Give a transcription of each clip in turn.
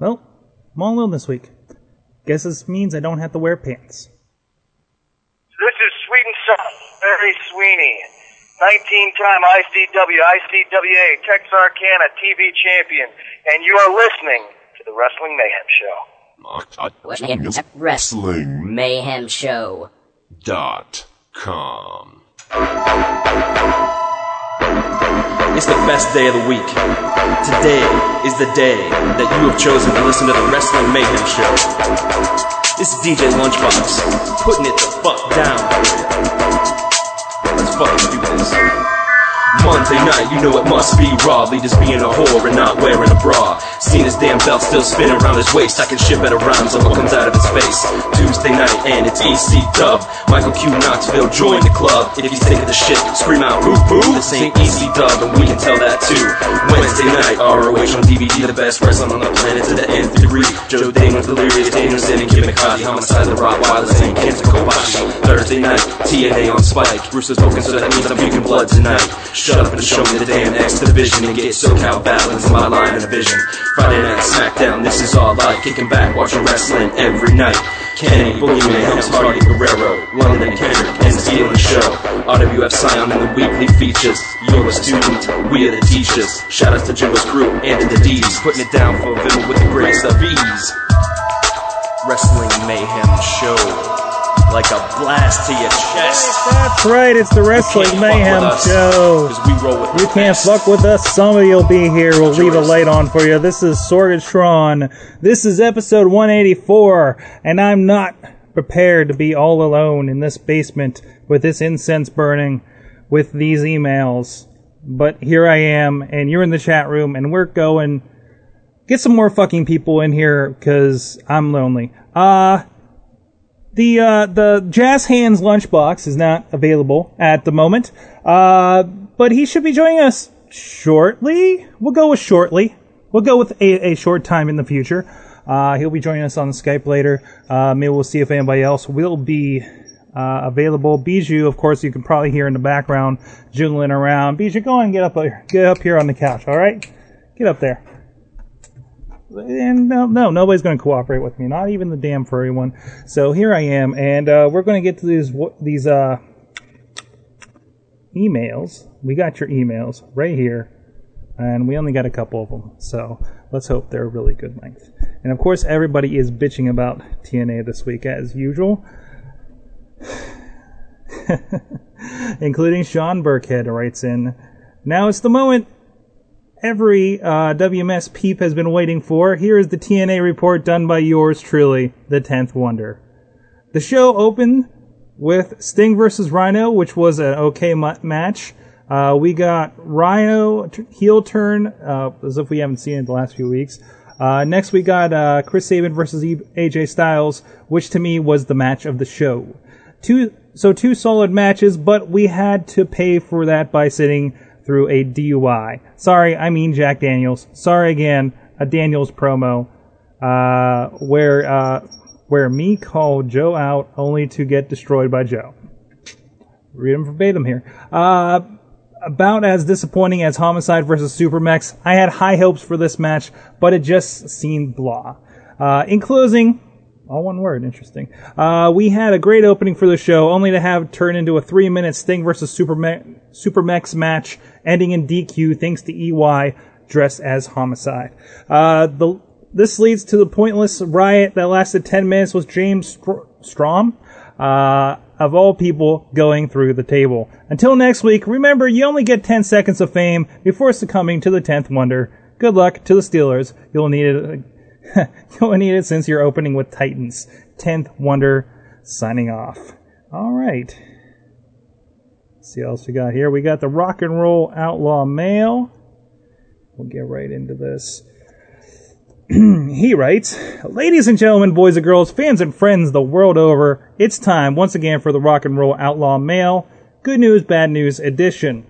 Well, I'm all alone this week. Guess this means I don't have to wear pants. This is Sweet and Soft, Barry Sweeney. 19-time ICW, ICWA, Texarkana TV champion, and you are listening to the Wrestling Mayhem Show. Wrestling Mayhem Show. Dot com. It's the best day of the week. Today is the day that you have chosen to listen to the Wrestling Mayhem Show. This is DJ Lunchbox, putting it the fuck down. Let's fucking do this. Monday night, you know it must be raw. Leaders being a whore and not wearing a bra. Seeing his damn belt still spinning around his waist. I can shit better rhymes on what comes out of his face. Tuesday night, and it's EC Dub. Michael Q Knoxville join the club. If you think of the shit, scream out, boo boo. This ain't EC Dub, and we can tell that too. Wednesday night, ROH on DVD, the best wrestling on the planet to the nth degree. Joe Damon's delirious, Danielson and Kim McCarthy, homicide, the Rottweilers, and Kenta Kobashi. Thursday night, TNA on Spike. Bruce is spoken, so that means I'm puking blood tonight. Shut up and show me the damn X division and get SoCal balance my line and vision. Friday night SmackDown, this is all I kicking back, watching wrestling every night. Kenny, Boogeyman, Helms Hardy, Guerrero, London, Kendrick, and stealing the show. RWF Scion in the weekly features. You're a student, we are the teachers. Shout outs to Jimbo's crew and the D's, putting it down for Vim with the grace of ease. Wrestling Mayhem Show. Like a blast to your chest. That's right, it's the Wrestling Mayhem us, Show. we roll with you can't best. fuck with us. Somebody will be here. We'll leave a light on for you. This is Sorgatron. This is episode 184, and I'm not prepared to be all alone in this basement with this incense burning with these emails. But here I am, and you're in the chat room, and we're going. Get some more fucking people in here, cause I'm lonely. Uh, the uh, the Jazz Hands lunchbox is not available at the moment, uh, but he should be joining us shortly. We'll go with shortly. We'll go with a, a short time in the future. Uh, he'll be joining us on Skype later. Uh, maybe we'll see if anybody else will be uh, available. Bijou, of course, you can probably hear in the background jiggling around. Bijou, go on get up here. Get up here on the couch. All right, get up there. And no, no, nobody's going to cooperate with me. Not even the damn furry one. So here I am, and uh, we're going to get to these these uh, emails. We got your emails right here, and we only got a couple of them. So let's hope they're really good length. And of course, everybody is bitching about TNA this week as usual, including Sean Burkhead writes in. Now it's the moment every uh, WMS peep has been waiting for. Here is the TNA report done by yours truly, the 10th Wonder. The show opened with Sting versus Rhino, which was an okay match. Uh, we got Rhino t- heel turn, uh, as if we haven't seen it the last few weeks. Uh, next, we got uh, Chris Sabin versus e- AJ Styles, which to me was the match of the show. Two, so two solid matches, but we had to pay for that by sitting through a DUI. Sorry, I mean Jack Daniels. Sorry again, a Daniels promo, uh, where uh, where me called Joe out only to get destroyed by Joe. Read him verbatim here. Uh, about as disappointing as Homicide versus Supermex. I had high hopes for this match, but it just seemed blah. Uh, in closing, all one word, interesting. Uh, we had a great opening for the show, only to have turn into a three minute Sting versus Superme- Supermex match, ending in DQ thanks to EY dressed as Homicide. Uh, the, this leads to the pointless riot that lasted 10 minutes with James Str- Storm, uh, of all people going through the table. Until next week, remember you only get 10 seconds of fame before succumbing to the 10th wonder. Good luck to the Steelers. You'll need it. You'll need it since you're opening with Titans. 10th Wonder signing off. All right. Let's see what else we got here. We got the Rock and Roll Outlaw Mail. We'll get right into this. he writes, Ladies and gentlemen, boys and girls, fans and friends the world over, it's time once again for the Rock and Roll Outlaw Mail. Good news, bad news edition.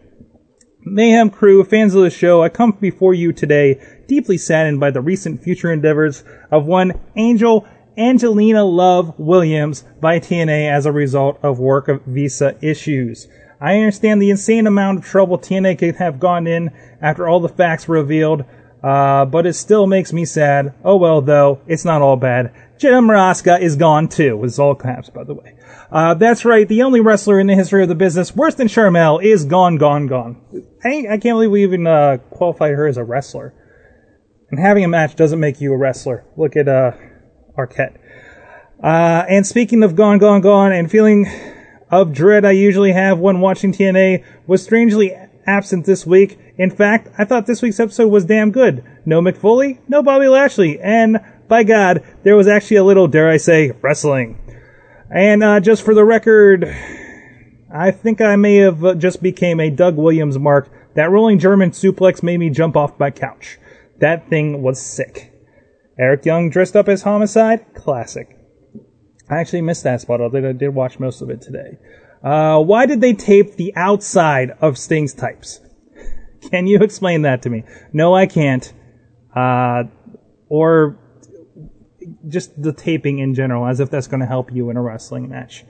Mayhem crew, fans of the show, I come before you today deeply saddened by the recent future endeavors of one Angel Angelina Love Williams by TNA as a result of work of visa issues. I understand the insane amount of trouble TNA could have gone in after all the facts revealed Uh, but it still makes me sad. Oh well, though, it's not all bad. Jenna Morasca is gone too, with all caps, by the way. Uh, that's right, the only wrestler in the history of the business worse than Sharmell, is gone, gone, gone. I, I can't believe we even uh, qualified her as a wrestler. And having a match doesn't make you a wrestler. Look at uh, Arquette. Uh, and speaking of gone, gone, gone, and feeling of dread I usually have when watching TNA was strangely absent this week. In fact, I thought this week's episode was damn good. No Mick Foley, no Bobby Lashley, and by God, there was actually a little, dare I say, wrestling. And uh, just for the record, I think I may have uh, just became a Doug Williams mark. That rolling German suplex made me jump off my couch. That thing was sick. Eric Young dressed up as Homicide, classic. I actually missed that spot, although I did watch most of it today. Uh, why did they tape the outside of Sting's types? Can you explain that to me? No, I can't. Uh, or just the taping in general, as if that's going to help you in a wrestling match.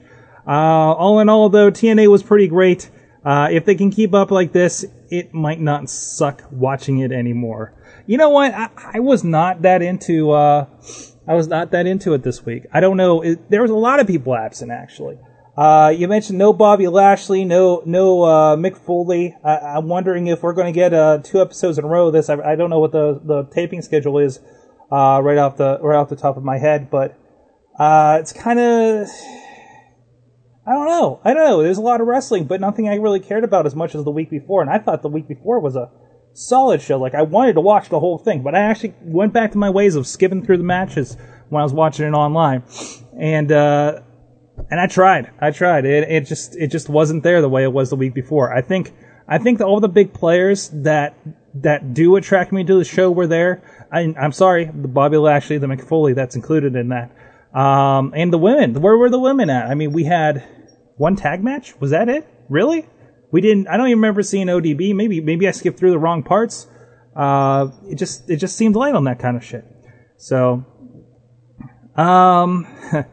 Uh, all in all, though, TNA was pretty great. Uh, if they can keep up like this, it might not suck watching it anymore. You know what? I, I was not that into. Uh, I was not that into it this week. I don't know. It, there was a lot of people absent actually. Uh, you mentioned no Bobby Lashley, no no uh, Mick Foley. I, am wondering if we're going to get uh, two episodes in a row. Of this I, I, don't know what the, the taping schedule is uh, right off the right off the top of my head, but uh, it's kind of I don't know. I don't know. There's a lot of wrestling, but nothing I really cared about as much as the week before. And I thought the week before was a solid show. Like I wanted to watch the whole thing, but I actually went back to my ways of skipping through the matches when I was watching it online, and uh, and I tried. I tried. It it just it just wasn't there the way it was the week before. I think I think all the big players that that do attract me to the show were there. I, am sorry, the Bobby Lashley, the Mick Foley, that's included in that. Um, and the women, where were the women at? I mean, we had one tag match. Was that it? Really? We didn't. I don't even remember seeing ODB. Maybe maybe I skipped through the wrong parts. Uh, it just it just seemed light on that kind of shit. So, um,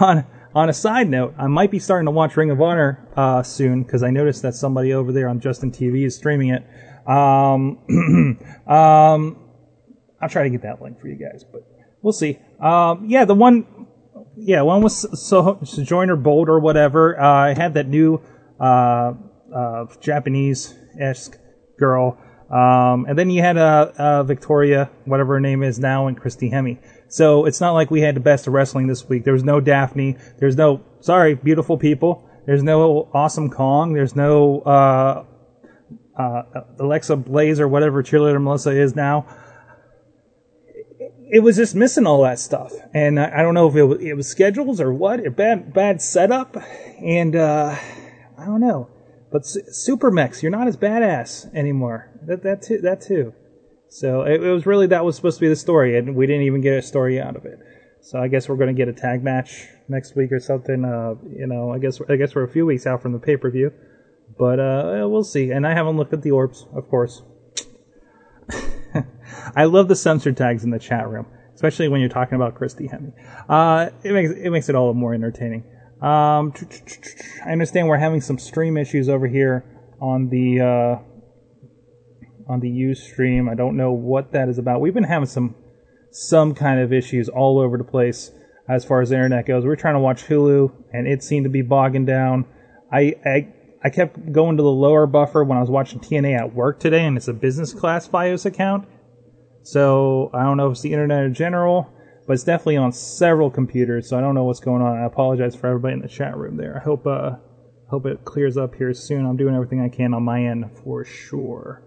on on a side note, I might be starting to watch Ring of Honor uh, soon because I noticed that somebody over there on Justin TV is streaming it. Um, um, I'll try to get that link for you guys, but we'll see. Um, yeah, the one, yeah, one was so, Sojourner Bolt or whatever. Uh, I had that new uh, uh, Japanese esque girl. Um, and then you had uh, uh, Victoria, whatever her name is now, and Christy Hemme. So it's not like we had the best of wrestling this week. There was no Daphne. There's no, sorry, beautiful people. There's no Awesome Kong. There's no uh, uh, Alissa Flash or whatever cheerleader Melissa is now. It was just missing all that stuff, and I, I don't know if it was, it was, schedules or what, a bad bad setup, and uh, I don't know. But Super Mex, you're not as badass anymore. That that too, that too. So it, it was really that was supposed to be the story, and we didn't even get a story out of it. So I guess we're going to get a tag match next week or something. Uh, you know, I guess I guess we're a few weeks out from the pay per view. But uh, we'll see. And I haven't looked at the orbs, of course. I love the censor tags in the chat room, especially when you're talking about Christy Hemme. Uh, it makes it makes it all more entertaining. Um, I understand we're having some stream issues over here on the uh, on the Ustream. I don't know what that is about. We've been having some some kind of issues all over the place as far as the internet goes. We are trying to watch Hulu, and it seemed to be bogging down. I, I I kept going to the lower buffer when I was watching TNA at work today, and it's a business class FiOS account. So I don't know if it's the internet in general, but it's definitely on several computers. So I don't know what's going on. I apologize for everybody in the chat room there. I hope uh, hope it clears up here soon. I'm doing everything I can on my end for sure.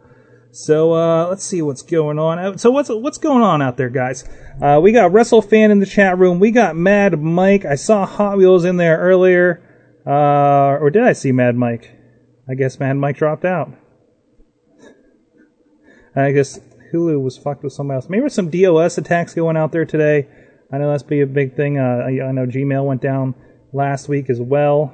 So uh, let's see what's going on. Uh, so what's what's going on out there, guys? Uh, we got WrestleFan in the chat room. We got Mad Mike. I saw Hot Wheels in there earlier. Uh, or did I see Mad Mike? I guess Mad Mike dropped out. I guess Hulu was fucked with somebody else. Maybe some DOS attacks going out there today. I know that's be a big thing. Uh, I, know Gmail went down last week as well.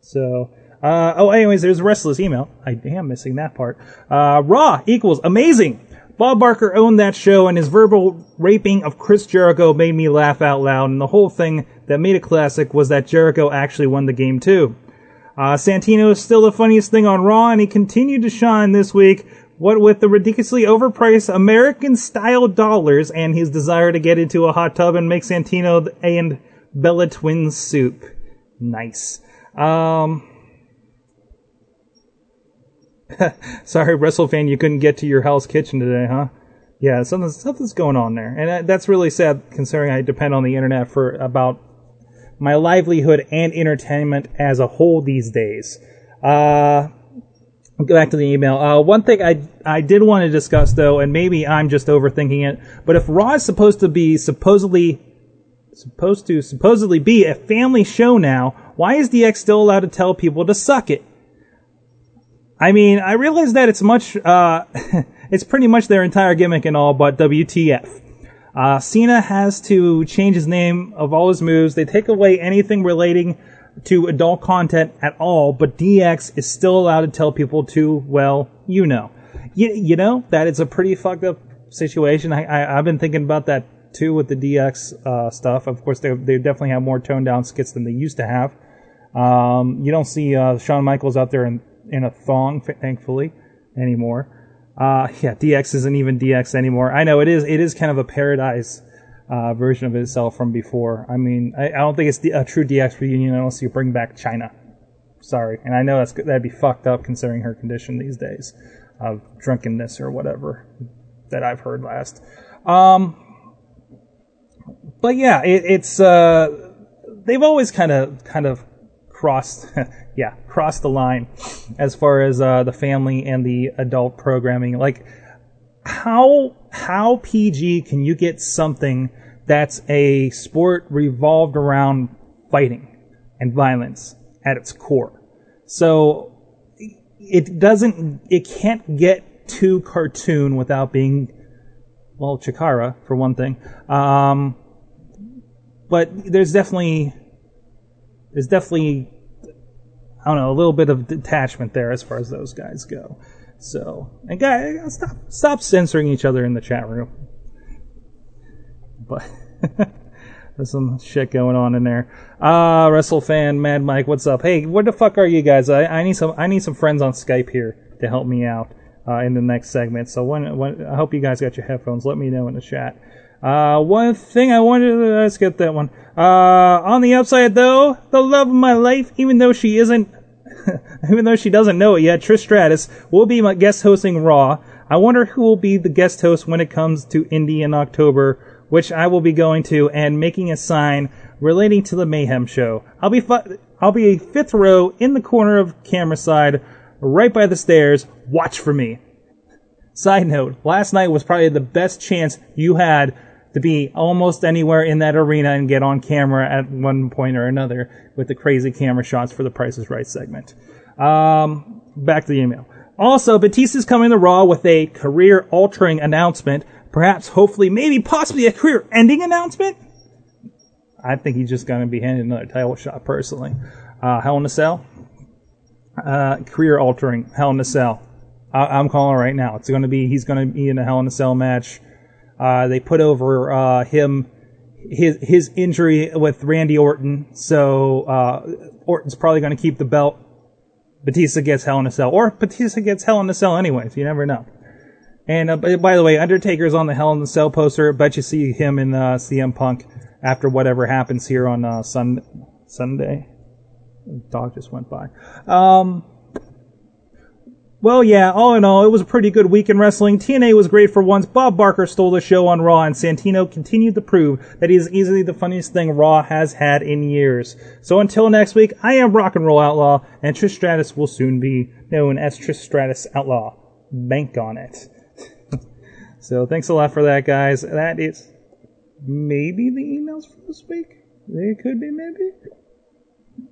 So, uh, oh, anyways, there's restless email. I am missing that part. Uh, Raw equals amazing. Bob Barker owned that show, and his verbal raping of Chris Jericho made me laugh out loud. And the whole thing that made it classic was that Jericho actually won the game too. Uh, Santino is still the funniest thing on Raw, and he continued to shine this week What with the ridiculously overpriced American style dollars and his desire to get into a hot tub and make Santino and Bella twins soup. Nice. Um, sorry, WrestleFan, you couldn't get to your Hell's Kitchen today, huh? Yeah, something, something's going on there. And that's really sad considering I depend on the internet for about my livelihood and entertainment as a whole these days. Uh, go back to the email. Uh, one thing I I did want to discuss though, and maybe I'm just overthinking it, but if Raw is supposed to be supposedly supposed to supposedly be a family show now, why is DX still allowed to tell people to suck it? I mean, I realize that it's much, uh, it's pretty much their entire gimmick and all, but WTF. Uh, Cena has to change his name of all his moves. They take away anything relating to adult content at all, but DX is still allowed to tell people to, well, you know. You, you know, that is a pretty fucked up situation. I, I, I've been thinking about that too with the DX, uh, stuff. Of course, they, they definitely have more toned down skits than they used to have. Um, you don't see, uh, Shawn Michaels out there in, in a thong, thankfully, anymore. Uh, yeah, DX isn't even DX anymore. I know it is, it is kind of a paradise, uh, version of itself from before. I mean, I, I don't think it's a true DX reunion unless you bring back Chyna. Sorry. And I know that's, that'd be fucked up considering her condition these days of drunkenness or whatever that I've heard last. Um, but yeah, it, it's, uh, they've always kind of, kind of crossed, yeah, crossed the line as far as, uh, the family and the adult programming. Like, how how PG can you get something that's a sport revolved around fighting and violence at its core? So it doesn't it can't get too cartoon without being well Chikara for one thing. Um, but there's definitely there's definitely I don't know a little bit of detachment there as far as those guys go. So, and guys, stop stop censoring each other in the chat room. But there's some shit going on in there. Ah, uh, Wrestle fan, Mad Mike, what's up? Hey, where the fuck are you guys? I, I need some I need some friends on Skype here to help me out uh, in the next segment. So when, when I hope you guys got your headphones. Let me know in the chat. Uh, one thing I wanted to, let's get that one. Uh, on the upside though, the love of my life, even though she isn't even though she doesn't know it yet, Trish Stratus will be my guest hosting Raw. I wonder who will be the guest host when it comes to Indy in October, which I will be going to and making a sign relating to the Mayhem show. I'll be fu- I'll be a fifth row in the corner of camera side, right by the stairs. Watch for me. Side note: Last night was probably the best chance you had to be almost anywhere in that arena and get on camera at one point or another with the crazy camera shots for the Price is Right segment. Um, back to the email. Also, Batista's coming to Raw with a career-altering announcement. Perhaps, hopefully, maybe, possibly a career-ending announcement. I think he's just going to be handed another title shot, personally. Uh, Hell in a Cell. Uh, career-altering Hell in a Cell. I- I'm calling right now. It's going to be, he's going to be in a Hell in a Cell match. Uh, they put over uh, him his his injury with Randy Orton, so uh, Orton's probably going to keep the belt. Batista gets Hell in a Cell, or Batista gets Hell in a Cell anyways. You never know. And uh, by the way, Undertaker's on the Hell in a Cell poster. Bet you see him in uh, CM Punk after whatever happens here on uh, Sun Sunday. Dog just went by. Um, well, yeah, all in all, it was a pretty good week in wrestling. TNA was great for once. Bob Barker stole the show on Raw, and Santino continued to prove that he is easily the funniest thing Raw has had in years. So until next week, I am Rock and Roll Outlaw, and Trish Stratus will soon be known as Trish Stratus Outlaw. Bank on it. so thanks a lot for that, guys. That is maybe the emails for this week. It could be, maybe.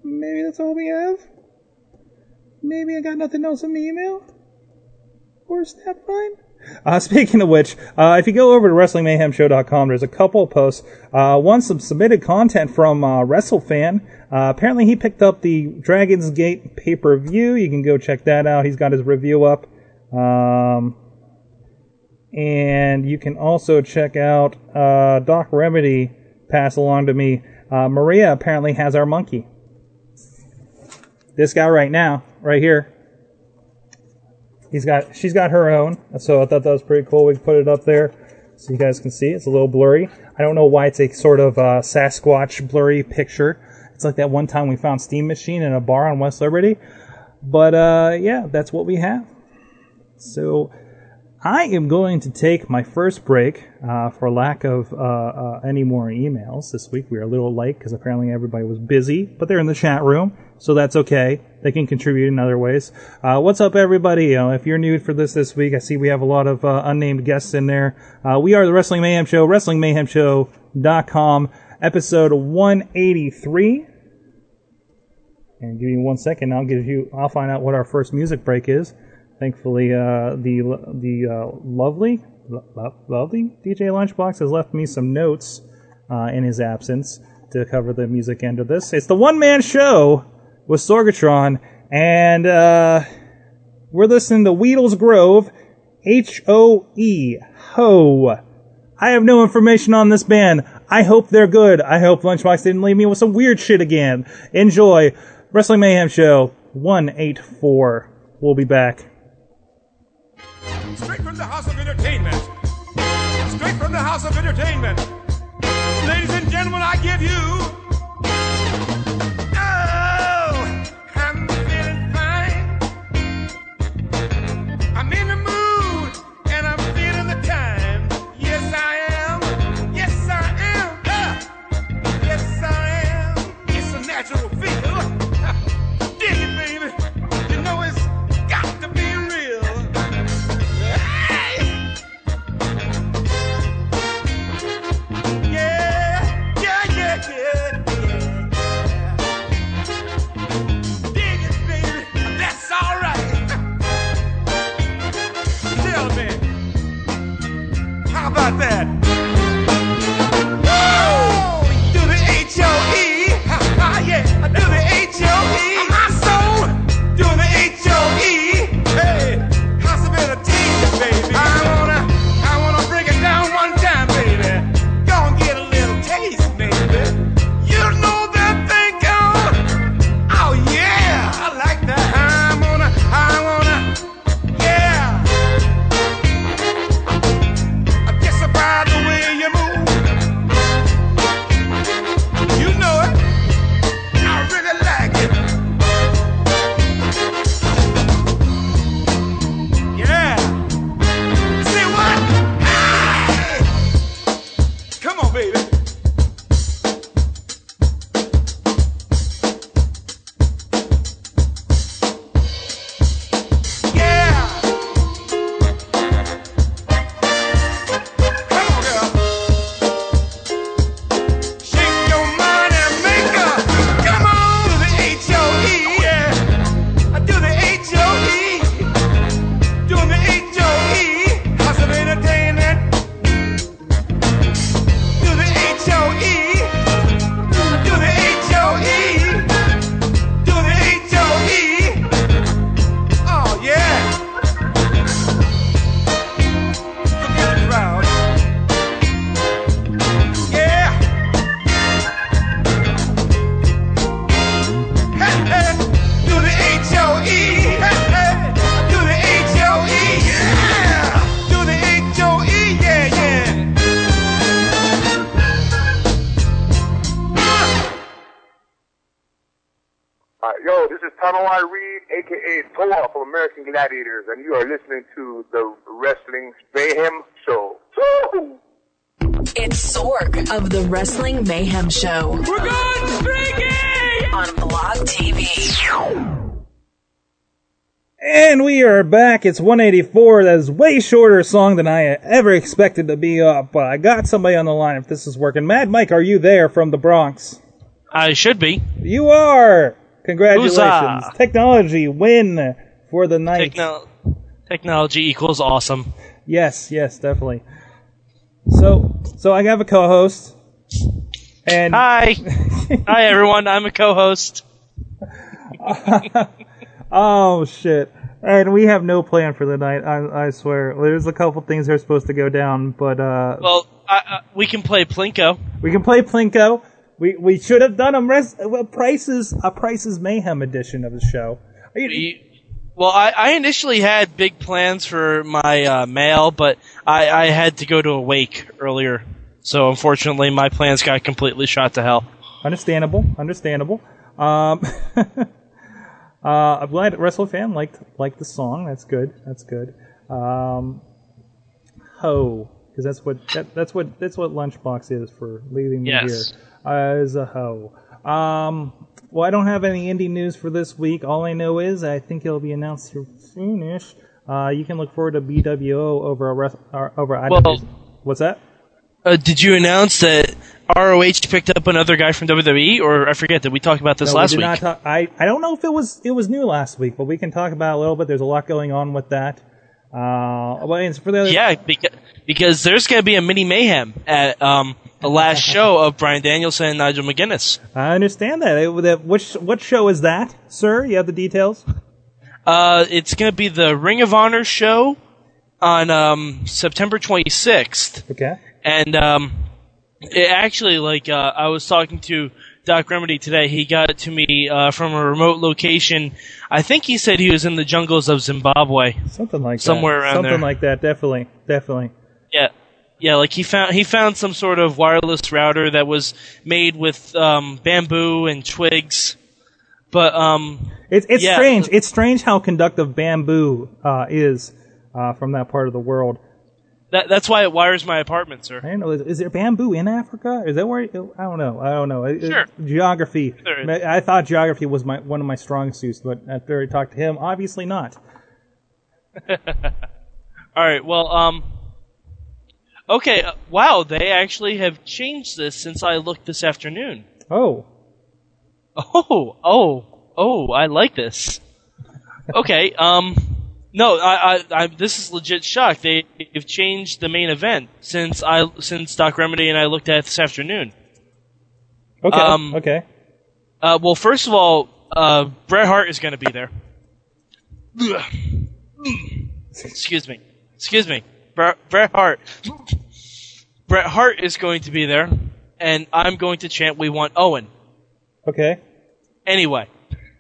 Maybe that's all we have. Maybe I got nothing else in the email? Or fine? Uh, speaking of which, uh, if you go over to WrestlingMayhemShow.com, there's a couple posts. Uh, one, some submitted content from uh, WrestleFan. Uh, apparently, he picked up the Dragon's Gate pay per view. You can go check that out. He's got his review up. Um, and you can also check out uh, Doc Remedy pass along to me. Uh, Maria apparently has our monkey. This guy right now, right here. He's got she's got her own, so I thought that was pretty cool. We put it up there so you guys can see. It's a little blurry. I don't know why it's a sort of uh, Sasquatch blurry picture. It's like that one time we found Steam Machine in a bar on West Liberty. But uh, yeah, that's what we have. So I am going to take my first break uh, for lack of uh, uh, any more emails. This week we are a little late because apparently everybody was busy, but they're in the chat room, so that's okay. They can contribute in other ways. Uh, what's up, everybody? If you're new for this this week, I see we have a lot of uh, unnamed guests in there. Uh, we are the Wrestling Mayhem Show, WrestlingMayhemShow.com, episode 183. And give me one second, I'll give you. I'll find out what our first music break is. Thankfully, uh, the the uh, lovely, lo- lovely DJ Lunchbox has left me some notes uh, in his absence to cover the music end of this. It's the one man show with Sorgatron, and uh, we're listening to Wheatles Grove, H O E Ho. I have no information on this band. I hope they're good. I hope Lunchbox didn't leave me with some weird shit again. Enjoy Wrestling Mayhem Show 184. We'll be back. Straight from the House of Entertainment. Straight from the House of Entertainment. Ladies and gentlemen, I give you. American Gladiators, and you are listening to the Wrestling Mayhem Show. Woo! It's Sorg of the Wrestling Mayhem Show. We're going streaking! On Blog TV. And we are back. It's 184. That is way shorter song than I ever expected to be up. But I got somebody on the line if this is working. Mad Mike, are you there from the Bronx? I should be. You are. Congratulations. Huzzah. Technology win for the night. Techno- technology equals awesome. Yes, yes, definitely. So, so I have a co-host, and Hi. Hi, everyone. I'm a co-host. oh shit, and we have no plan for the night. I, I swear. There's a couple things that are supposed to go down, but uh, Well, I, I, we can play Plinko. we can play Plinko. We we should have done a, res- a prices a prices mayhem edition of the show. We, Well, I, I initially had big plans for my uh, mail, but I, I had to go to a wake earlier, so unfortunately my plans got completely shot to hell. Understandable, understandable. Um, uh, I'm glad Wrestle fan liked liked the song. That's good. That's good. Um, ho, because that's what that, that's what that's what Lunchbox is for leaving me Yes. here uh, as a hoe. Um, well, I don't have any indie news for this week. All I know is I think it'll be announced soonish. Uh, you can look forward to BWO over a res- uh, over IWC. Well- What's that? Uh, did you announce that ROH picked up another guy from WWE, or I forget that we talked about this No, last did week? talk- I I don't know if it was it was new last week, but we can talk about it a little bit. There's a lot going on with that. Uh, well, for the other, yeah, because, because there's going to be a mini mayhem at um, the last show of Bryan Danielson and Nigel McGuinness. I understand that. It- that- Which what show is that, sir? You have the details. Uh, it's going to be the Ring of Honor show on um, September 26th. Okay. And um, it actually, like, uh, I was talking to Doc Remedy today. He got it to me uh, from a remote location. I think he said he was in the jungles of Zimbabwe. Something like that. Somewhere that. around Something there. like that. Definitely. Definitely. Yeah, yeah. Like he found he found some sort of wireless router that was made with um, bamboo and twigs. But um, It's it's Yeah. strange. It's strange how conductive bamboo uh, is uh, from that part of the world. that that's why it wires my apartment, sir. I don't know. Is, is there bamboo in Africa? Is that where? I don't know. I don't know. It- it- Sure. geography. I thought geography was my one of my strong suits, but after I talked to him, obviously not. All right. Well, um, okay. uh, Wow, they actually have changed this since I looked this afternoon. Oh, Oh, oh, oh! I like this. Okay. Um, no, I, I, I this is legit shock. They, have changed the main event since I since Doc Remedy and I looked at it this afternoon. okay, Um, okay. Uh, well, first of all, uh, Bret Hart is going to be there. Excuse me. Excuse me. Bret, Bret Hart. Bret Hart is going to be there, and I'm going to chant, "We want Owen." Okay. Anyway,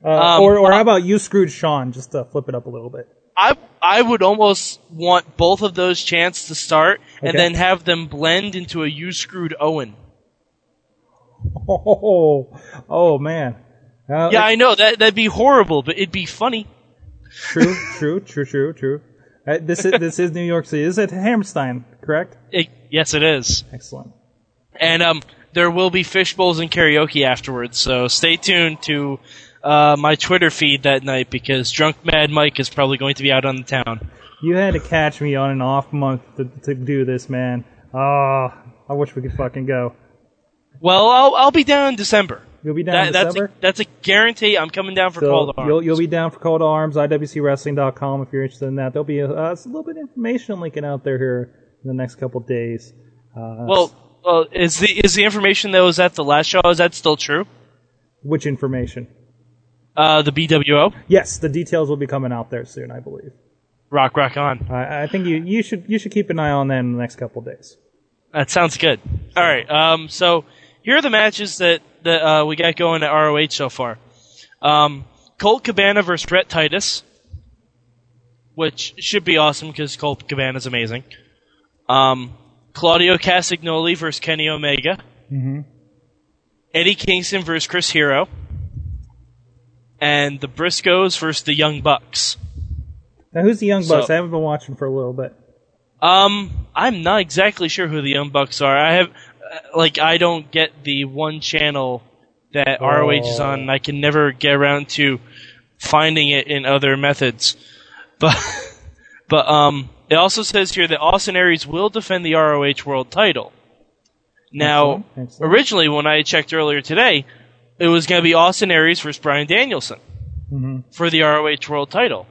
Uh, Um, or or how about you screwed Sean just to flip it up a little bit? I I would almost want both of those chants to start, and Okay. then have them blend into a "You screwed Owen." Oh, oh man. Uh, Yeah, I know that that'd be horrible, but it'd be funny. true, true, true, true, true. Uh, this is this is New York City. This is at Hammerstein, correct? It, yes, it is. Excellent. And um, there will be fish bowls and karaoke afterwards. So stay tuned to uh, my Twitter feed that night because Drunk Mad Mike is probably going to be out on the town. You had to catch me on an off month to, to do this, man. Oh, I wish we could fucking go. Well, I'll I'll be down in December. You'll be down That- that's a, that's a guarantee. I'm coming down for So Cold Arms. you'll you'll be down for Cold Arms, IWCWrestling.com if you're interested in that. There'll be a, uh, a little bit of information linking out there here in the next couple days. Uh, well, well, is the is the information that was at the last show is that still true? which information? Uh, the BWO Yes, the details will be coming out there soon, I believe. rock rock on. I, I think you, you should you should keep an eye on that in the next couple days. That sounds good. All right. Um, so here are the matches that that uh, we got going at ROH so far. Um, Colt Cabana versus Rhett Titus, which should be awesome because Colt Cabana is amazing. Um, Claudio Castagnoli versus Kenny Omega. Mhm. Eddie Kingston versus Chris Hero. And the Briscoes versus the Young Bucks. Now, who's the Young So- Bucks? I haven't been watching for a little bit. Um, I'm not exactly sure who the Young Bucks are. I have, like, I don't get the one channel that ROH is on. and I can never get around to finding it in other methods. But, but um, it also says here that Austin Aries will defend the ROH World Title. Now, Excellent, excellent. originally when I checked earlier today, it was going to be Austin Aries versus Bryan Danielson Mhm. for the ROH World Title.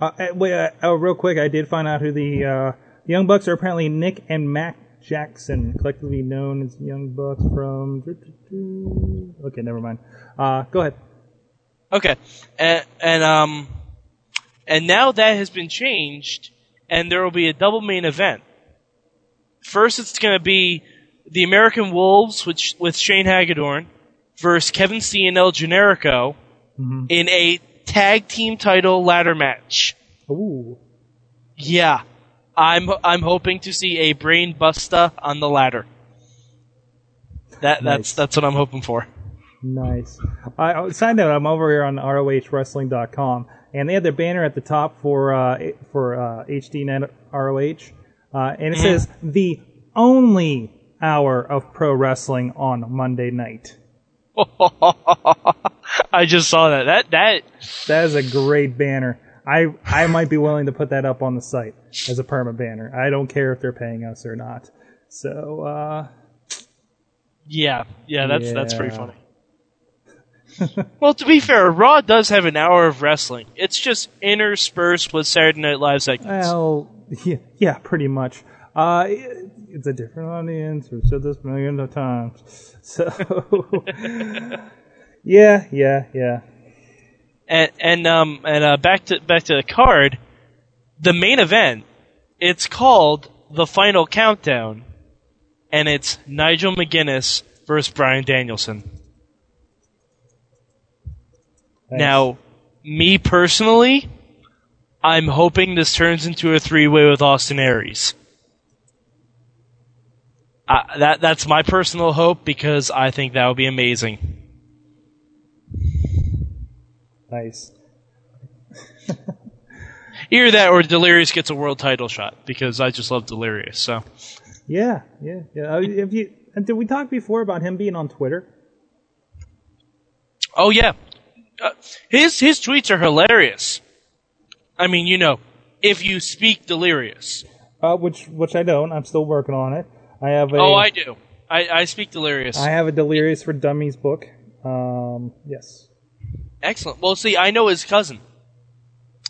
Uh, uh, wait, uh, oh, real quick, I did find out who the uh, Young Bucks are. Apparently, Nick and Matt Jackson, collectively known as Young Bucks from. Okay, never mind. Uh, go ahead. Okay, and, and um, and now that has been changed, and there will be a double main event. First, it's going to be the American Wolves, which with Shane Hagadorn, versus Kevin Steen and El Generico Mhm. in a tag team title ladder match. Ooh. Yeah, I'm I'm hoping to see a brain buster on the ladder. That Nice. that's that's what I'm hoping for. Nice. I, I side note, I'm over here on ROHWrestling.com, and they have their banner at the top for uh, for uh, HDNet ROH, uh, and it Mhm. says the only hour of pro wrestling on Monday night. I just saw that. That that That is a great banner. I I might be willing to put that up on the site as a perma banner. I don't care if they're paying us or not. So uh, yeah yeah that's that's pretty funny. well, to be fair, Raw does have an hour of wrestling. It's just interspersed with Saturday Night Live segments. Well, yeah, yeah, pretty much. Uh, it- it's a different audience. We've said this millions of times. So, yeah, yeah, yeah. And and um and uh, back to back to the card, the main event. It's called the Final Countdown, and it's Nigel McGuinness versus Bryan Danielson. Now, me personally, I'm hoping this turns into a three-way with Austin Aries. Uh, that that's my personal hope because I think that would be amazing. Nice. Either that or Delirious gets a world title shot because I just love Delirious. So Yeah, yeah, yeah. Uh, If you and did we talk before about him being on Twitter? Oh yeah, uh, his his tweets are hilarious. I mean, you know, if you speak delirious. Uh, which which I don't. I'm still working on it. I have a Oh, I do. I, I speak delirious. I have a Delirious for Dummies book. Um, yes. Excellent. Well, see, I know his cousin.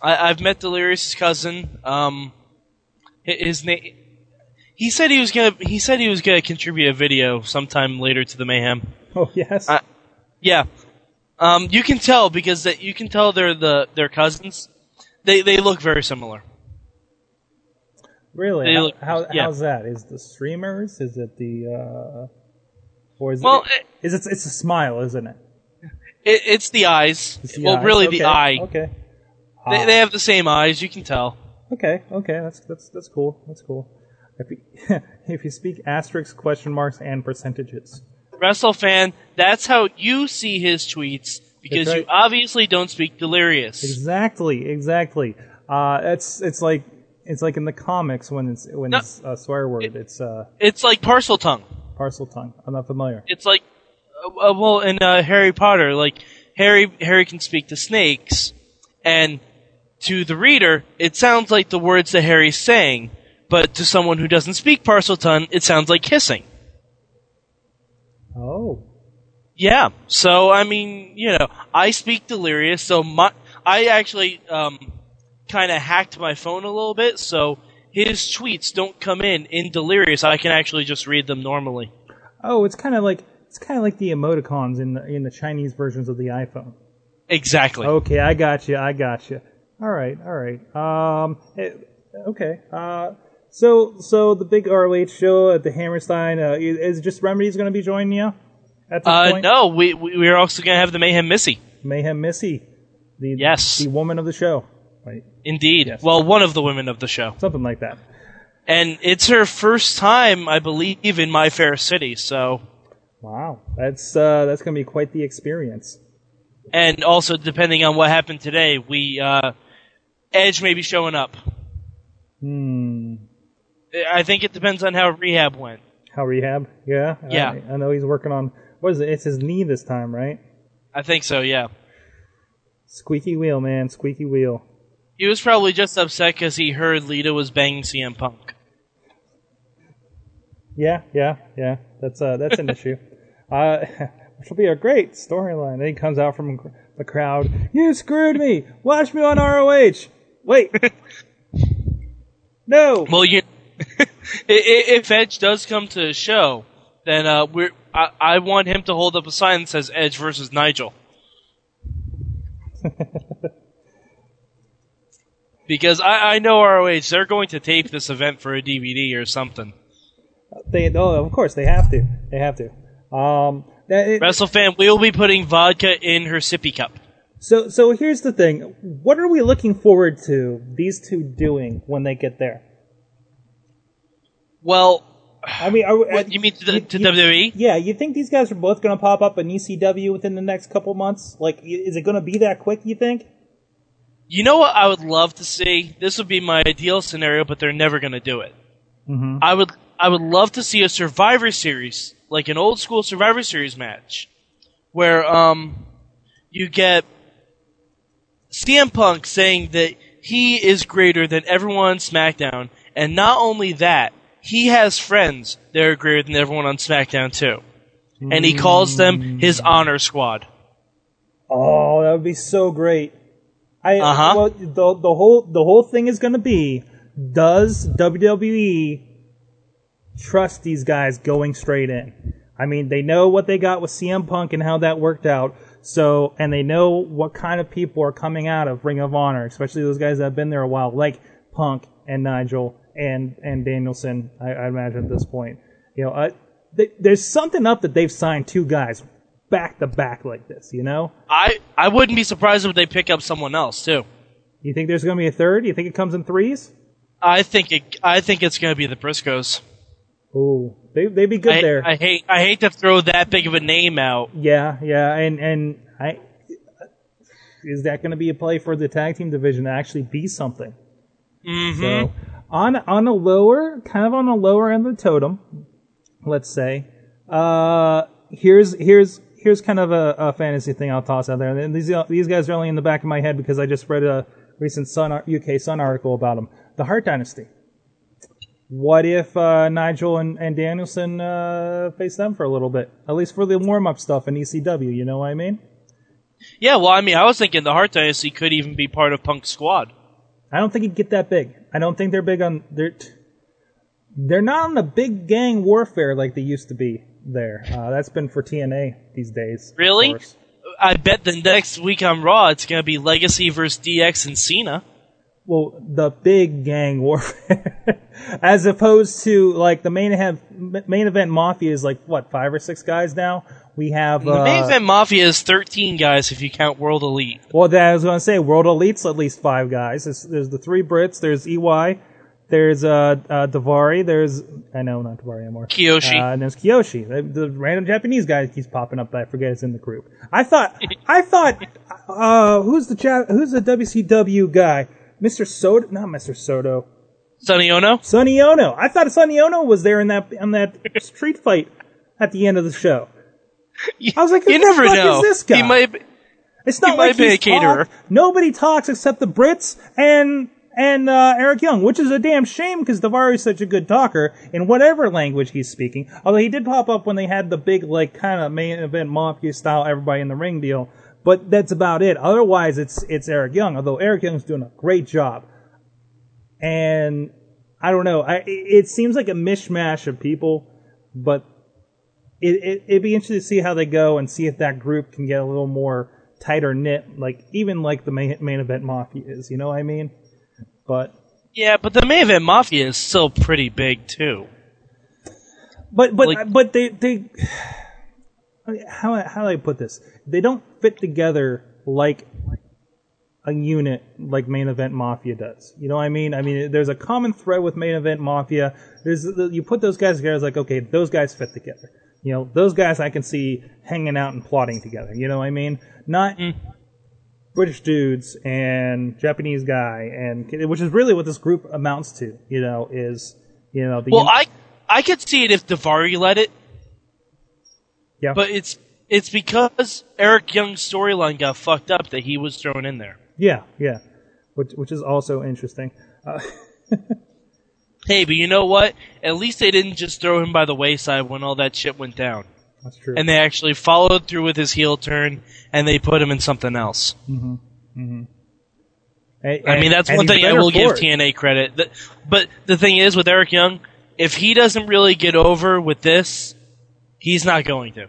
I, I've met Delirious' cousin. Um, his name. He said he was gonna. He said he was gonna contribute a video sometime later to the mayhem. Oh yes. Uh, yeah. Um, you can tell because that you can tell they're the they're cousins. They they look very similar. really? How, look- how yeah. how's that? Is the streamers? Is it the uh, or is Well, it? Is it? It's a smile, isn't it? It, it's the eyes. It's the well, eyes. really Okay, the eye. Okay. They, Ah. they have the same eyes. You can tell. Okay, okay, that's that's that's cool. That's cool. If you, if you speak asterisks, question marks, and percentages. Wrestle fan. That's how you see his tweets because That's you obviously don't speak delirious. Exactly, exactly. Uh, it's it's like it's like in the comics when it's when No. it's a swear word. It's uh, It's like Parseltongue. parcel tongue. I'm not familiar. It's like, uh, uh, well, in uh, Harry Potter, like Harry Harry can speak to snakes, and to the reader, it sounds like the words that Harry's saying, but to someone who doesn't speak Parseltongue, it sounds like hissing. Oh, Yeah. So I mean, you know, I speak delirious, so my I actually um, kind of hacked my phone a little bit, so his tweets don't come in in delirious. I can actually just read them normally. oh, it's kind of like it's kind of like the emoticons in the in the Chinese versions of the iPhone. Exactly. Okay, I got you. I got you. All right, all right. Um, eh, okay. Uh, so so the big ROH show at the Hammerstein uh, is is just Remedy's going to be joining you at this Uh, point. no, we we we're also gonna have the Mayhem Missy. Mayhem Missy, the Yes. the woman of the show, right? Indeed. Well, one of the women of the show. Something like that. And it's her first time, I believe, in My Fair City, so. Wow, that's uh, that's going to be quite the experience. And also, depending on what happened today, we, uh, Edge may be showing up. Hmm. I think it depends on how rehab went. How rehab? Yeah. Yeah. I, I know he's working on. What is it? It's his knee this time, right? I think so, yeah. Squeaky wheel, man. Squeaky wheel. He was probably just upset because he heard Lita was banging CM Punk. Yeah, yeah, yeah. That's uh, that's an issue. Uh, which will be a great storyline. Then he comes out from the crowd. You screwed me. Watch me on ROH. Wait. no. Well, you, if Edge does come to the show, then uh, we're I, I want him to hold up a sign that says Edge versus Nigel. because I, I know ROH, they're going to tape this event for a DVD or something. They oh, of course they have to. They have to. Um, that, it, WrestleFan, we will be putting vodka in her sippy cup. So so here's the thing. What are we looking forward to these two doing when they get there? Well, I mean, are, what, you mean to, the, to WWE? Yeah, you think these guys are both going to pop up in ECW within the next couple months? Like, is it going to be that quick? You think? You know what I would love to see? This would be my ideal scenario, but they're never going to do it. Mm-hmm. I would I would love to see a Survivor Series, like an old school Survivor Series match, where um you get CM Punk saying that he is greater than everyone on SmackDown, and not only that, he has friends that are greater than everyone on SmackDown too, and he calls them his honor squad. Oh, that would be so great. I Uh-huh. well, the the whole the whole thing is going to be does WWE trust these guys going straight in? I mean, they know what they got with CM Punk and how that worked out. So, and they know what kind of people are coming out of Ring of Honor, especially those guys that have been there a while, like Punk and Nigel and and Danielson. I, I imagine at this point, you know, uh, th- there's something up that they've signed two guys back to back like this. You know, I I wouldn't be surprised if they pick up someone else too. You think there's going to be a third? You think it comes in threes? I think it, I think it's going to be the Briscoes. Ooh, they they'd be good I, there. I hate I hate to throw that big of a name out. yeah, yeah, and and I is that going to be a play for the tag team division to actually be something? Mm-hmm. So on on a lower, kind of on a lower end of the totem, let's say. Uh, here's here's here's kind of a, a fantasy thing I'll toss out there. And these these guys are only in the back of my head because I just read a recent Sun UK Sun article about them. The Hart Dynasty. What if uh, Nigel and, and Danielson uh, face them for a little bit, at least for the warm up stuff in ECW? You know what I mean? Yeah, well, I mean, I was thinking the Hart Dynasty could even be part of Punk's squad. I don't think he'd get that big. I don't think they're big on they're they're not on the big gang warfare like they used to be there. Uh, that's been for TNA these days. Really? I bet the next week on Raw it's going to be Legacy versus DX and Cena. Well, the big gang warfare, as opposed to like the main event. Main event mafia is like what five or six guys now. We have The main uh, event Mafia is 13 guys if you count World Elite. Well, that I was going to say, World Elite's at least five guys. There's, there's the three Brits. There's EY. There's uh, uh Daivari. There's I know not Daivari anymore. Kiyoshi. Uh, and there's Kiyoshi. The, the random Japanese guy keeps popping up that I forget is in the group. I thought I thought uh who's the Jap- who's the WCW guy? Mr. Soto? Not Mr. Soto. Sonny Onoo? Sonny Onoo. I thought Sonny Onoo was there in that in that street fight at the end of the show. I was like, You never fuck know. is this guy? He might be, It's not He like might be a caterer. talked. Nobody talks except the Brits and and uh, Eric Young, which is a damn shame because Daivari is such a good talker in whatever language he's speaking. Although he did pop up when they had the big like kind of main event mafia style everybody in the ring deal, but that's about it. Otherwise, it's it's Eric Young. Although Eric Young's doing a great job, and I don't know. I, it- seems like a mishmash of people, but it, it it'd be interesting to see how they go and see if that group can get a little more tighter knit, like even like the main main event mafia is. You know what I mean? But yeah, but the main event Mafia is still pretty big too. but but Like- but they they how how do I put this? They don't fit together like a unit like main event mafia does. You know what I mean? I mean, there's a common thread with main event mafia. There's you put those guys together, it's like okay, those guys fit together. You know, those guys I can see hanging out and plotting together. You know what I mean? Not mm. British dudes and Japanese guy, and which is really what this group amounts to. You know, is you know the Well, un- I I could see it if Daivari led it, yeah. but it's it's because Eric Young's storyline got fucked up that he was thrown in there. Yeah, yeah, which which is also interesting. Uh, Hey, but you know what? At least they didn't just throw him by the wayside when all that shit went down. that's true. And they actually followed through with his heel turn and they put him in something else. I mean, that's one thing I will give it. TNA credit. But the thing is, with Eric Young, if he doesn't really get over with this, he's not going to.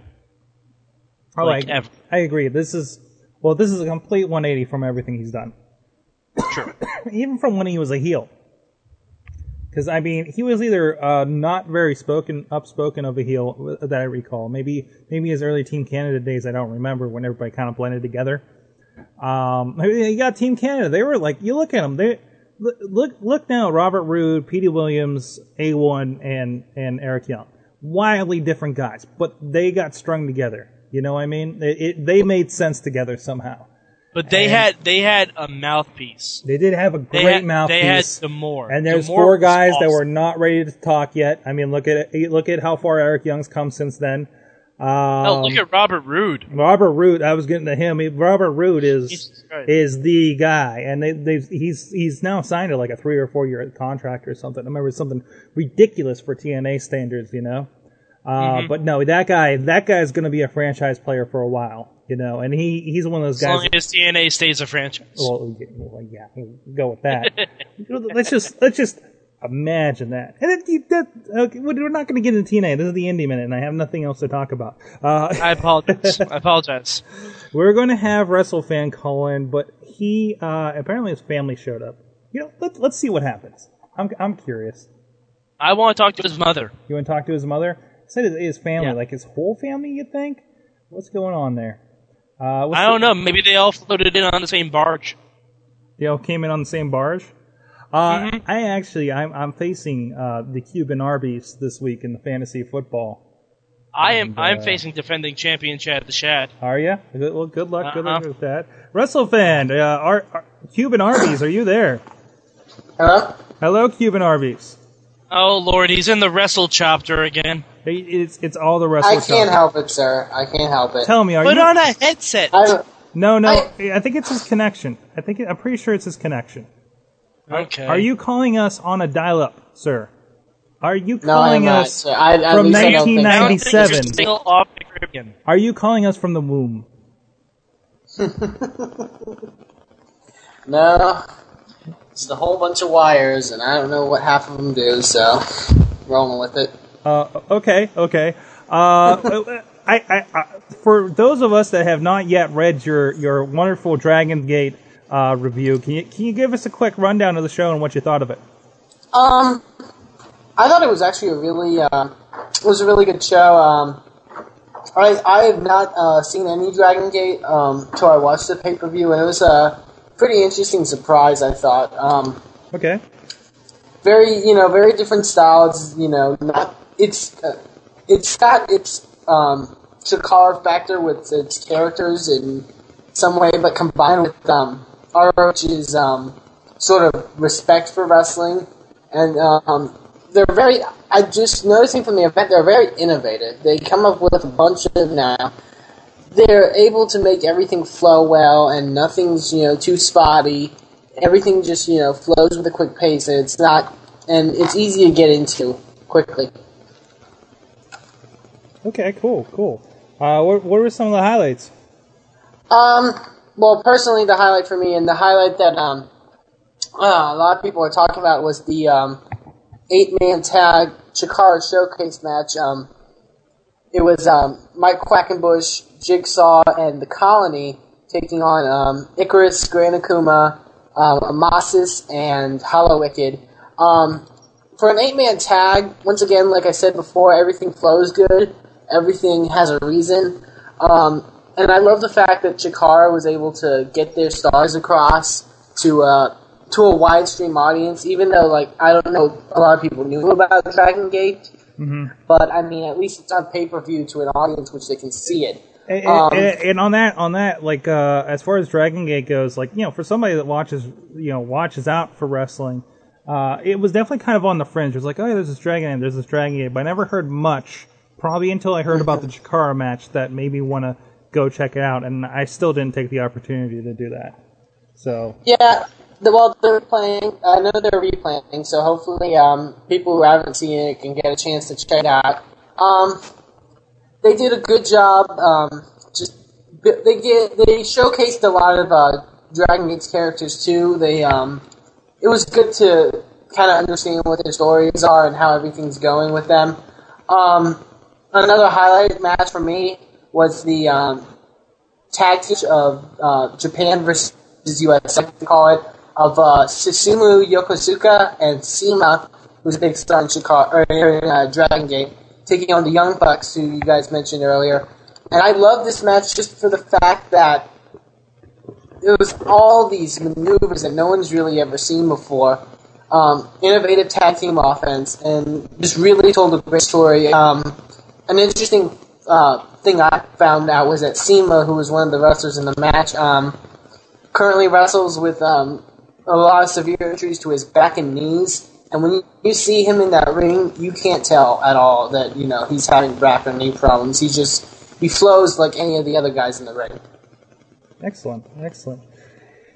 Oh, like, I, ever. I agree. This is well, this is a complete 180 from everything he's done. Sure. Even from when he was a heel. Because I mean, he was either uh, not very spoken, upspoken of a heel that I recall. Maybe, maybe his early Team Canada days. I don't remember when everybody kind of blended together. Um, you got Team Canada. They were like, you look at them. They look look, look now. Robert Roode, Petey Williams, A1, and and Eric Young. Wildly different guys, but they got strung together. You know what I mean? It, it, they made sense together somehow. But they And- had they had a mouthpiece. They did have a They great had, mouthpiece. They had D'Amore. And there's D'Amore four guys that were not ready to talk yet. I mean, look at it. Look at how far Eric Young's come since then. Um, Oh, look at Robert Roode. Robert Roode. I was getting to him. Robert Roode is is the guy, and they they he's he's now signed to like a three or four year contract or something. I remember something ridiculous for TNA standards, you know. Uh, Mm-hmm. But no, that guy that guy's going to be a franchise player for a while, you know, and he he's one of those As guys. long as TNA stays a franchise. Well, yeah, well, yeah, we'll go with that. let's just let's just imagine that. And it, that okay, we're not going to get into TNA. This is the indie minute, and I have nothing else to talk about. Uh, I apologize. I apologize. we're going to have WrestleFan call in, but he uh, apparently his family showed up. You know, let, let's see what happens. I'm I'm curious. I want to talk to his mother. You want to talk to his mother? He said his, his family, Yeah. like his whole family. You think? What's going on there? Uh, what's I the- don't know. Maybe they all floated in on the same barge. They all came in on the same barge. Uh, Mm-hmm. I actually, I'm, I'm facing uh, the Cuban Arby's this week in the fantasy football. I am. And, I'm uh, facing defending champion Chad the Shad. Are you? Good, well, good luck. Good luck Uh-huh. with that. WrestleFan, uh, Ar- Ar- Cuban Arby's, are you there? Hello? Hello, Cuban Arby's. Oh Lord, he's in the wrestle chapter again. It's it's all the wrestle. I can't help it, sir. I can't help it. Tell me, are Put you? on a headset. I, no, no. I, think it's his connection. I think I'm pretty sure it's his connection. Okay. Are you calling us on a dial-up, sir? Are you calling not, us sir. I, from least I don't think so. I don't think 1997? still off the Caribbean. Are you calling us from the womb? No. It's a whole bunch of wires, and I don't know what half of them do, so rolling with it. Uh, okay, okay. Uh, I, I, I, for those of us that have not yet read your, your wonderful Dragon Gate uh, review, can you can you give us a quick rundown of the show and what you thought of it? Um, I thought it was actually a really, uh, it was a really good show. Um, I I have not uh, seen any Dragon Gate um, till I watched the pay per view, and it was a pretty interesting surprise. I thought. Um, Okay. very you know very different styles. You know, not it's uh, it's got its um, Chikara factor with its characters in some way, but combined with um, ROH's um, sort of respect for wrestling, and um, they're very. I just noticing from the event they're very innovative. They come up with a bunch of now. They're able to make everything flow well, and nothing's you know too spotty. Everything just you know flows with a quick pace, and it's not, and it's easy to get into quickly. Okay. Cool. Cool. Uh, what, what were some of the highlights? Um, well, personally, the highlight for me, and the highlight that um, uh, a lot of people are talking about was the um, eight-man tag Chikara Showcase match. Um, it was um, Mike Quackenbush, Jigsaw, and the Colony taking on um, Icarus, Gran Akuma, um, Amasis, and Hallowicked. Um, for an eight-man tag, once again, like I said before, everything flows good. Everything has a reason. Um, and I love the fact that Chikara was able to get their stars across to uh, to a wide stream audience, even though like I don't know a lot of people knew about Dragon Gate, Mm-hmm. but I mean at least it's on pay per view to an audience which they can see it. And, Um, and, and on that, on that, like uh, as far as Dragon Gate goes, like you know, for somebody that watches, you know, watches out for wrestling, uh, it was definitely kind of on the fringe. It was like, oh, yeah, there's this Dragon Gate, there's this Dragon Gate, but I never heard much. Probably until I heard about the Chikara match that made me want to go check it out, and I still didn't take the opportunity to do that. So Yeah, the, well, they're playing. I know they're replaying, so hopefully, um, people who haven't seen it can get a chance to check it out. Um, they did a good job. Um, just they get they showcased a lot of uh, Dragon Gate's characters too. They um, it was good to kind of understand what their stories are and how everything's going with them. Um, another highlight match for me was the um, tag team of uh, Japan versus US, I to call it, of uh, Susumu Yokosuka and CIMA, who's a big star in Chicago or in uh, Dragon Gate, taking on the Young Bucks, who you guys mentioned earlier. And I love this match just for the fact that it was all these maneuvers that no one's really ever seen before. Um, innovative tag team offense, and just really told a great story. Um, an interesting uh, thing I found out was that CIMA, who was one of the wrestlers in the match, um, currently wrestles with um, a lot of severe injuries to his back and knees. And when you, see him in that ring, you can't tell at all that you know he's having back or knee problems. He just he flows like any of the other guys in the ring. Excellent, excellent.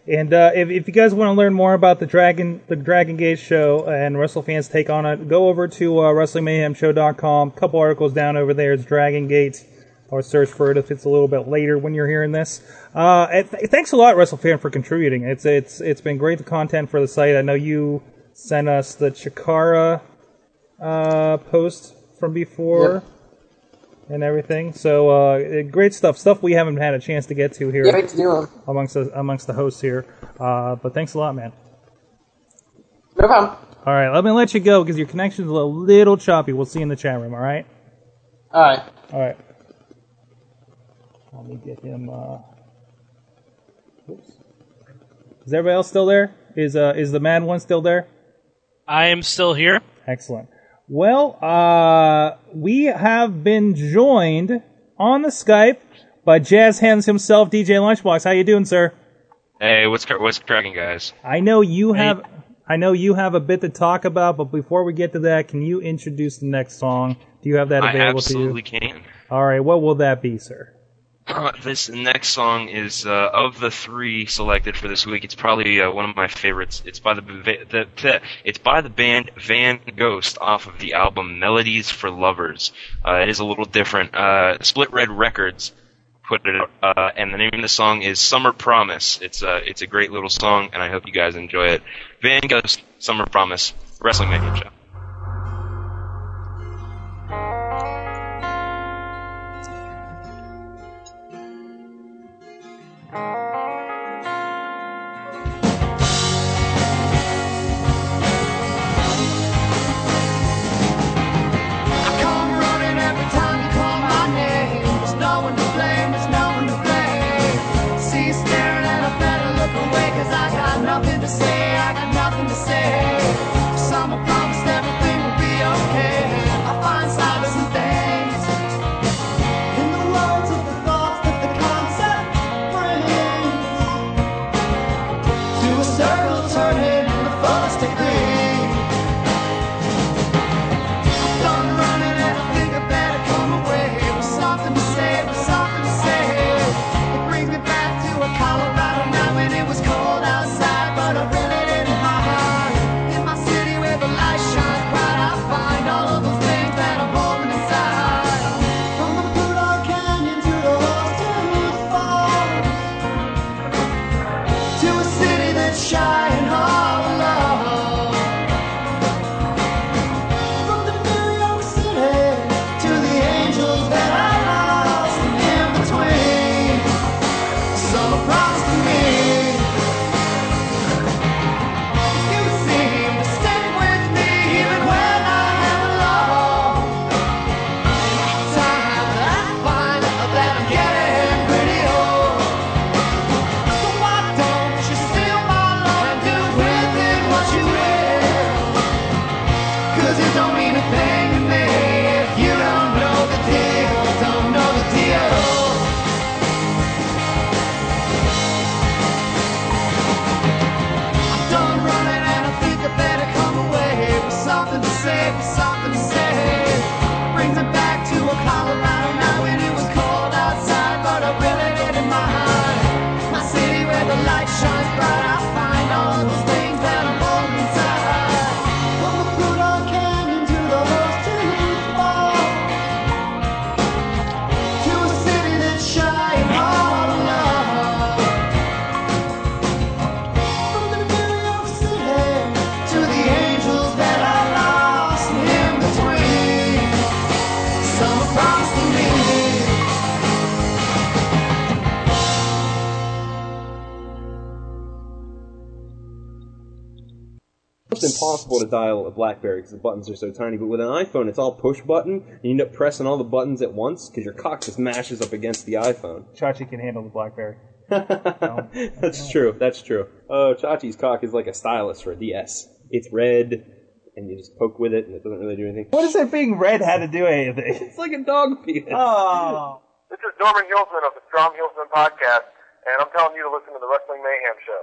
And uh, if, if you guys want to learn more about the Dragon the Dragon Gate show and WrestleFans take on it, go over to uh, WrestlingMayhemShow.com. Couple articles down over there is Dragon Gate, or search for it if it's a little bit later when you're hearing this. Uh, th- thanks a lot, WrestleFan, for contributing. It's it's it's been great the content for the site. I know you sent us the Chikara uh, post from before. And everything, so uh, great stuff. Stuff we haven't had a chance to get to here Yeah, great to amongst the, amongst the hosts here. Uh, but thanks a lot, man. No problem. All right, let me let you go because your connection's a little choppy. We'll see you in the chat room. All right. All right. All right. Let me get him. Uh... Oops. Is everybody else still there? Is uh is the mad one still there? I am still here. Excellent. Well, uh, we have been joined on the Skype by Jazz Hands himself, DJ Lunchbox. How you doing, sir? Hey, what's what's cracking, guys? I know you have. I know you have a bit to talk about, but before we get to that, can you introduce the next song? Do you have that available to you? I absolutely can. All right, what will that be, sir? This next song is uh, of the three selected for this week. It's probably uh, one of my favorites. It's by the, the, the it's by the band Van Ghost off of the album Melodies for Lovers. Uh, it is a little different. Uh, Split Red Records put it out, uh, and the name of the song is Summer Promise. It's a it's a great little song, and I hope you guys enjoy it. Van Ghost, Summer Promise, Wrestling Mayhem Show. Come impossible to dial a BlackBerry because the buttons are so tiny. But with an iPhone, it's all push button, and you end up pressing all the buttons at once because your cock just mashes up against the iPhone. Chachi can handle the BlackBerry. That's true. That's true. Oh, Chachi's cock is like a stylus for a DS. It's red, and you just poke with it, and it doesn't really do anything. What does it being red had to do anything? It's like a dog penis. Oh. This is Norman Hilsman of the Strom Hilsman Podcast, and I'm telling you to listen to the Wrestling Mayhem Show.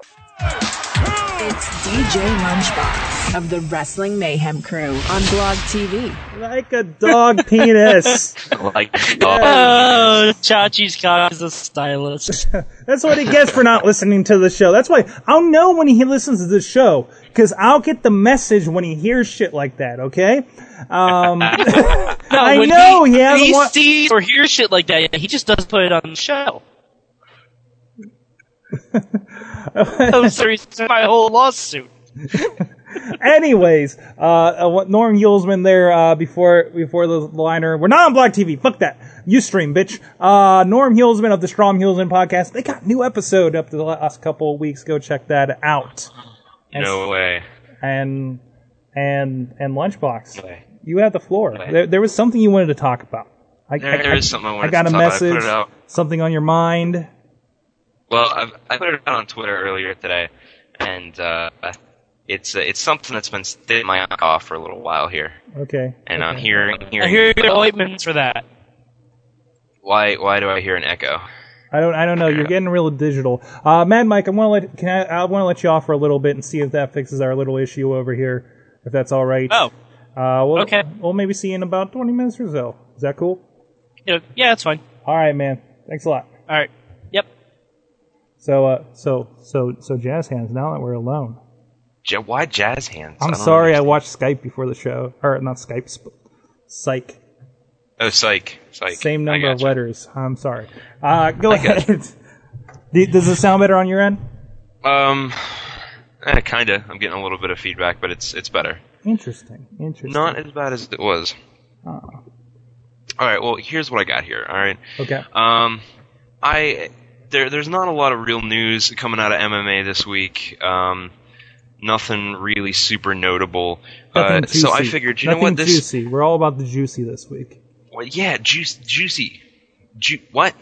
It's DJ Lunchbox of the Wrestling Mayhem crew on Blog TV. Like a dog penis. like Oh, Chachi's cock is a stylist. That's what he gets for not listening to the show. That's why I'll know when he listens to the show because I'll get the message when he hears shit like that. Okay. Um, I know he, he, hasn't. he wa- sees or hears shit like that. He just doesn't put it on the show. that was the reason for my whole lawsuit. Anyways, uh, uh, what Norm Yulesman there uh, before before the liner. We're not on Black TV. Fuck that. You stream, bitch. Uh, Norm Hulsman of the Strom Hulsman podcast. They got new episode up to the last couple of weeks. Go check that out. No way. And and and Lunchbox. You have the floor. There, there was something you wanted to talk about. I, There- there is something I wanted got to a talk about. I put message. Something on your mind. Well, I've, I put it out on Twitter earlier today, and uh, it's uh, it's something that's been sitting my eye off for a little while here, Okay. and I'm hearing hearing. I hear you get ointments for that. Why why do I hear an echo? I don't. I don't know. You're getting real digital. Uh, Mad Mike, I want to let. Can I? I want to let you off for a little bit and see if that fixes our little issue over here. If that's all right. Oh. Uh, we'll, Okay. We'll maybe see you in about 20 minutes or so. Is that cool? Yeah, yeah, that's fine. All right, man. Thanks a lot. All right. Yep. So, uh, so, so, so, jazz hands. Now that we're alone, Ja- why jazz hands? I'm I sorry. I watched Skype before the show, or not Skype, sp- Psych. Oh, psych, psych. Same number of letters. I'm sorry. Uh, go I ahead. Do- Does it sound better on your end? Um, eh, kinda. I'm getting a little bit of feedback, but it's it's better. Interesting. Interesting. Not as bad as it was. Oh, All right. Well, here's what I got here. All right. okay. Um, I there there's not a lot of real news coming out of MMA this week. Um, nothing really super notable. Uh, so I figured, you Nothing know what? This juicy. We're all about the juicy this week. well, yeah, juice, juicy, Ju- what?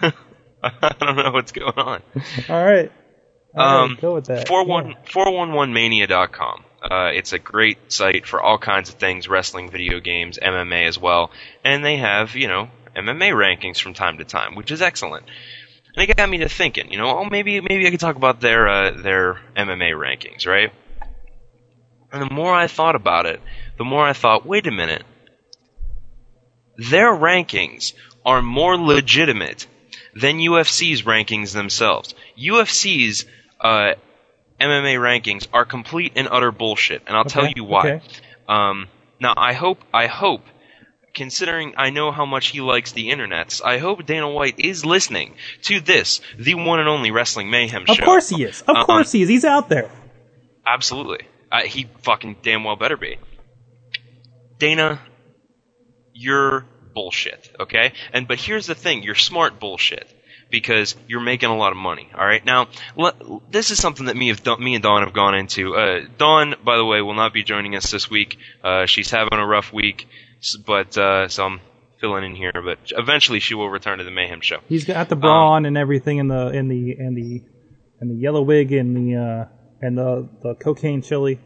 I don't know what's going on. All right. All right, Um, go with that. 41 411mania.com. Uh, it's a great site for all kinds of things, wrestling, video games, MMA as well. And they have, you know, MMA rankings from time to time, which is excellent. And it got me to thinking, you know, oh, maybe, maybe I could talk about their, uh, their MMA rankings, right? And the more I thought about it, the more I thought, wait a minute. Their rankings are more legitimate than UFC's rankings themselves. UFC's uh, MMA rankings are complete and utter bullshit, and I'll tell you why. okay. Um, now, I hope, I hope, considering I know how much he likes the internets, I hope Dana White is listening to this, the one and only Wrestling Mayhem show. Of course he is. Of Um, course he is. He's out there. Absolutely. Uh, he fucking damn well better be. Dana, you're bullshit, okay? And but here's the thing, you're smart bullshit because you're making a lot of money. All right, now le- this is something that me, have, me and Dawn have gone into. Uh, Dawn, by the way, will not be joining us this week. Uh, she's having a rough week, but uh, so I'm filling in here. But eventually, she will return to the Mayhem show. He's got the bra Um, on and everything, and the and the and the and the yellow wig and the uh, and the the cocaine chili.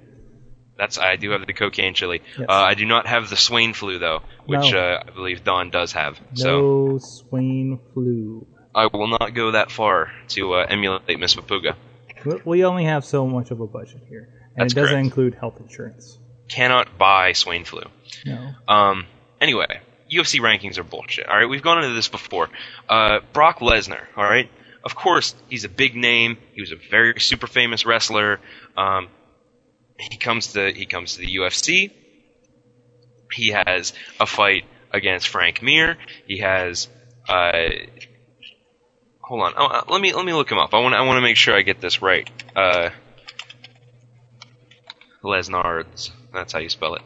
That's I do have the cocaine chili. Yes. Uh, I do not have the swain flu though, which No. uh, I believe Don does have. So. No Swain flu. I will not go that far to uh, emulate Miss Papuga. We- We only have so much of a budget here, and That's it doesn't correct. include health insurance. Cannot buy swain flu. No. Um. Anyway, UFC rankings are bullshit. All right, we've gone into this before. Uh, Brock Lesnar. All right. Of course, he's a big name. He was a very super famous wrestler. Um, he comes to he comes to the UFC. He has a fight against Frank Mir. He has. Uh, hold on. Uh, let me let me look him up. I want I want to make sure I get this right. Uh, Lesnards. That's how you spell it.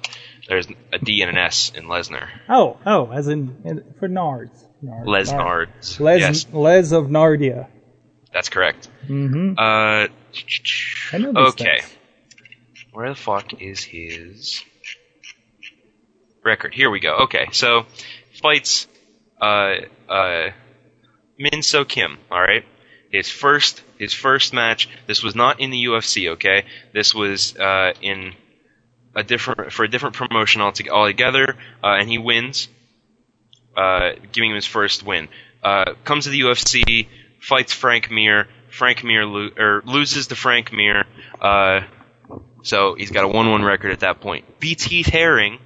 There's a D and an S in Lesnar. Oh, oh, as in, in for Nards. Nard, Lesnards. Les, Yes, Les of Nardia. that's correct. Mm-hmm. Uh, I know okay. Where the fuck is his record? Here we go. Okay, so fights. Uh, uh, Min-Soo Kim. All right, his first his first match. This was not in the UFC. Okay, this was uh, in a different for a different promotion altogether, uh, and he wins, uh, giving him his first win. Uh, comes to the UFC, fights Frank Mir. Frank Mir lo- or loses to Frank Mir. Uh, so he's got a one-one record at that point. Beats Heath Herring.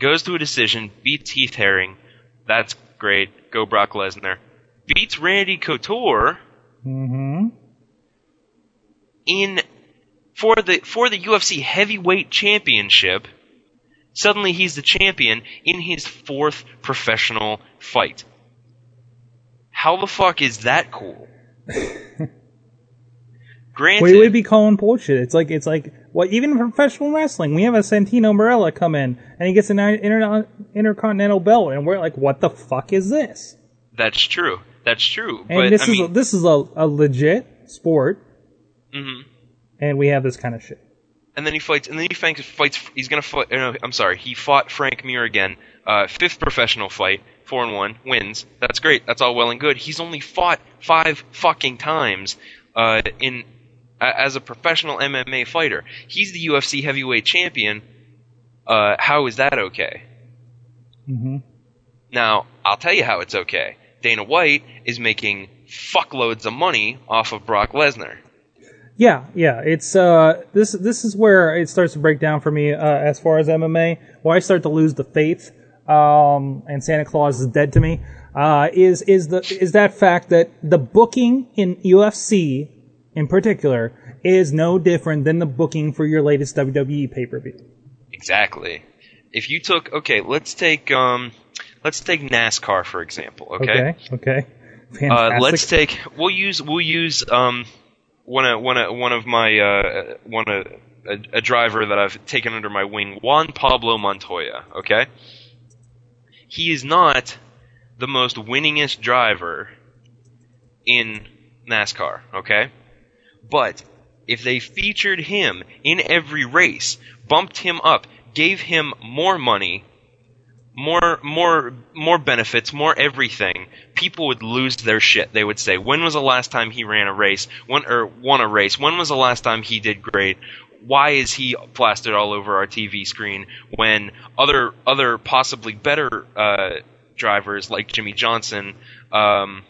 Goes to a decision. Beats Heath Herring. That's great. Go Brock Lesnar. Beats Randy Couture Mm-hmm. in for the for the UFC heavyweight championship. Suddenly he's the champion in his fourth professional fight. How the fuck is that cool? Granted, We would be calling bullshit. It's like it's like what even in professional wrestling, we have a Santino Marella come in and he gets an inter- intercontinental belt, and we're like, what the fuck is this? that's true. That's true. And but this I is mean, a, this is a, a legit sport, mhm. And we have this kind of shit. and then he fights, and then he fights. fights he's gonna fight. No, I'm sorry. He fought Frank Mir again. Uh, fifth professional fight, four and one, wins. That's great. That's all well and good. He's only fought five fucking times uh, in a as a professional MMA fighter. He's the UFC heavyweight champion. Uh, how is that okay? Mm-hmm. Now, I'll tell you how it's okay. Dana White is making fuckloads of money off of Brock Lesnar. Yeah, yeah. It's uh this this is where it starts to break down for me uh, as far as MMA. Where I start to lose the faith, um, and Santa Claus is dead to me. Uh, is is the is that fact that the booking in UFC in particular is no different than the booking for your latest WWE pay per view. Exactly. If you took okay, let's take um let's take NASCAR for example, okay? Okay. Okay. Uh, Fantastic. let's take we'll use we'll use um one of one of one of my uh, uh one of a, a driver that I've taken under my wing, Juan Pablo Montoya, okay? He is not the most winningest driver in NASCAR, okay? But if they featured him in every race, bumped him up, gave him more money, more more more benefits, more everything, people would lose their shit. They would say, "When was the last time he ran a race? When or won a race? When was the last time he did great? Why is he plastered all over our TV screen when other other possibly better uh, drivers like Jimmie Johnson um,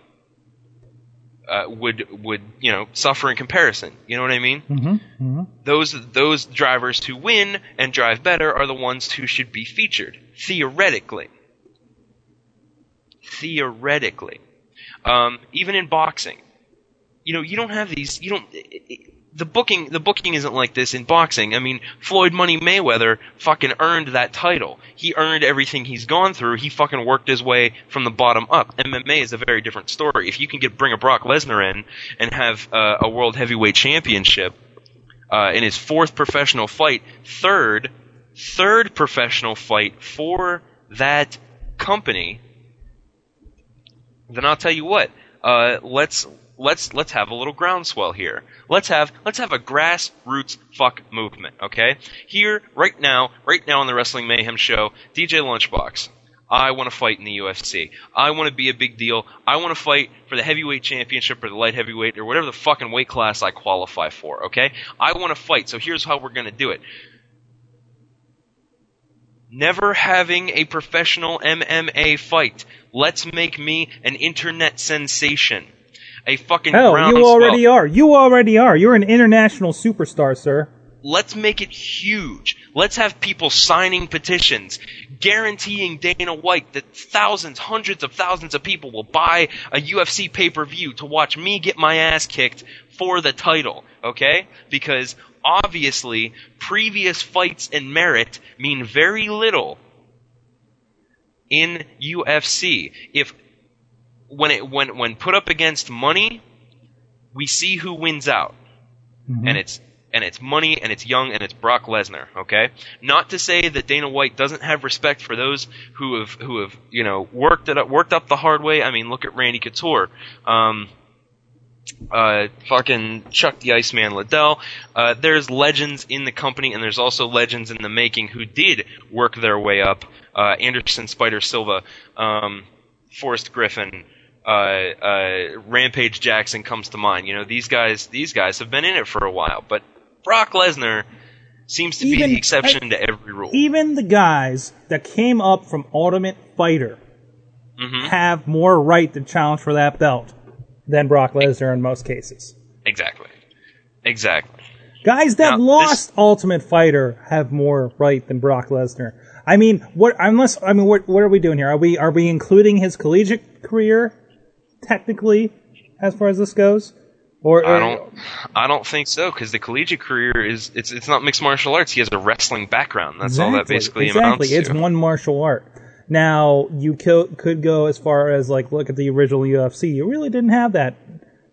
uh, would would you know suffer in comparison? You know what I mean? Mm-hmm. Mm-hmm. those those drivers who win and drive better are the ones who should be featured theoretically. Theoretically, um, even in boxing, you know, you don't have these. You don't. It, it, the booking, the booking isn't like this in boxing. I mean, Floyd Money Mayweather fucking earned that title. He earned everything he's gone through. He fucking worked his way from the bottom up. MMA is a very different story. If you can get bring a Brock Lesnar in and have uh, a world heavyweight championship uh, in his fourth professional fight, third, third professional fight for that company, then I'll tell you what. Uh, let's let's let's have a little groundswell here. Let's have let's have a grassroots fuck movement. Okay, here right now, right now on the Wrestling Mayhem show, DJ Lunchbox. I want to fight in the UFC. I want to be a big deal. I want to fight for the heavyweight championship or the light heavyweight or whatever the fucking weight class I qualify for, okay? I want to fight, so here's how we're going to do it. Never having a professional MMA fight. Let's make me an internet sensation. A fucking Hell, you groundswell. already are. You already are. You're an international superstar, sir. Let's make it huge. Let's have people signing petitions, guaranteeing Dana White that thousands, hundreds of thousands of people will buy a UFC pay per view to watch me get my ass kicked for the title, okay? Because obviously, previous fights and merit mean very little in UFC. If when it when when put up against money, we see who wins out and it's and it's money and it's young and it's Brock Lesnar. Okay, not to say that Dana White doesn't have respect for those who have who have you know worked it up, worked up the hard way. I mean, look at Randy Couture. Um, uh, fucking Chuck the Iceman Liddell. Uh, there's legends in the company, and there's also legends in the making who did work their way up. Uh, Anderson Spider Silva. Um, Forrest Griffin, uh, uh, Rampage Jackson comes to mind. You know, these guys, these guys have been in it for a while, but Brock Lesnar seems to be the exception to every rule. Even the guys that came up from Ultimate Fighter hmm have more right to challenge for that belt than Brock Lesnar in most cases. Exactly. Exactly. Guys that Now, this- lost Ultimate Fighter have more right than Brock Lesnar. I mean, what? Unless I mean, what? What are we doing here? Are we are we including his collegiate career technically, as far as this goes? Or, I don't. I don't think so because the collegiate career is it's it's not mixed martial arts. He has a wrestling background. That's all that basically exactly. amounts It's to. It's one martial art. Now you co- could go as far as like look at the original UFC. You really didn't have that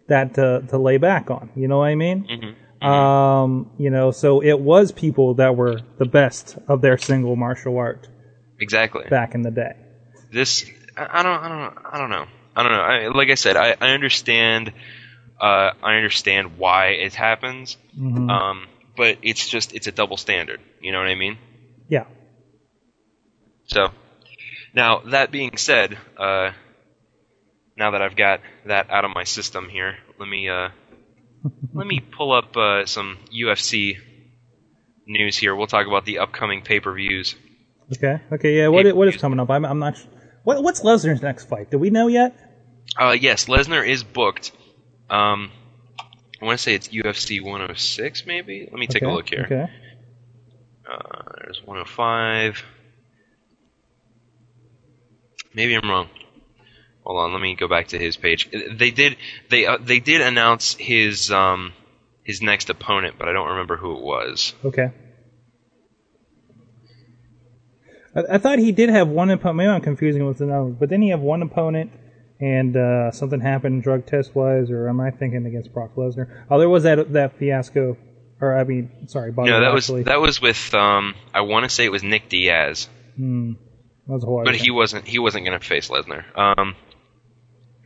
that to, to lay back on. You know what I mean? Mm-hmm. Um, you know, so it was people that were the best of their single martial art Exactly. back in the day. This I I don't I don't I don't know I don't know. I, like I said, I, I understand. Uh, I understand why it happens. Mhm. Um, but it's just it's a double standard. You know what I mean? Yeah. So, now that being said, uh, now that I've got that out of my system here, let me uh, let me pull up uh, some UFC news here. We'll talk about the upcoming pay per views. Okay. Okay. Yeah. What what is coming up? I'm I'm not. What what's Lesnar's next fight? Do we know yet? Uh, yes, Lesnar is booked. Um, I want to say it's UFC 106, maybe. Let me take a look here. Okay. Uh, there's 105. Maybe I'm wrong. Hold on, let me go back to his page. They did they uh, they did announce his um his next opponent, but I don't remember who it was. Okay. I, I thought he did have one opponent. Maybe I'm confusing it with another. but didn't he have one opponent and uh, something happened drug test wise, or am I thinking against Brock Lesnar? Oh, there was that that fiasco, or I mean, sorry, Bobby no, that was that was with um I want to say it was Nick Diaz. Hmm. That was a whole but he wasn't he wasn't going to face Lesnar. Um,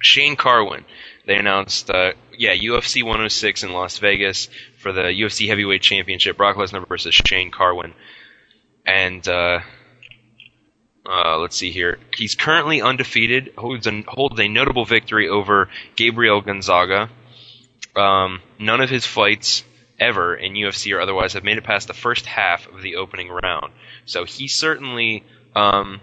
Shane Carwin. They announced, uh, yeah, UFC 106 in Las Vegas for the UFC Heavyweight Championship. Brock Lesnar versus Shane Carwin, and uh, uh, let's see here. He's currently undefeated. Holds a, holds a notable victory over Gabriel Gonzaga. Um, none of his fights ever in UFC or otherwise have made it past the first half of the opening round. So he certainly um,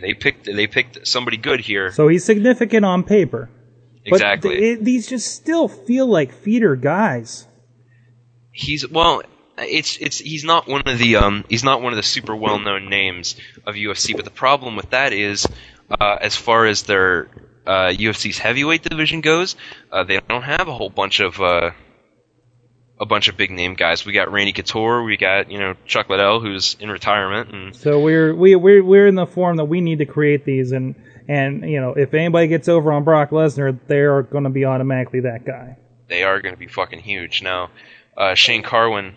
they picked they picked somebody good here. So he's significant on paper. But Exactly. th- it, these just still feel like feeder guys. He's well, it's it's he's not one of the um he's not one of the super well known names of UFC. But the problem with that is, uh, as far as their uh, UFC's heavyweight division goes, uh, they don't have a whole bunch of uh, a bunch of big name guys. We got Randy Couture, we got you know Chuck Liddell, who's in retirement, and So we're we we're we're in the form that we need to create these, and and you know if anybody gets over on Brock Lesnar, they're going to be automatically that guy. they are going to be fucking huge. Now, uh, Shane Carwin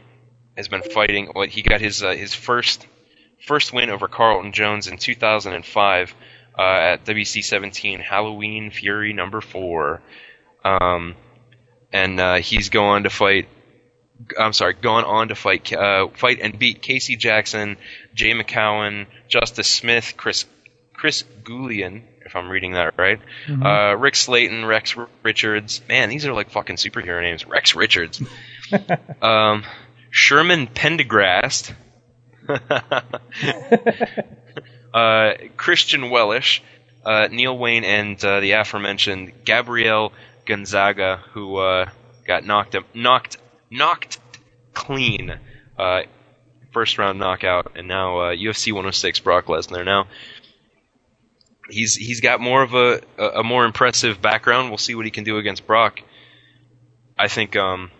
has been fighting. Well, he got his uh, his first first win over Carlton Jones in 2005 uh, at WC 17 Halloween Fury number four, um, and uh, he's going to fight. I'm sorry, gone on to fight uh, fight and beat Casey Jackson, Jay McCowan, Justice Smith, Chris Chris Goulian, if I'm reading that right, Mhm. uh, Rick Slayton, Rex Richards. Man, these are like fucking superhero names. Rex Richards, um, Sherman Pendergarst, uh, Christian Wellisch, uh, Neil Wain, and uh, the aforementioned Gabriel Gonzaga, who uh, got knocked knocked knocked clean, uh, first round knockout, and now uh, UFC 106 Brock Lesnar. Now he's he's got more of a a a more impressive background. We'll see what he can do against Brock. I think um.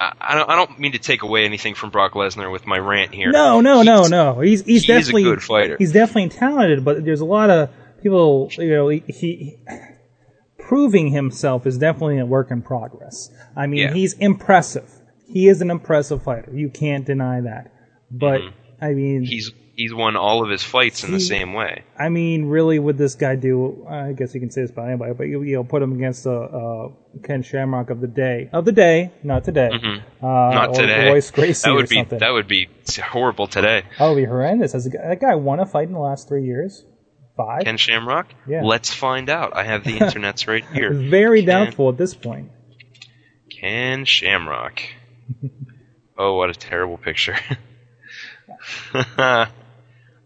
I I don't. I don't mean to take away anything from Brock Lesnar with my rant here. No, no, no, no. He's he's he is a definitely good fighter. He's definitely talented, but there's a lot of people. You know, he, he proving himself is definitely a work in progress. I mean, Yeah. he's impressive. He is an impressive fighter. You can't deny that. But I mean, Mm-hmm. He's he's won all of his fights in the He- same way. I mean, really, would this guy do? I guess you can say this about anybody, but you, know, put him against a uh, Ken Shamrock of the day, of the day, not today, Mhm. uh, Not or today. Royce Gracie that would be something. that would be horrible today. That would be horrendous. As a, guy- that guy won a fight in the last three years, Five. Ken Shamrock? Yeah. Let's find out. I have the internets right here. Very Ken, doubtful at this point. Ken Shamrock. oh, what a terrible picture.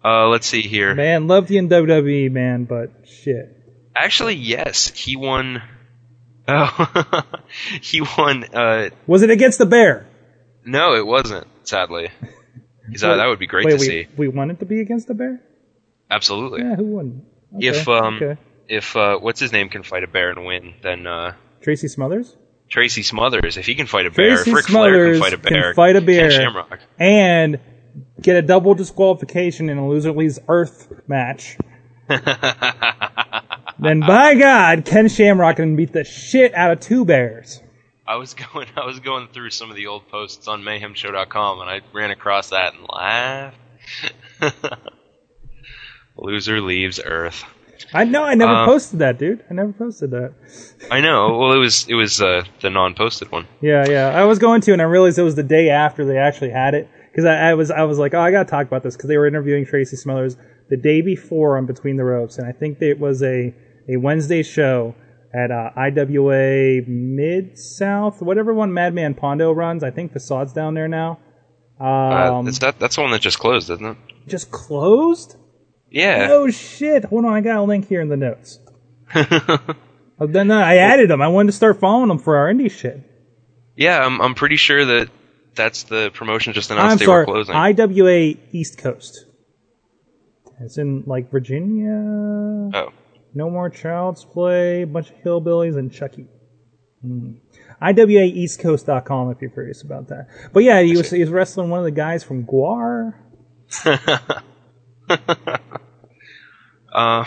Uh, let's see here. Man, loved you in WWE, man, but shit. Actually, yes, he won. Oh, he won. Uh, Was it against the Bear? no, it wasn't. Sadly, that, would be great Wait, to we, see. We want it to be against the Bear? Absolutely. Yeah, who wouldn't? Okay, if um, okay. if uh, what's his name can fight a bear and win, then uh, Tracy Smothers Tracy Smothers. If he can fight a bear, Tracy if Ric Flair Smothers can fight a bear, can fight a bear. Shamrock. and get a double disqualification in a loser leaves Earth match. then by God, Ken Shamrock can beat the shit out of two bears. I was going I was going through some of the old posts on mayhemshow.com and I ran across that and laughed. Loser leaves Earth. I know I never Uh, posted that, dude. I never posted that. I know. Well, it was it was uh, the non-posted one. Yeah, yeah. I was going to, and I realized it was the day after they actually had it because I, I was I was like, oh, I gotta talk about this because they were interviewing Tracy Smothers the day before on Between the Ropes, and I think it was a a Wednesday show at uh, IWA Mid South, whatever one Madman Pondo runs. I think Facade's down there now. Uh, Um, it's that that's the one that just closed, isn't it? just closed. Yeah. Oh shit! Hold on, I got a link here in the notes. Then uh, I added them. I wanted to start following them for our indie shit. Yeah, I'm I'm pretty sure that that's the promotion just announced I'm they sorry, were closing. IWA East Coast. It's in like Virginia. Oh. No more Child's Play, A bunch of hillbillies, and Chucky. Mm. IWAEastCoast.com if you're curious about that. But yeah, he was, he was wrestling one of the guys from GWAR. uh,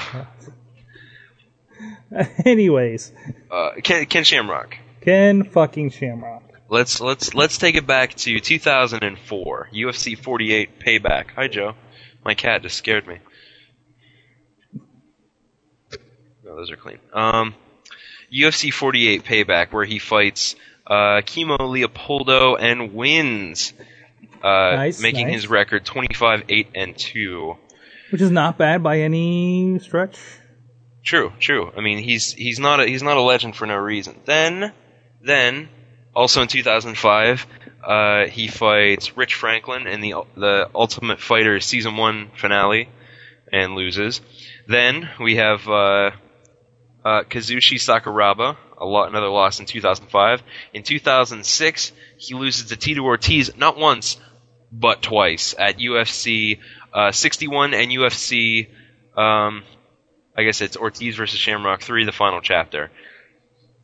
Anyways, uh, Ken, Ken Shamrock. Ken fucking Shamrock. Let's let's let's take it back to 2004 UFC 48 Payback. Hi Joe, my cat just scared me. No, those are clean. Um, UFC 48 Payback, where he fights uh, Kimo Leopoldo and wins, uh, Nice, making nice. his record 25 8 and 2. Which is not bad by any stretch. True, true. I mean, he's he's not a, he's not a legend for no reason. Then, then, also in 2005, uh, he fights Rich Franklin in the the Ultimate Fighter season one finale, and loses. Then we have uh, uh, Kazushi Sakuraba, a lot another loss in 2005. In 2006, he loses to Tito Ortiz not once but twice at UFC uh, 61 and UFC. Um, I guess it's Ortiz versus Shamrock 3, the final chapter.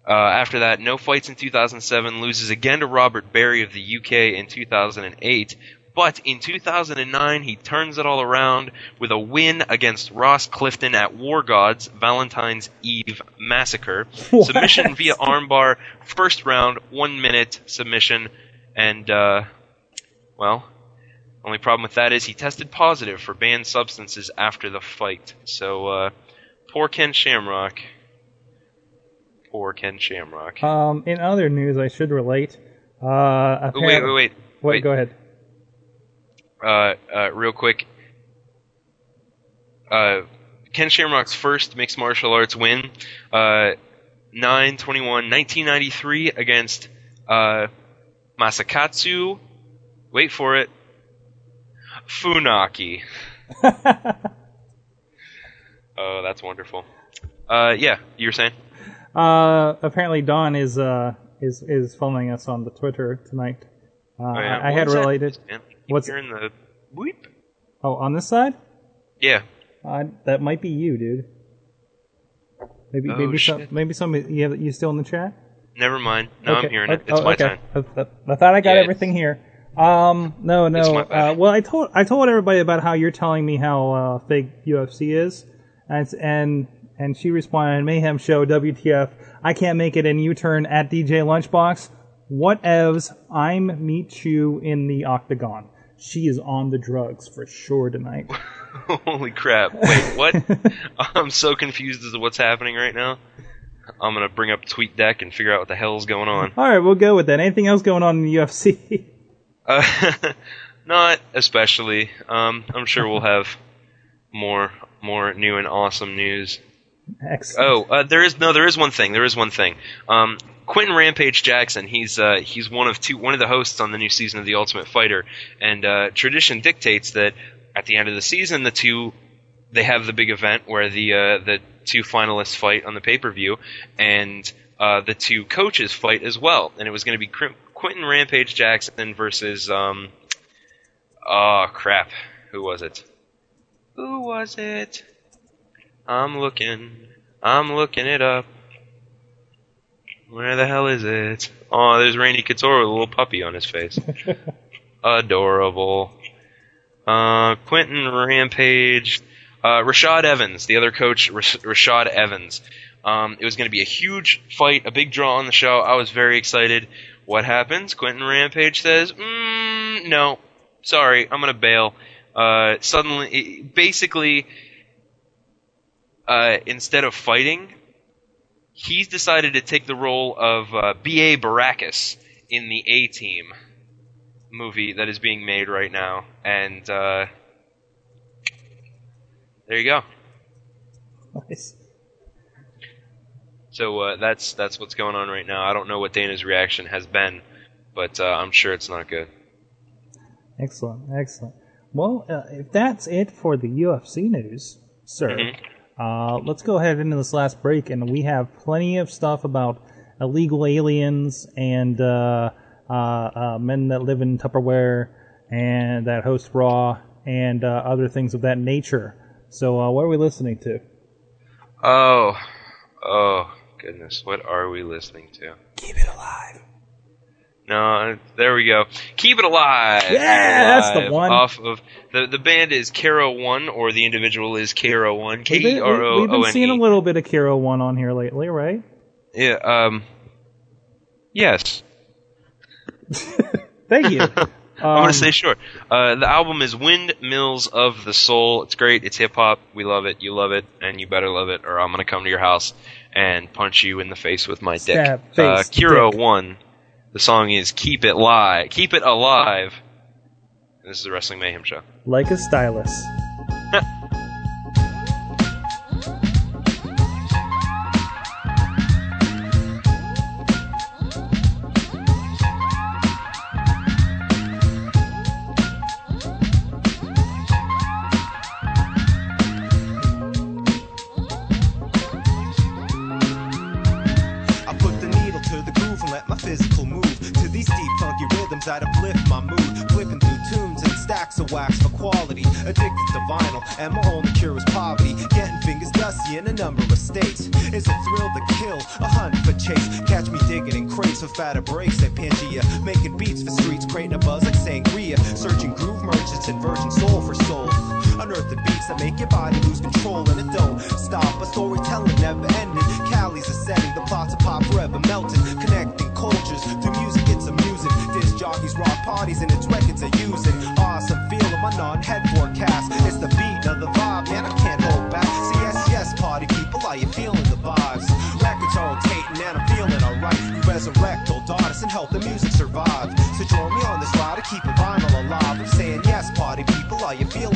Uh, after that, no fights in 2007, loses again to Robert Berry of the UK in 2008. But in 2009, he turns it all around with a win against Ross Clifton at War Gods Valentine's Eve Massacre. What? Submission via armbar, first round, one minute submission, and, uh, well, only problem with that is he tested positive for banned substances after the fight. So, uh, poor Ken Shamrock. Poor Ken Shamrock. Um, in other news, I should relate. Uh, wait, wait, wait. Wait, wait. go ahead. Uh, uh, real quick. Uh, Ken Shamrock's first mixed martial arts win, uh, 9 21 1993 against, uh, Masakatsu. Wait for it. Funaki. oh, that's wonderful. Uh, yeah, you were saying? Uh, apparently Don is uh is is following us on the Twitter tonight. Uh, Oh, yeah. I, I had related. Man, I keep What's hearing the weep? oh on this side? Yeah. Uh, that might be you, dude. Maybe Oh, maybe some maybe some you have you still in the chat? Never mind. No, Okay, I'm hearing it. It's oh, my okay. time. I, thought I got Yeah, everything here. Um, no, no. Uh, well, I told I told everybody about how you're telling me how uh, fake UFC is, and and and she responded, "Mayhem Show, WTF? I can't make it in U-turn at DJ Lunchbox. What evs? I'm meet you in the octagon. She is on the drugs for sure tonight. Holy crap. Wait, what? I'm so confused as to what's happening right now. I'm gonna bring up TweetDeck and figure out what the hell's going on. All right, we'll go with that. Anything else going on in the UFC? Uh, not especially. Um, I'm sure we'll have more more new and awesome news. Excellent. Oh, uh, there is no, there is one thing. There is one thing. Um, Quinton Rampage Jackson. He's uh, he's one of two, one of the hosts on the new season of The Ultimate Fighter, and uh, tradition dictates that at the end of the season, the two they have the big event where the uh, the two finalists fight on the pay per view, and uh, the two coaches fight as well. And it was going to be Qu- Quinton Rampage Jackson versus um, oh crap, who was it? Who was it? I'm looking. I'm looking it up. Where the hell is it? Oh, there's Randy Couture with a little puppy on his face. Adorable. Uh, Quinton Rampage. Uh, Rashad Evans, the other coach, Rash- Rashad Evans. Um, it was going to be a huge fight, a big draw on the show. I was very excited. What happens? Quinton Rampage says, mm, no, sorry, I'm going to bail. Uh, suddenly, basically, uh, instead of fighting, he's decided to take the role of uh, B.A. Baracus in the A Team movie that is being made right now. And uh, there you go. Nice. So uh, that's that's what's going on right now. I don't know what Dana's reaction has been, but uh, I'm sure it's not good. Excellent, excellent. Well, uh, if that's it for the UFC news, sir, Mhm. Uh, let's go ahead into this last break, and we have plenty of stuff about illegal aliens and uh, uh, uh, men that live in Tupperware and that host Raw and uh, other things of that nature. So, uh, what are we listening to? Oh, oh goodness, what are we listening to? Keep it alive. No, there we go. Keep it alive. Yeah, It that's the one. Off of the the band is Kero One, or the individual is Kero One. K We've been, E R O we've been seeing a little bit of Kero One on here lately, right? Yeah. Um. Yes. Thank you. I'm Um, gonna say sure. Uh, the album is Windmills of the Soul. It's great. It's hip hop. We love it. You love it, and you better love it, or I'm gonna come to your house and punch you in the face with my dick. Stab, uh, Kero dick. One. The song is "Keep It Live." Keep it alive. This is the Wrestling Mayhem Show. like a stylus. and my only cure is poverty. Getting fingers dusty in a number of states. It's a thrill to kill, a hunt for chase. Catch me digging in crates with fatter breaks at Pangea. Making beats for streets, creating a buzz like sangria. Searching groove merchants and virgin soul for soul. Unearth the beats that make your body lose control and it don't stop. A storytelling never ending. Cali's a setting, the plots of pop forever melting. Connecting cultures through music, it's amusing. Disc jockeys rock parties and its records are using. Awesome feeling my non-head forecast. It's the beat of the vibe, man, I can't hold back. See, yes, yes, party people, are you feeling the vibes? Records are rotating and I'm feeling alright. Resurrect old artists and help the music survive. So join me on this ride to keep the vinyl alive. I'm saying yes, party people, are you feeling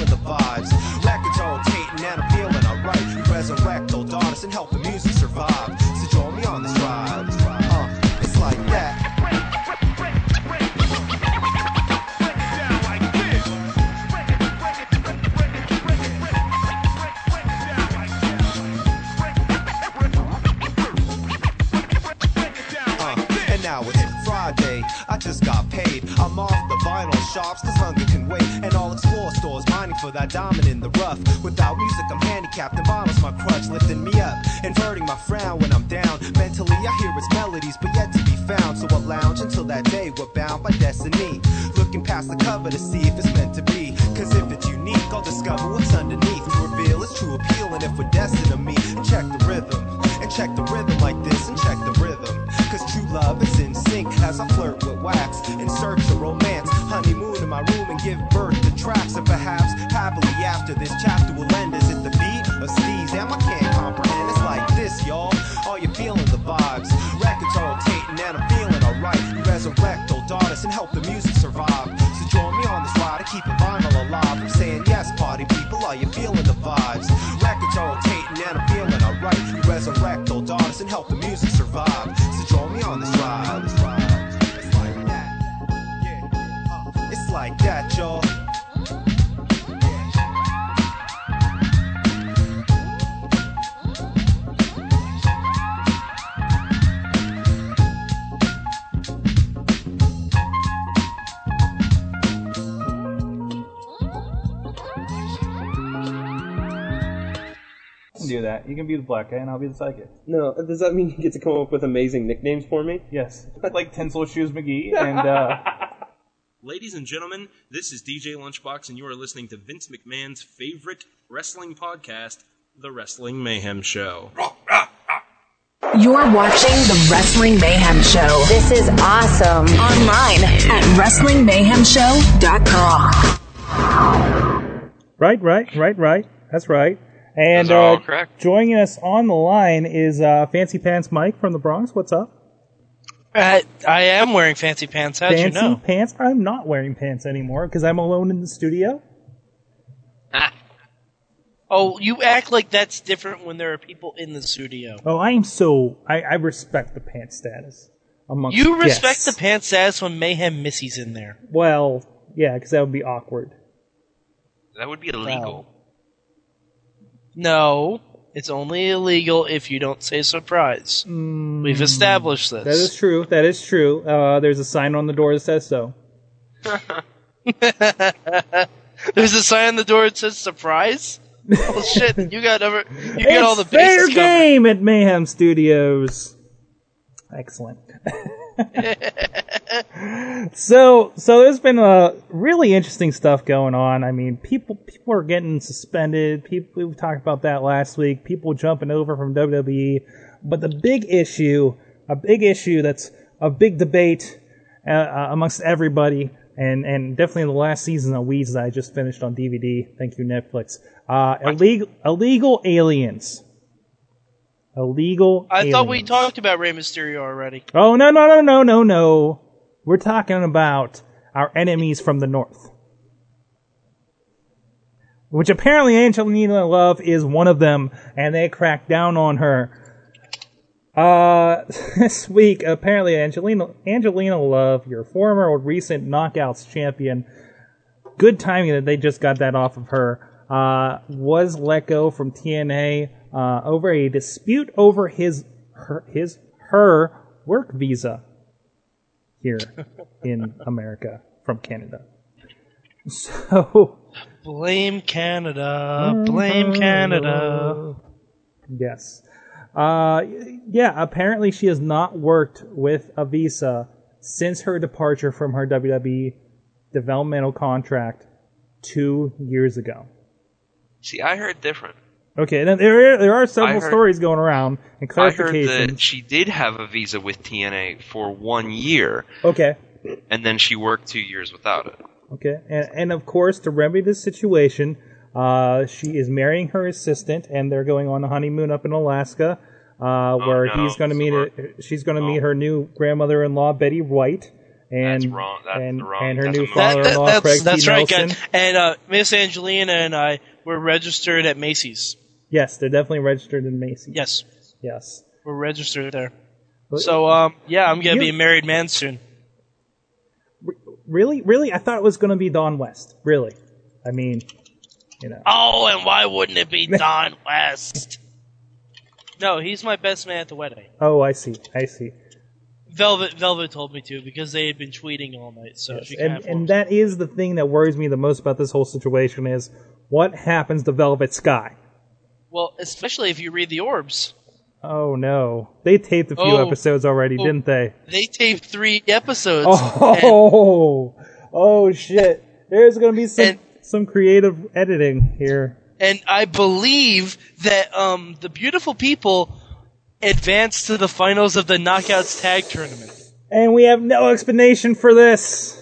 I'm off the vinyl shops, cause hunger can wait. And I'll explore stores, mining for that diamond in the rough. Without music, I'm handicapped, and vinyls my crutch, lifting me up, inverting my frown when I'm down. Mentally, I hear its melodies, but yet to be found. So I lounge until that day we're bound by destiny. Looking past the cover to see if it's meant to be. Cause if it's unique, I'll discover what's underneath. To reveal its true appeal, and if we're destined to meet, check the rhythm. And check the rhythm like this, and check the rhythm. Cause true love is in sync as I flirt with wax. In search of romance, honeymoon in my room and give birth to tracks. And perhaps happily after this chapter will end. Is it the beat or steez? Damn, I can't comprehend. It's like this, y'all. Are you feeling the vibes? Records are rotating and I'm feeling alright. Resurrect old artists and help the music survive. You can be the black guy, and I'll be the sidekick. No, does that mean you get to come up with amazing nicknames for me? Yes, like Tinsel Shoes McGee and. Uh, Ladies and gentlemen, this is DJ Lunchbox, and you are listening to Vince McMahon's favorite wrestling podcast, The Wrestling Mayhem Show. You're watching the Wrestling Mayhem Show. This is awesome. Online at WrestlingMayhemShow.com. Right, right, right, right. That's right. And Those are all uh, correct. joining us on the line is uh, Fancy Pants Mike from the Bronx. What's up? I, I am wearing fancy pants. How'd fancy you know? pants? I'm not wearing pants anymore because I'm alone in the studio. Ah. Oh, you act like that's different when there are people in the studio. Oh, I am so. I, I respect the pants status amongst You respect guests. the pants status when Mayhem Missy's in there. Well, yeah, because that would be awkward. That would be illegal. No, it's only illegal if you don't say surprise. We've established this. That is true. That is true. Uh, there's a sign on the door that says so. There's a sign on the door that says surprise. oh shit! You got over. You got all the It's fair covered. game at Mayhem Studios. Excellent. so, so there's been uh, really interesting stuff going on. I mean, people people are getting suspended. People we talked about that last week. People jumping over from WWE. But the big issue, a big issue that's a big debate uh, uh, amongst everybody, and and definitely in the last season of Weeds that I just finished on DVD. Thank you, Netflix. Uh, illegal illegal aliens. Illegal. I thought we talked about Rey Mysterio already. Oh no no no no no no! We're talking about our enemies from the north, which apparently Angelina Love is one of them, and they cracked down on her. Uh, this week apparently Angelina Angelina Love, your former or recent Knockouts champion, good timing that they just got that off of her. Uh, was let go from TNA uh, over a dispute over his her his her work visa here in America from Canada. So Blame Canada. Blame Canada. yes, uh, yeah. Apparently, she has not worked with a visa since her departure from her WWE developmental contract two years ago. See, I heard different. Okay, then there are, there are several heard- stories going around and clarifications. I heard that she did have a visa with TNA for one year, Okay, and then she worked two years without it. okay, and, and of course to remedy this situation, uh, she is marrying her assistant, and they're going on a honeymoon up in Alaska, uh, where Oh, no, he's going to meet. A, she's going to meet her new grandmother-in-law Betty White, and That's wrong. That's and, wrong. and her That's new a movie. That- that- father-in-law that's Craig that's T. right, Nelson. guys. And uh, Miss Angelina and I were registered at Macy's. Yes, they're definitely registered in Macy's. Yes, Yes. we're registered there. But- So, um, yeah, I'm gonna You- be a married man soon. Really, really, I thought it was going to be Don West. Really, I mean, you know. Oh, and why wouldn't it be Don West? No, he's my best man at the wedding. Oh, I see. I see. Velvet Velvet told me to because they had been tweeting all night. So she and and that is the thing that worries me the most about this whole situation is what happens to Velvet Sky. Well, especially if you read the orbs. Oh no, they taped a few Oh. episodes already, Oh. didn't they? They taped three episodes. and- Oh, oh shit! There's gonna be some some creative editing here. and I believe that um, the beautiful people advanced to the finals of the Knockouts Tag Tournament. And we have no explanation for this.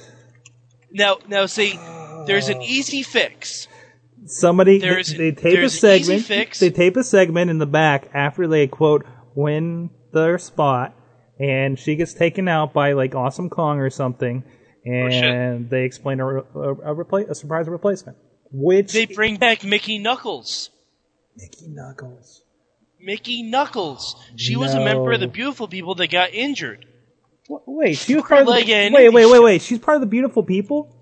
Now, now, see, there's an easy fix. Somebody they, There's- they tape a there's an easy segment. They tape a segment in the back after they quote win their spot, and she gets taken out by like Awesome Kong or something, oh, and they explain a, a, a, repla- a surprise replacement. Which They bring back Mickie Knuckles. Mickie Knuckles. Mickie Knuckles. She was a member of the beautiful people that got injured. Wait, she was part of the, wait, wait, wait, wait. She's part of the beautiful people.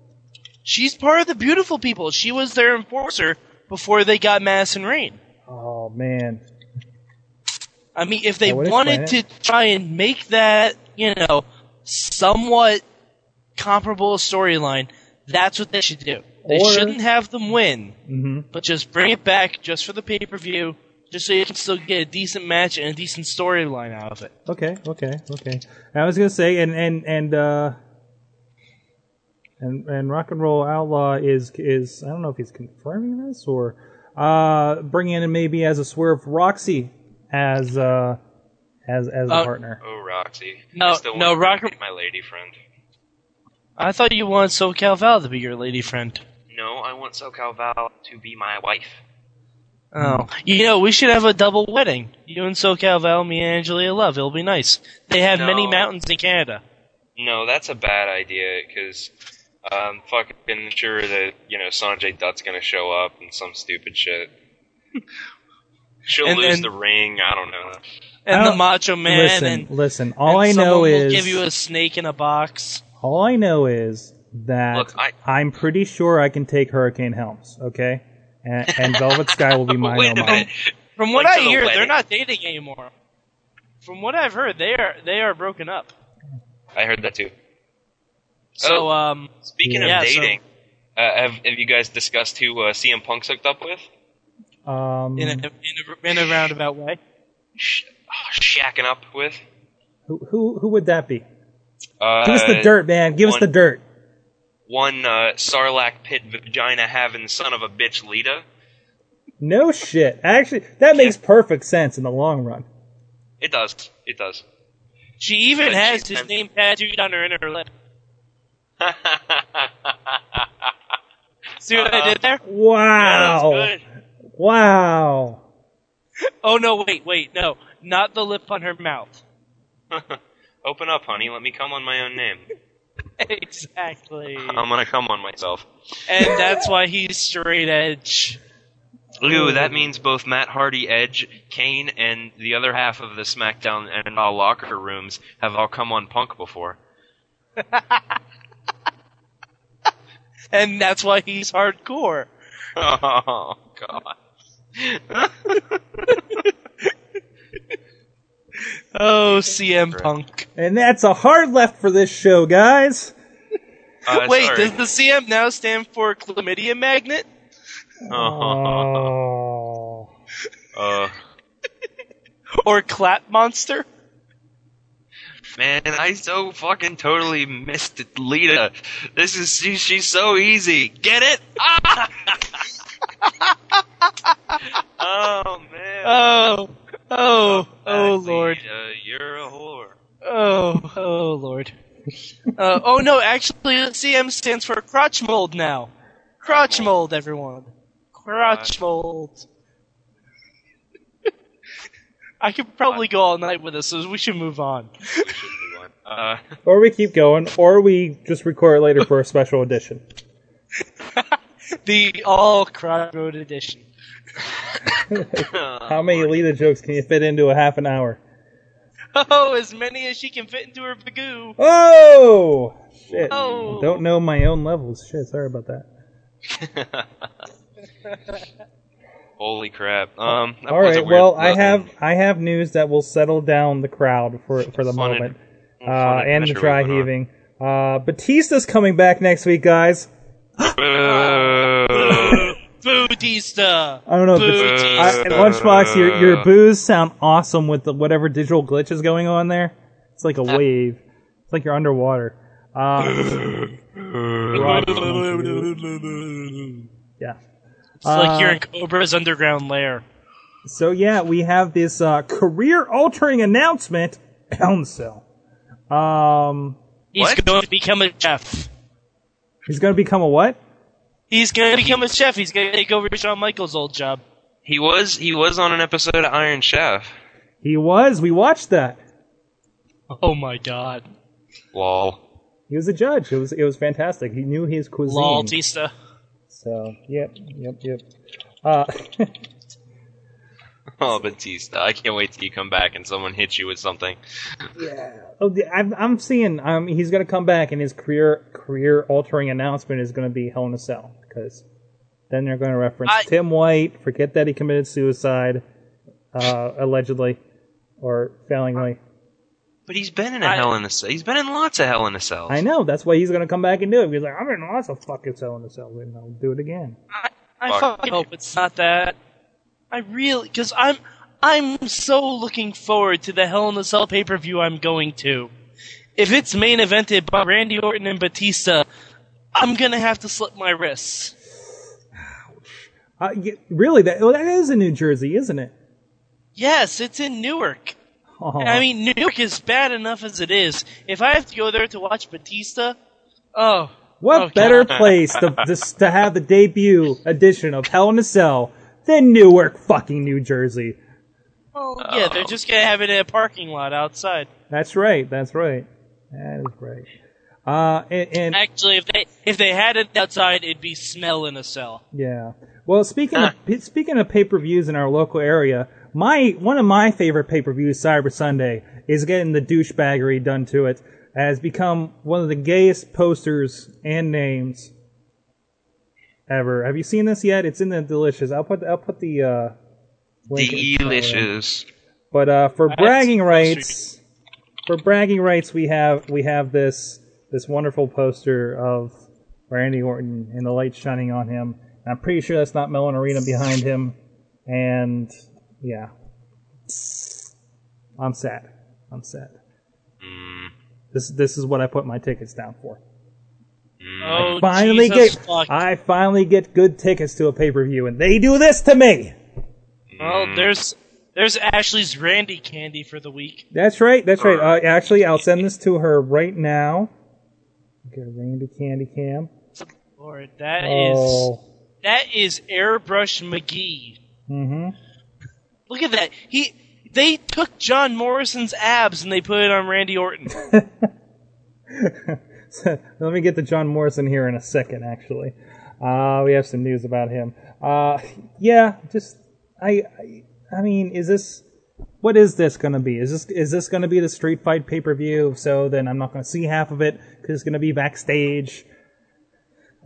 She's part of the beautiful people. She was their enforcer before they got Madison Rayne. Oh man, I mean, if they wanted to try and make that, you know, somewhat comparable storyline, that's what they should do. They Or- shouldn't have them win, hmm but just bring it back just for the pay per view, just so you can still get a decent match and a decent storyline out of it. Okay, okay, okay. I was gonna say, and and and uh, and and rock and roll outlaw is is I don't know if he's confirming this or uh bringing in maybe as a swerve Roxy as uh as as a Uh, partner. Oh, Roxy. No, I no, want Rock- to my lady friend. I thought you wanted SoCal Val to be your lady friend. No, I want SoCal Val to be my wife. Oh, you know, we should have a double wedding. You and SoCal Val, me and Angelina Love. It'll be nice. They have many mountains in Canada. No, that's a bad idea because I'm fucking sure that you know Sanjay Dutt's gonna show up and some stupid shit. She'll And- lose and- the ring. I don't know. And the don't- Macho Man. listen, and, listen. All and I someone know will is give you a snake in a box. all I know is that Look, I- I'm pretty sure I can take Hurricane Helms. Okay, and, and Velvet Sky will be mine. Wait a minute. From what Like I to the hear, they're not dating anymore. From what I've heard, they are they are broken up. I heard that too. So, Oh, um, speaking yeah, of so- dating, uh, have have you guys discussed who uh, CM Punk's hooked up with? Um, in a, in a in a roundabout way. Sh- shacking up with? who who who would that be? Uh, Give us the dirt, man. Give us the dirt. One uh, Sarlacc pit vagina having son of a bitch Lita. No shit. Actually, that makes perfect sense in the long run. It does. It does. She even But has she's his name tattooed on her inner lip. See what I did there? Uh, wow. Yeah. Wow. Oh no! Wait, wait, no, not the lip on her mouth. Open up, honey. Let me come on my own name. exactly. I'm gonna come on myself. And that's why he's straight edge. Ooh, that means both Matt Hardy, Edge, Kane, and the other half of the SmackDown and Raw locker rooms have all come on Punk before. And that's why he's hardcore. Oh God. Oh, CM Punk. And that's a hard left for this show, guys. Uh, Wait, sorry. does the CM now stand for chlamydia magnet? Oh. Uh, Or clap monster? Man, I so fucking totally missed it, Lita. This is she, she's so easy. Get it? Ah! oh man. Oh, oh, oh, Lord. Lita, you're a whore. Oh, oh, Lord. Uh, oh no, actually, CM stands for crotch mold now. Crotch mold, everyone. Crotch mold. I could probably go all night with this, so we should move on. We should move on. Uh, Or we keep going, or we just record it later for a special edition. The all crotch mode edition. How many Lita jokes can you fit into a half an hour? Oh, as many as she can fit into her bagoo. Oh! Shit. Oh. Don't know my own levels. Shit, sorry about that. Holy crap. Um, that All was a right. weird Well, I have I have news that will settle down the crowd for for the Fun moment, fun uh, and the dry we went on. heaving. Uh, Batista's coming back next week, guys. Boo. Bautista. I don't know. If. I, Lunchbox, your your boos sound awesome with the, whatever digital glitch is going on there. It's like a wave. It's like you're underwater. Um, yeah. It's like you're Uh, in Cobra's underground lair. So yeah, we have this uh, career-altering announcement. Hell in Cell. Um, He's What? going to become a chef. he's going to become a what? He's going to become a chef. He's going to take over Shawn Michaels' old job. He was he was on an episode of Iron Chef. He was. We watched that. Oh my god. Lol. He was a judge. It was it was fantastic. He knew his cuisine. Lol, Tista. So yep, yep, yep. Uh, Oh, Batista! I can't wait till you come back and someone hits you with something. Yeah. Oh, I'm, I'm seeing. Um, he's going to come back, and his career career altering announcement is going to be Hell in a Cell because then they're going to reference I- Tim White. Forget that he committed suicide, uh, allegedly or failingly. But he's been in a I- Hell in a Cell. He's been in lots of Hell in a Cells. I know. That's why he's going to come back and do it. He's like, I'm in lots of fucking Hell in a Cell, and I'll do it again. I Fuck. fucking hope it's not that. I really because I'm I'm so looking forward to the Hell in a Cell pay per view I'm going to. If it's main evented by Randy Orton and Batista, I'm gonna have to slip my wrists. Uh, really, that well, that is in New Jersey, isn't it? Yes, it's in Newark. Oh. I mean, New York is bad enough as it is. If I have to go there to watch Batista, oh, What oh, better place to, to to have the debut edition of Hell in a Cell than Newark, fucking New Jersey? Oh, yeah, they're just gonna have it in a parking lot outside. That's right. That's right. That is right. Uh, and, and Actually, if they if they had it outside, it'd be smell in a cell. Yeah. Well, speaking of speaking of pay per views in our local area, my one of my favorite pay per views, Cyber Sunday, is getting the douchebaggery done to it. Has become one of the gayest posters and names ever. Have you seen this yet? It's in the delicious. I'll put I'll put the uh, link in- Delicious. But uh, for That's bragging poster- rights, for bragging rights, we have we have this this wonderful poster of Randy Orton and the light shining on him. I'm pretty sure that's not Mellon Arena behind him, and yeah, I'm sad. I'm sad. This this is what I put my tickets down for. Oh, I finally Jesus get fuck. I finally get good tickets to a pay per view, and they do this to me. Well, there's there's Ashley's Randy candy for the week. That's right. That's right. Uh, actually, I'll send this to her right now. Get a Randy Candy Cam. Lord, that is Oh. that is Airbrush McGee. Mm-hmm. Look at that. He they took John Morrison's abs and they put it on Randy Orton. Let me get to John Morrison here in a second. Actually, uh, we have some news about him. Uh, yeah, just I, I, I mean, is this what is this going to be? Is this is this going to be the Street Fight pay per view? So, then I'm not going to see half of it because it's going to be backstage.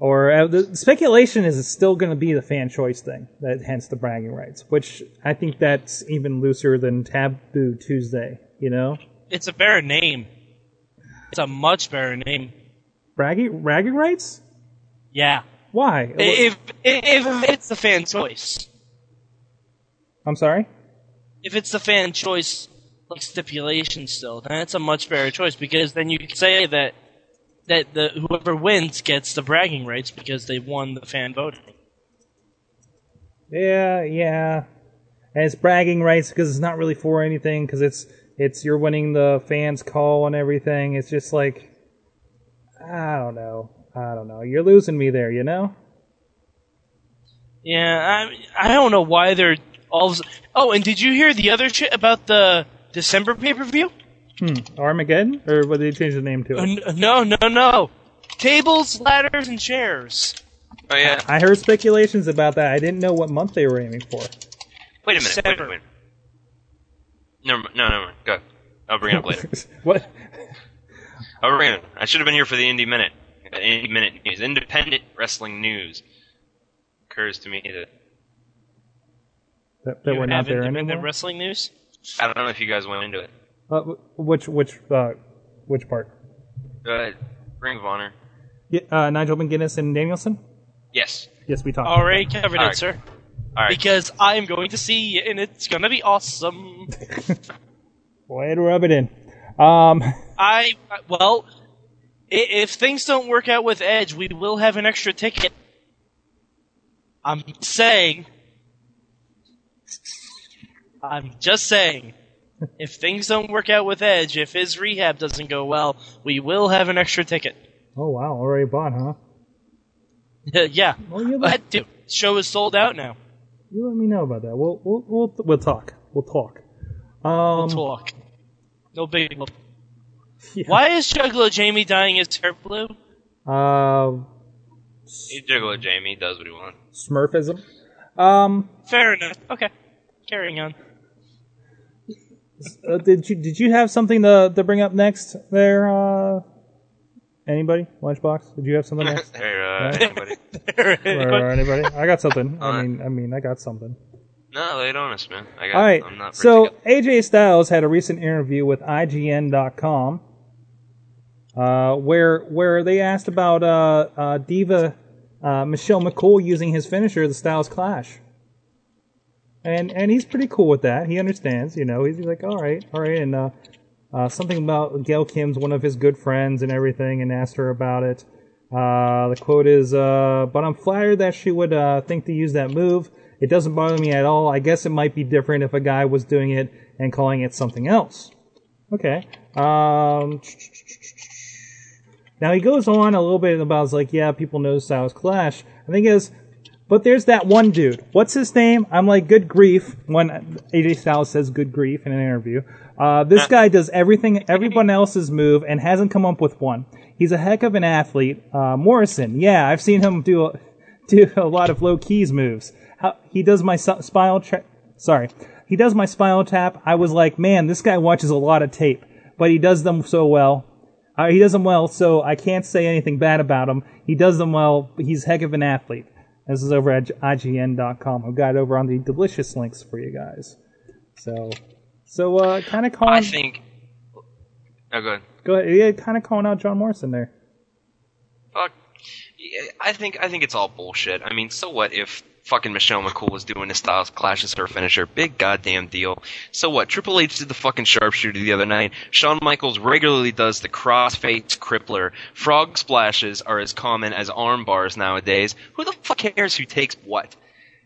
Or uh, the speculation is it's still going to be the fan choice thing, that hence the bragging rights, which I think that's even looser than Taboo Tuesday. You know, it's a better name. It's a much better name. bragging bragging rights. Yeah. Why? If if, if it's the fan choice, I'm sorry. if it's the fan choice like stipulation still, then it's a much better choice because then you can say that that the whoever wins gets the bragging rights because they won the fan voting. Yeah, yeah. And it's bragging rights because it's not really for anything because it's it's you're winning the fans' call and everything. It's just like I don't know. I don't know. You're losing me there, you know. Yeah, I I don't know why they're all. Oh, and did you hear the other shit about the December pay per view? Hmm. Armageddon, or what did they change the name to it? Uh, no, no, no. Tables, ladders, and chairs. Oh yeah. I heard speculations about that. I didn't know what month they were aiming for. Wait a minute. Wait a minute. Never mind. No, never mind. Go. I'll bring it up later. what? I'll bring it. up. I should have been here for the Indie Minute. Uh, Indie Minute news. Independent wrestling news. Occurs to me that That, that we're not have there independent anymore. wrestling news. I don't know if you guys went into it. Uh, which which uh, which part? Go ahead. Ring of Honor. Yeah, uh, Nigel McGuinness and Danielson. Yes. Yes, we talked. Already covered All it, right. sir. All right. Because I'm going to see it, and it's gonna be awesome. Way to rub it in. Um, I well, i- if things don't work out with Edge, we will have an extra ticket. I'm saying. I'm just saying. If things don't work out with Edge, if his rehab doesn't go well, we will have an extra ticket. oh wow, already bought, huh? yeah. Well, you let, But dude, show is sold out now. you let me know about that. We'll we'll we'll, we'll talk. We'll talk. Um, We'll talk. No big deal. Why is Juggalo Jamie dying his hair blue? uh, He's Juggalo Jamie. Does what he wants. Smurfism. Um, Fair enough. Okay. Carrying on. Uh, did you did you have something to to bring up next there? Uh, anybody? Lunchbox? Did you have something next? There, uh, Right. anybody? or anybody? I got something. I mean, I mean, I got something. No, lay it on us, man. I got. All right. I'm not. So AJ Styles had a recent interview with IGN.com, uh, where where they asked about uh, uh, diva uh, Michelle McCool using his finisher, the Styles Clash. And and he's pretty cool with that. He understands, you know. He's, like, all right, all right, and uh, uh, something about Gail Kim's one of his good friends and everything, and asked her about it. Uh, the quote is, uh, "But I'm flattered that she would uh, think to use that move. It doesn't bother me at all. I guess it might be different if a guy was doing it and calling it something else." Okay. Um, now he goes on a little bit about, like, yeah, people know Styles Clash. I think is, but there's that one dude. What's his name? I'm like, good grief. When AJ Styles says good grief in an interview, uh, this guy does everything, everyone else's move and hasn't come up with one. He's a heck of an athlete. Uh, Morrison, yeah, I've seen him do a, do a lot of Low Ki's moves. How, he does my s- spinal tra- sorry, he does my spinal tap. I was like, man, this guy watches a lot of tape, but he does them so well. Uh, he does them well, so I can't say anything bad about him. He does them well. He's a heck of an athlete. This is over at IGN.com. I've got it over on the delicious links for you guys. So, so uh, kind of calling. I think. Oh, go ahead. Go ahead. Yeah, kind of calling out John Morrison there. Fuck. I think I think it's all bullshit. I mean, so what if fucking Michelle McCool was doing a Styles Clash as her finisher? Big goddamn deal. So what? Triple H did the fucking sharpshooter the other night. Shawn Michaels regularly does the crossface crippler. Frog splashes are as common as arm bars nowadays. Who the fuck cares who takes what?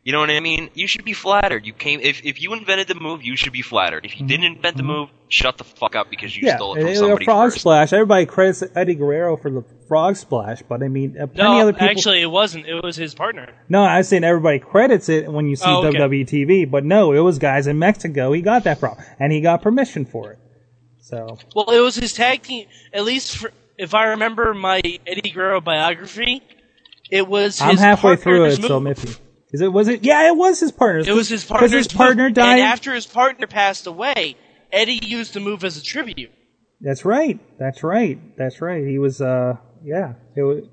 You know what I mean? You should be flattered. You came if if you invented the move, you should be flattered. If you didn't invent the move, shut the fuck up because you yeah, stole it from a somebody frog first. splash. Everybody credits Eddie Guerrero for the frog splash, but I mean, uh, plenty No, other people. actually, it wasn't. It was his partner. no, I was saying everybody credits it when you see Oh, okay. WWE TV, but no, it was guys in Mexico. He got that from, and he got permission for it. So Well, it was his tag team. At least, for, if I remember my Eddie Guerrero biography, it was. His I'm halfway through it, partner's so move. Is it? Was it? Yeah, it was his partner. It was his because his partner move. died. And after his partner passed away, Eddie used the move as a tribute. That's right. That's right. That's right. He was. uh Yeah. It was.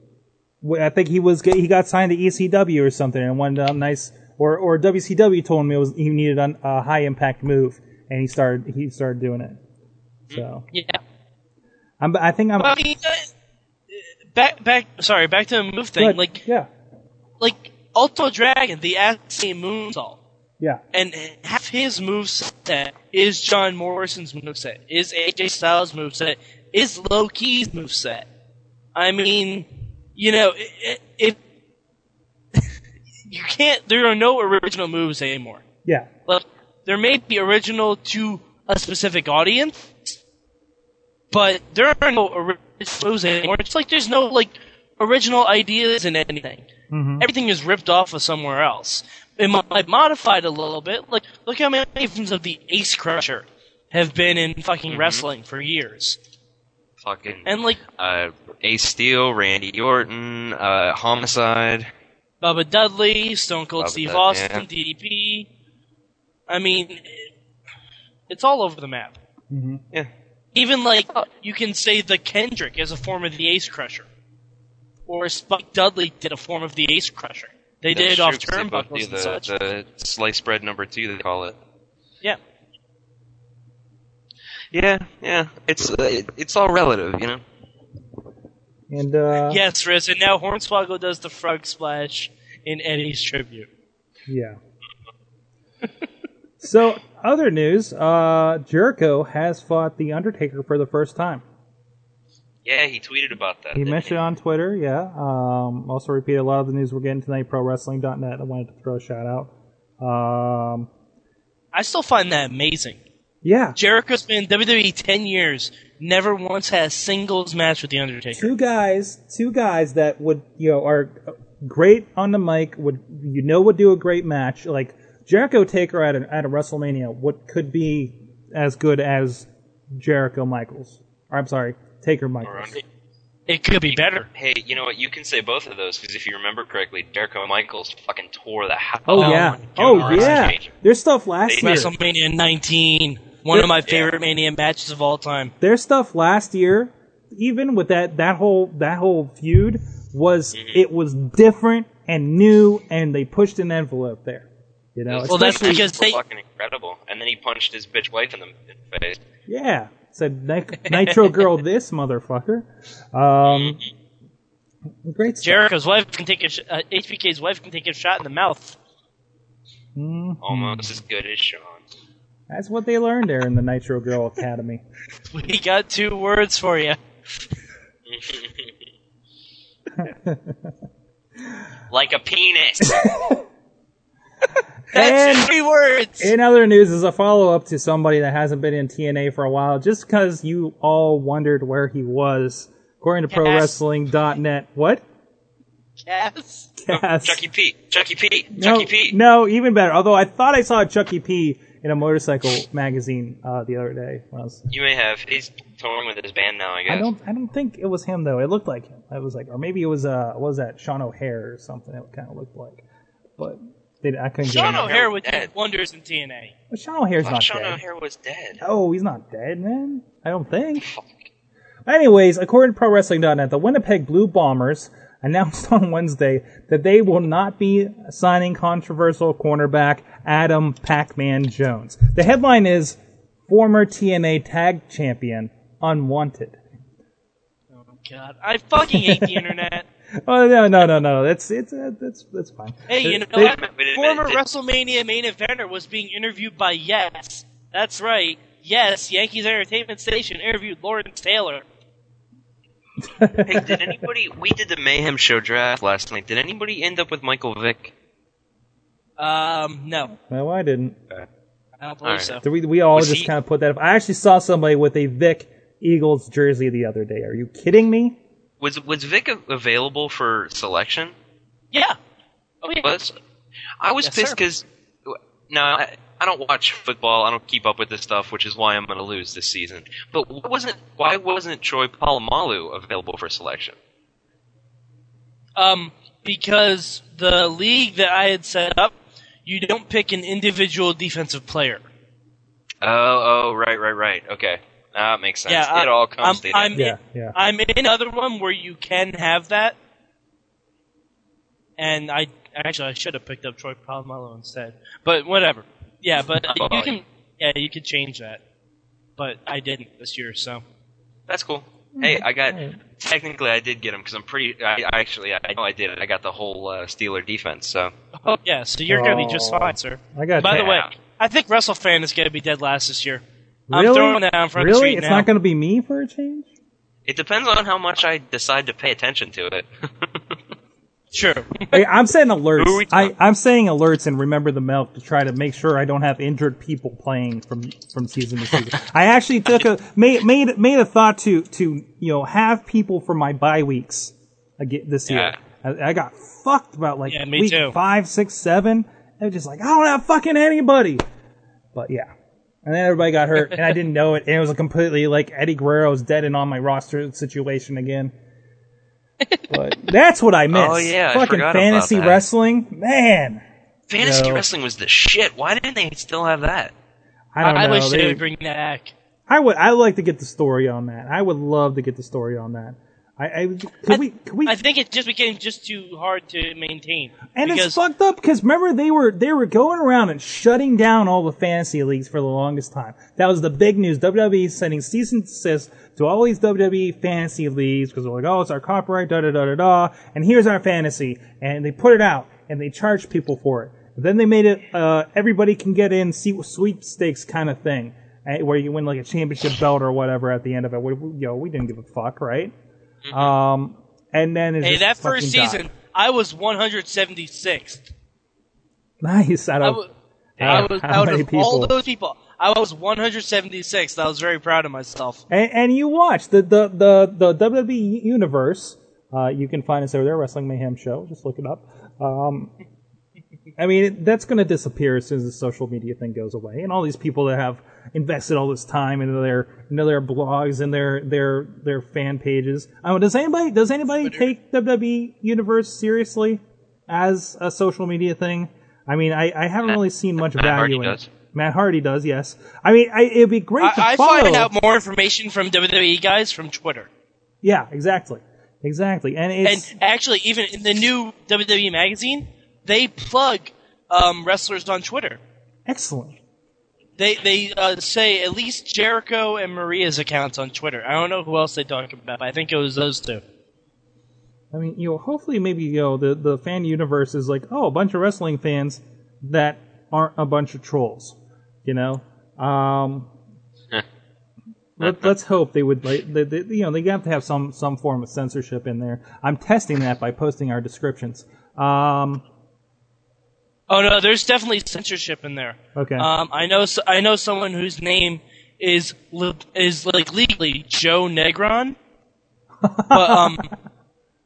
I think he was. He got signed to ECW or something, and wanted a nice. Or or WCW told him it was he needed a, a high impact move, and he started he started doing it. So Yeah. I'm. I think I'm. Well, I mean, uh, back, back. Sorry, back to the move thing. Like, yeah, like Ultimo Dragon, the Asai moonsault, yeah. and half his moveset is John Morrison's moveset, is AJ Styles' moveset, is Low Ki's moveset. I mean, you know, if you can't, there are no original moves anymore. Yeah. Like, there may be original to a specific audience, but there are no original moves anymore. It's like there's no like original ideas in anything. Mhm. Everything is ripped off of somewhere else. It might modified a little bit. Like, look how many versions of the Ace Crusher have been in fucking wrestling for years. Fucking And like uh, Ace Steel, Randy Orton, uh, Homicide. Bubba Dudley, Stone Cold Bubba Steve Dud- Austin, yeah. DDP. I mean, it's all over the map. Mm-hmm. Yeah. Even like you can say the Kendrick is a form of the Ace Crusher, or Spike Dudley did a form of the Ace Crusher. They That's did it true, off 'cause they both turnbuckles and the, such. The slice bread number two, they call it. Yeah. Yeah, yeah. It's uh, it, it's all relative, you know. And uh yes, Riz, and now Hornswoggle does the frog splash in Eddie's tribute. Yeah. so, other news, uh Jericho has fought The Undertaker for the first time. Yeah, he tweeted about that. He didn't mentioned it on Twitter, yeah. Um, also repeated a lot of the news we're getting tonight, ProWrestling.net. I wanted to throw a shout out. Um, I still find that amazing. yeah, Jericho's been in WWE ten years, never once had a singles match with the Undertaker. two guys, two guys that would, you know, are great on the mic, would, you know, would do a great match. Like, Jericho Taker at a, at a WrestleMania, what could be as good as Jericho Michaels. Or, I'm sorry, Taker Michaels. It could be better. Hey, you know what? You can say both of those because if you remember correctly, Jericho Michaels fucking tore the house. Oh, yeah. Oh, yeah. cage. There's stuff last year. WrestleMania 19, one of my favorite Mania matches of all time. their stuff last year, even with that that whole that whole feud, was Mm-hmm. it was different and new, and they pushed an envelope there. You know, Well, that's especially- because they- fucking incredible. And then he punched his bitch wife in the, in the face. yeah, said Nitro Girl, this motherfucker. Um, great stuff. Jericho's wife can take a sh- uh, HBK's wife can take a shot in the mouth. Mhm. Almost as good as Sean. That's what they learned there in the Nitro Girl Academy. We got two words for you. like a penis. And three words. In other news, is a follow up to somebody that hasn't been in TNA for a while, just because you all wondered where he was. According to Cass. ProWrestling.net, what? Cass. Cass. Chucky P. Chucky P. No, Chucky P. no, even better. Although I thought I saw Chucky P in a motorcycle magazine uh, the other day. When I, was, You may have. He's touring with his band now, I guess. I don't, I don't think it was him though. It looked like him. I was like, or maybe it was uh, what was that Sean O'Haire or something? It kind of looked like, but they, I couldn't get Sean him. O'Haire would do wonders in TNA. But Sean O'Haire's not Sean dead. O'Haire was dead. Oh, he's not dead, man. I don't think. Anyways, according to ProWrestling.net, the Winnipeg Blue Bombers announced on Wednesday that they will not be signing controversial cornerback Adam Pac-Man Jones. The headline is former TNA Tag Champion unwanted. Oh God, I fucking hate the internet. Oh no no no no! That's it's uh, that's that's fine. Hey, you know They- what? Former WrestleMania main eventer was being interviewed by Yes. That's right. Yes, Yankees Entertainment Station interviewed Lawrence Taylor. hey, did anybody? We did the Mayhem Show draft last night. Did anybody end up with Michael Vick? Um, no, No, I didn't. I don't believe so. So we we all Was just he- kind of put that. up. I actually saw somebody with a Vick Eagles jersey the other day. Are you kidding me? Was was Vick available for selection? Yeah. Oh yeah. Was I was Yes, pissed because no, I, I don't watch football. I don't keep up with this stuff, which is why I'm going to lose this season. But why wasn't why wasn't Troy Polamalu available for selection? Um, because the league that I had set up, you don't pick an individual defensive player. Oh, oh, right, right, right. Okay, that makes sense. Yeah, it I- all comes I'm, together. I'm in, I'm in another one where you can have that, and I actually I should have picked up Troy Polamalu instead, but whatever. Yeah, but Oh, you can yeah you could change that, but I didn't this year, so That's cool. Hey, I got technically I did get him because I'm pretty. I, I actually I know I did it. I got the whole uh, Steeler defense. So oh yeah, so you're gonna be just Oh. fine, sir. I got By the way, I think WrestleFan is gonna be dead last this year. I'm really? throwing that out in front of the really? street It's now. not going to be me for a change. it depends on how much I decide to pay attention to it. Sure. Hey, I'm saying alerts. Who are we I, I'm saying alerts and remember the milk to try to make sure I don't have injured people playing from from season to season. I actually took a made made made a thought to to you know have people for my bye weeks again this year. I, I got fucked about like Yeah, me week too. five, six, seven. I was just like I don't have fucking anybody. But yeah. And then everybody got hurt, and I didn't know it. And it was a completely like Eddie Guerrero's dead and on my roster situation again. But that's what I oh, miss. Oh, yeah, I fucking about fantasy that. wrestling, man. Fantasy No. wrestling was the shit. Why didn't they still have that? I don't I, know. wish they They- would bring that back. I would. I would like to get the story on that. I would love to get the story on that. I, I could we we I think it just became just too hard to maintain. And it's fucked up because remember they were they were going around and shutting down all the fantasy leagues for the longest time. That was the big news. WWE sending cease and desist to all these WWE fantasy leagues because they're like, oh, it's our copyright, da da da da da, and here's our fantasy, and they put it out and they charged people for it. Then they made it uh, everybody can get in sweepstakes kind of thing, eh, where you win like a championship belt or whatever at the end of it. We, know, we didn't give a fuck, right? Um, and then hey, that first died. season, I was 176th. Nice. Out I of, was, uh, I was out of all those people. I was 176th. I was very proud of myself. And, and you watch the the the, the WWE universe. Uh, you can find us over there, Wrestling Mayhem Show. Just look it up. Um, I mean, that's going to disappear as soon as the social media thing goes away, and all these people that have invested all this time into their into their blogs and their their their fan pages. Oh, does anybody does anybody take WWE universe seriously as a social media thing? I mean, I, I haven't really seen much Matt Hardy value in does. it. Matt Hardy does, yes. I mean, I, it'd be great to I, I follow. find out more information from WWE guys from Twitter. Yeah, exactly, exactly, and it's And actually, even in the new WWE magazine, they plug um, wrestlers on Twitter. excellent. They they uh, say at least Jericho and Maria's accounts on Twitter. I don't know who else they talk about. But I think it was those two. I mean, you know, hopefully, maybe you know the the fan universe is like, oh, a bunch of wrestling fans that aren't a bunch of trolls. You know, um, let, let's hope they would like they, they, you know they have to have some some form of censorship in there. I'm testing that by posting our descriptions. Um, Oh no, there's definitely censorship in there. Okay. Um, I know. s- I know someone whose name is is like legally Joe Negron. but um,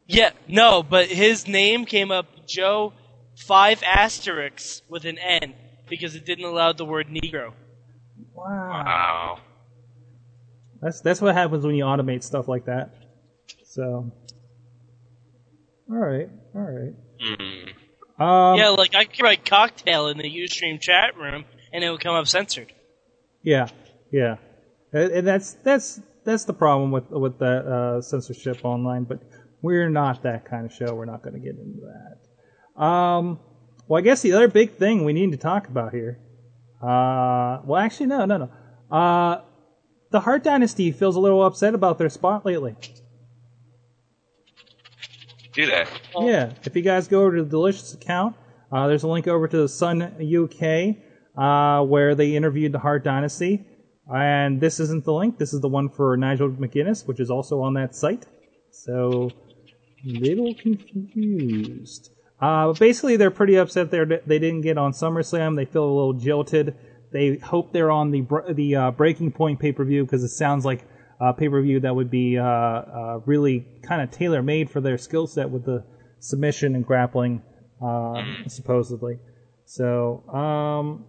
yeah, no, but his name came up Joe five asterisks with an N because it didn't allow the word Negro. Wow. That's that's what happens when you automate stuff like that. So, all right, all right. Um, yeah, like I could write cocktail in the Ustream chat room and it would come up censored. yeah, yeah. And and that's that's that's the problem with with that uh, censorship online. But we're not that kind of show. We're not going to get into that. Um, well, I guess the other big thing we need to talk about here. Uh, well, actually, no, no, no. Uh, the Hart Dynasty feels a little upset about their spot lately. Do that. Yeah, if you guys go over to the Delicious account, uh, there's a link over to the Sun UK uh, where they interviewed the Hart Dynasty. And this isn't the link. This is the one for Nigel McGuinness, which is also on that site. So, little confused. Uh, but basically, they're pretty upset they they didn't get on SummerSlam. They feel a little jilted. They hope they're on the the uh, Breaking Point pay per view because it sounds like a pay per view that would be uh, uh, really kind of tailor made for their skill set with the submission and grappling, uh, supposedly. So, um,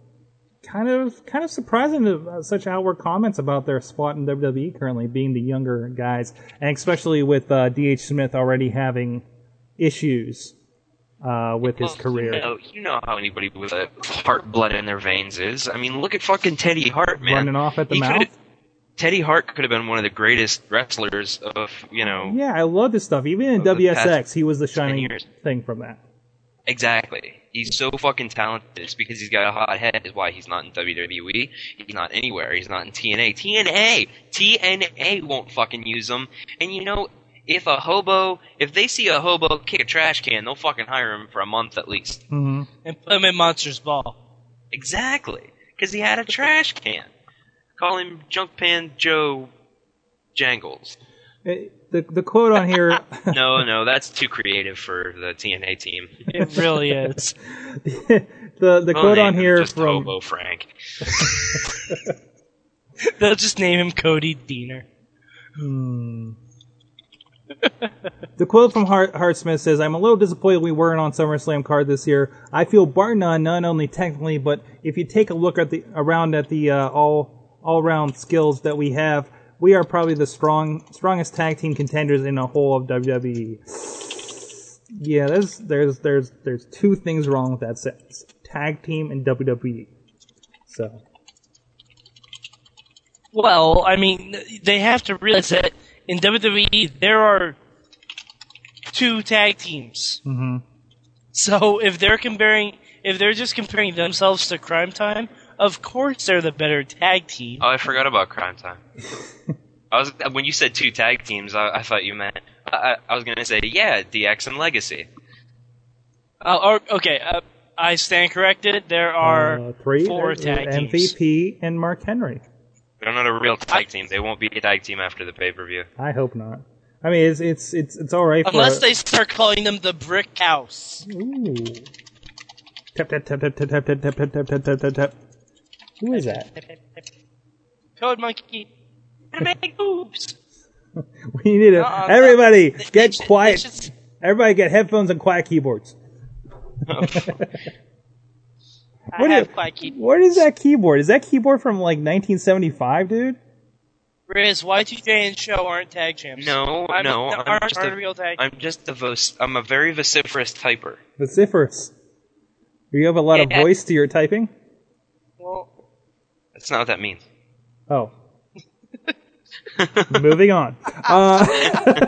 kind of kind of surprising to uh, such outward comments about their spot in WWE currently being the younger guys, and especially with uh, D.H. Smith already having issues uh, with his career. You know, you know how anybody with a heart blood in their veins is. I mean, look at fucking Teddy Hart, man. Running off at the He mouth. Coulda- Teddy Hart could have been one of the greatest wrestlers of, you know, Yeah, I love this stuff. Even in Of WSX, he was the shining thing from that. Exactly. He's so fucking talented. It's because he's got a hot head is why he's not in WWE. He's not anywhere. He's not in TNA. TNA! TNA won't fucking use him. And you know, if a hobo, if they see a hobo kick a trash can, they'll fucking hire him for a month at least. Mm-hmm. And put him in Monsters Ball. Exactly. Because he had a trash can. Call him Junk Pan Joe Jangles. Eh, The the quote on here, no, no, that's too creative for the TNA team. It really is. the the We'll quote on him here just from Hobo Frank. They'll just name him Cody Deaner. Hmm. the quote from Hart, Hart Smith says, "I'm a little disappointed we weren't on SummerSlam card this year. I feel bar none, not only technically, but if you take a look at the around at the uh, all all round skills that we have, we are probably the strong strongest tag team contenders in the whole of WWE." Yeah, there's there's there's there's two things wrong with that sentence: tag team and WWE. So Well, I mean, they have to realize that in WWE there are two tag teams. mhm. So if they're comparing, if they're just comparing themselves to Cryme Tyme, of course they're the better tag team. Oh, I forgot about Cryme Tyme. I was when you said two tag teams, I, I thought you meant. I, I was gonna say yeah, DX and Legacy. Uh, or, okay, uh, I stand corrected. There are uh, three four uh, tag teams. MVP and Mark Henry. They're not a real tag team. They won't be a tag team after the pay per view. I hope not. I mean, it's it's it's it's all right for Unless they start calling them the Brick House. Ooh. Tap tap tap tap tap tap tap tap tap tap tap tap tap tap. Who is that? Code Monkey. And make moves. We need to Uh-uh, everybody they- get they quiet. should- Everybody get headphones and quiet keyboards. I What have is- quite keep. What is that keyboard? Is that keyboard from like 1975, dude? Riz, Y2J and Show aren't tag champs. No, I'm, no, aren't, I'm just aren't a, real tag. I'm just a vo- I'm a very vociferous typer. Vociferous. You have a lot of Yeah. voice to your typing. Well, That's not what that means. Oh. Moving on. Uh,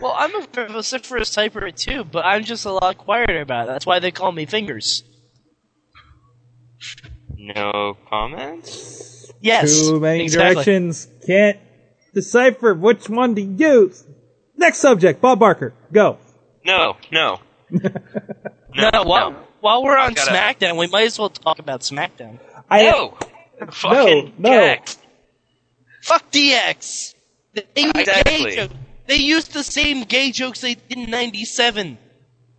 well, I'm a very vociferous typer too, but I'm just a lot quieter about it. That's why they call me Fingers. No comments. Yes, Too many exactly. directions. Can't decipher which one to use. Next subject, Bob Barker. Go. No, no. No, why, why while we're on Gotta- SmackDown, we might as well talk about SmackDown. I no, fucking no. DX. Fuck DX. They, Exactly. they used the same gay jokes they did in '97.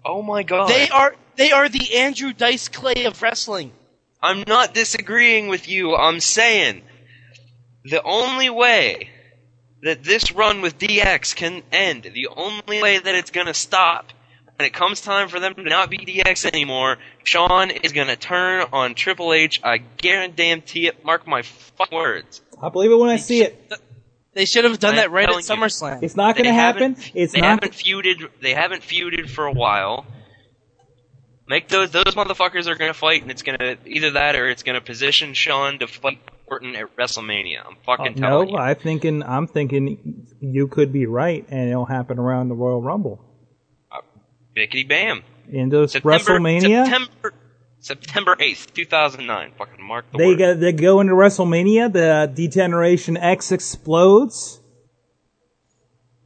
Oh my god. They are they are the Andrew Dice Clay of wrestling. I'm not disagreeing with you. I'm saying the only way that this run with DX can end, the only way that it's gonna stop, when it comes time for them to not be DX anymore, Sean is gonna turn on Triple H. I guarantee it. Mark my fucking words. I believe it when I see it. They should have done that right at telling you. SummerSlam. It's not going to happen. haven't- It's they not. haven't feuded. They haven't feuded for a while. Make those those motherfuckers are gonna fight, and it's gonna either that or it's gonna position Sean to fight Orton at WrestleMania. I'm uh, fucking no, telling you. I'm thinking. I'm thinking you could be right, and it'll happen around the Royal Rumble. Bickety bam. Into September, WrestleMania, September September eighth, two thousand nine. Fucking mark the they word. go, they go into WrestleMania. The Degeneration X explodes.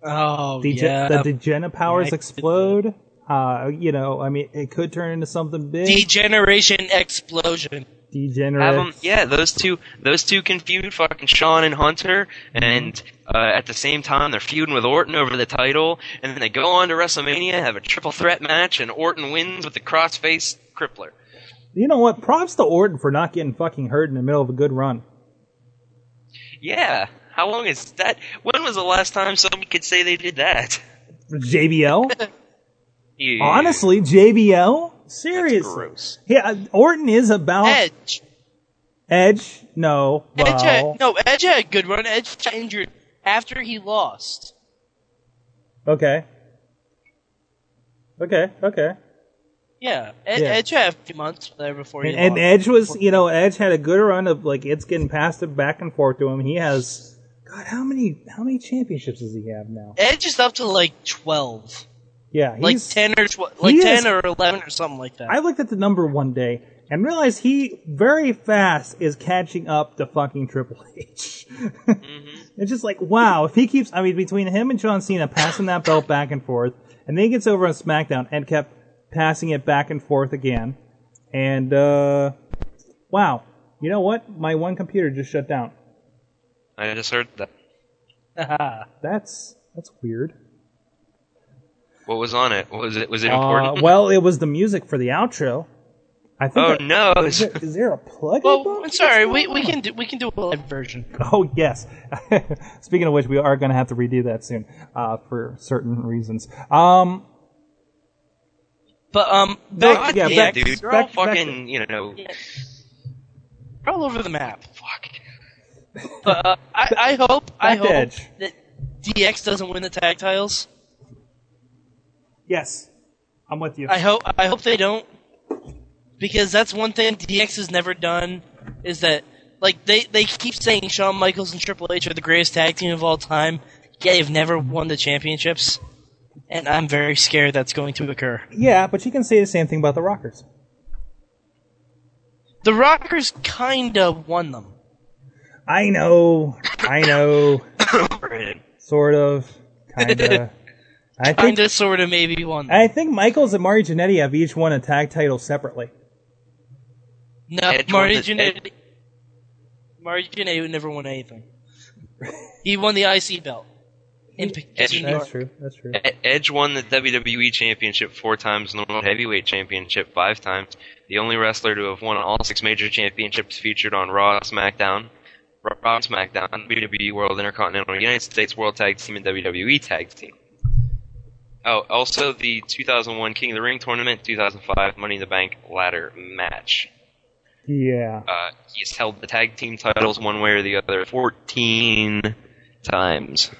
Oh Dege- yeah. The Degena powers Yeah, explode. Uh, you know, I mean, it could turn into something big. Degeneration explosion. Degenerate. Have 'em- yeah, those two, those two can feud, fucking Sean and Hunter, and uh, at the same time they're feuding with Orton over the title, and then they go on to WrestleMania, have a triple threat match, and Orton wins with the crossface crippler. You know what? Props to Orton for not getting fucking hurt in the middle of a good run. Yeah, how long is that? When was the last time somebody could say they did that? JBL. Yeah. Honestly, JBL. Seriously. gross. Yeah, Orton is about Edge. Edge. No. Edge Well, had, no, Edge had a good run. Edge got injured after he lost. okay. Okay. Okay. Yeah, Ed, Yeah. Edge had a few months there before he And, and. Edge was, you know, Edge had a good run of like it's getting passed it back and forth to him. He has, God, how many how many championships does he have now? Edge is up to like twelve, Yeah, like ten or tw- like ten is- or eleven or something like that. I looked at the number one day and realize he very fast is catching up to fucking Triple H. It's just like, wow, if he keeps, I mean, between him and John Cena passing that belt back and forth, and then he gets over on SmackDown and kept passing it back and forth again, and, uh, wow, you know what? My one computer just shut down. I just heard that. That's, that's weird. What was on it? Was it was it Uh, important? well, it was the music for the outro. I think. Oh, I- no. Is there, is there a plug? well, I'm sorry, we, we can do we can do a live version. Oh yes. Speaking of which, we are going to have to redo that soon uh, for certain reasons. Um, But um, Back- back, yeah, back- dude, they're all back- fucking, you know. We're all over the map. Fuck. But uh, I, I hope I Back hope Edge. that DX doesn't win the tag titles. yes, I'm with you. I hope I hope they don't, because that's one thing DX has never done. Is that like they they keep saying Shawn Michaels and Triple H are the greatest tag team of all time, yet they've never won the championships, and I'm very scared that's going to occur. yeah, but you can say the same thing about the Rockers. The Rockers kind of won them. I know, I know, sort of, kinda. I think Kind of, sort of, maybe won. Them. I think Michaels and Marty Jannetty have each won a tag title separately. No, Edge Marty won the- Jannetty. Marty Jannetty never won anything. he won the IC belt in Poughkeepsie, New York. That's true. That's true. Edge won the WWE Championship four times and the World Heavyweight Championship five times. The only wrestler to have won all six major championships featured on Raw, SmackDown, Raw, Raw, SmackDown, WWE World Intercontinental, United States World Tag Team, and WWE Tag Team. Oh, also the 2001 King of the Ring tournament, 2005 Money in the Bank ladder match. Yeah. Uh, he's held the tag team titles one way or the other 14 times.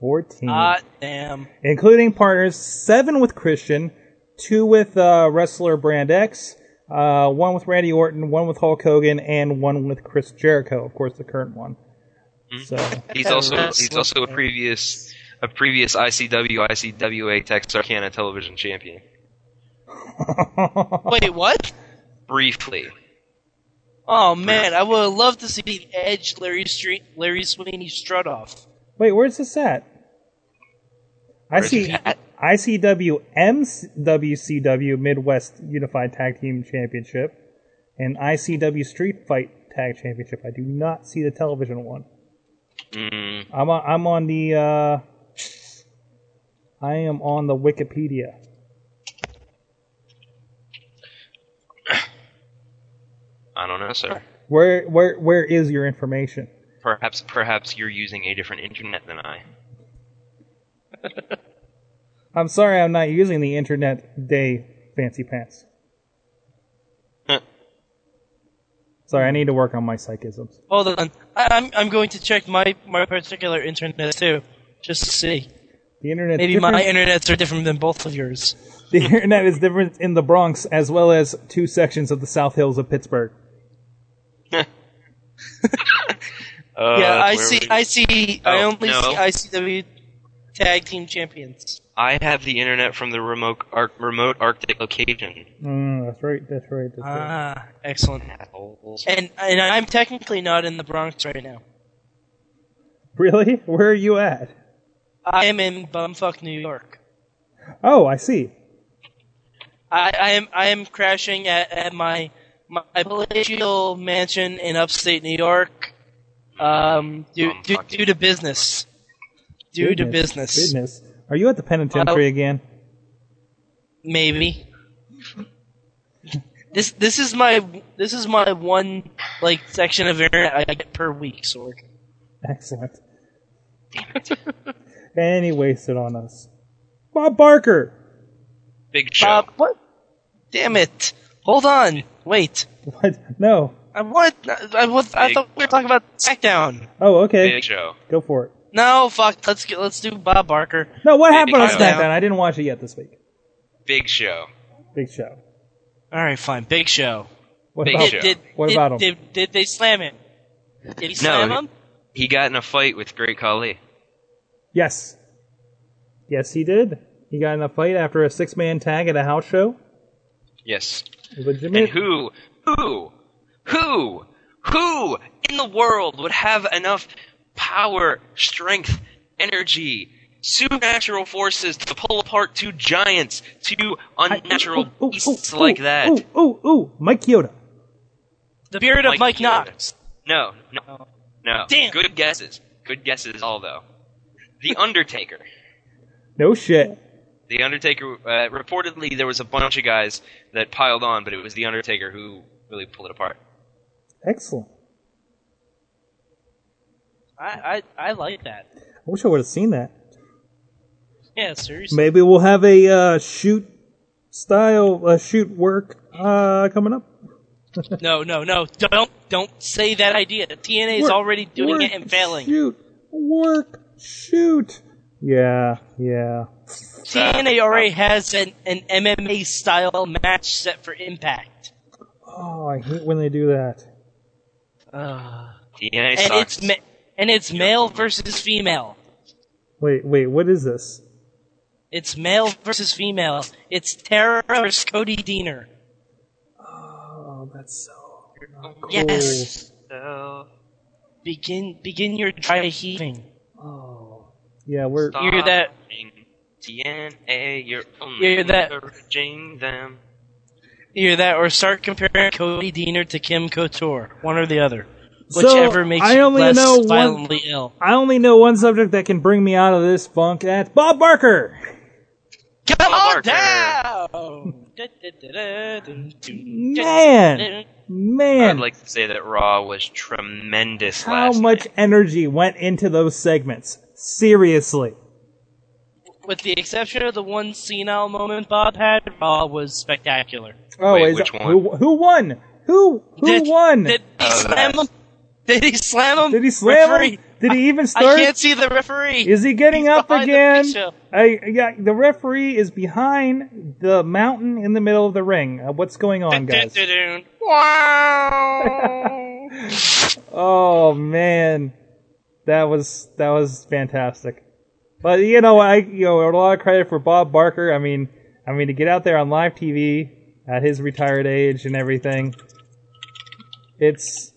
Fourteen. Ah, damn. including partners seven with Christian, two with uh, wrestler Brand X, uh, one with Randy Orton, one with Hulk Hogan, and one with Chris Jericho. Of course, the current one. So He's also he's also a previous a previous ICW ICWA Texarkana television champion. Wait, what? Briefly. Oh man, I would have loved to see the Edge Larry Street Larry Sweeney strut off. wait, where's this at? I Where's see. it at? ICW MWCW Midwest Unified Tag Team Championship and ICW Street Fight Tag Championship. I do not see the television one. Mm, I'm on, I'm on the uh, I am on the Wikipedia. I don't know, sir. Where where where is your information? Perhaps perhaps you're using a different internet than I. I'm sorry, I'm not using the internet day fancy pants. Sorry, I need to work on my psychisms. Hold on. I, I'm I'm going to check my my particular internet too, just to see. The internet Maybe my internets are different than both of yours. The internet is different in the Bronx as well as two sections of the South Hills of Pittsburgh. Uh, yeah, I see. I see. I Oh, only no. see ICW tag team champions. I have the internet from the remote ar- remote Arctic location. Mm, that's right. That's right. That's right. Ah, excellent. And and I'm technically not in the Bronx right now. Really? Where are you at? I am in bumfuck New York. Oh, I see. I, I am I am crashing at, at my my palatial mansion in upstate New York. Um, due, due, due to business. Due to business. Business. Are you at the penitentiary again? Maybe. This this is my this is my one like section of internet I get per week, Sorg. Excellent. Damn it. And he wasted on us. Bob Barker. Big show. Bob, what? Damn it! Hold on, wait. What? No. I what? I, was- I thought we were talking about SmackDown. Oh, okay. Big show. Go for it. No, fuck. Let's get let's do Bob Barker. No, what Big happened on show. SmackDown? I didn't watch it yet this week. Big show. Big show. All right, fine. Big Show. What Big about show. Did, What did, about him? Did, did they slam him? Did he slam he- him? He got in a fight with Great Khali. Yes. Yes, he did. He got in a fight after a six man tag at a house show. Yes. Legitimate. And who, who, who, who in the world would have enough power, strength, energy, supernatural forces to pull apart two giants, two unnatural beasts like that? Ooh, ooh, ooh. Mike Kyoto. The beard of Mike Kyoto. Knox. No, no, oh. no. Damn. Good guesses. Good guesses, all though. The Undertaker. No shit. The Undertaker. Uh, reportedly, there was a bunch of guys that piled on, but it was the Undertaker who really pulled it apart. Excellent. I, I I like that. I wish I would have seen that. Yeah, seriously. Maybe we'll have a uh, shoot style uh, shoot work uh, coming up. No, no, no. Don't don't say that idea. TNA is already doing work, it and failing. Shoot, work, shoot. Yeah, yeah. TNA already has an, an MMA style match set for Impact. Oh, I hate when they do that. Uh, TNA and sucks. it's ma- and it's male versus female. Wait, wait. What is this? It's male versus female. It's Tara versus Cody Deaner. Oh, that's so not cool. Yes. So, Begin begin your dry heaving. Oh, yeah, we're stop You're that- watching TNA, you're only You're that- encouraging them. Either that or start comparing Cody Deaner to Kim Couture. One or the other. So, Whichever makes I you only less know one- ill. I only know one subject that can bring me out of this funk. That's Bob Barker. Come on Barker. down! Man, man, I'd like to say that Raw was tremendous how last much night. energy went into those segments? Seriously. With the exception of the one senile moment Bob had, Raw was spectacular. Oh, Wait, which it- one? Who, who won? Who who Did- won? Did he Oh, slam that. him? Did he slam him? Did he slam referee? him? Did he even start? I start? can't see the referee. Is he getting He's up behind the again? I, yeah, the referee is behind the mountain in the middle of the ring. Uh, what's going on, guys? Wow! Oh man, that was that was fantastic. But you know, I you know a lot of credit for Bob Barker. I mean, I mean to get out there on live TV at his retired age and everything. It's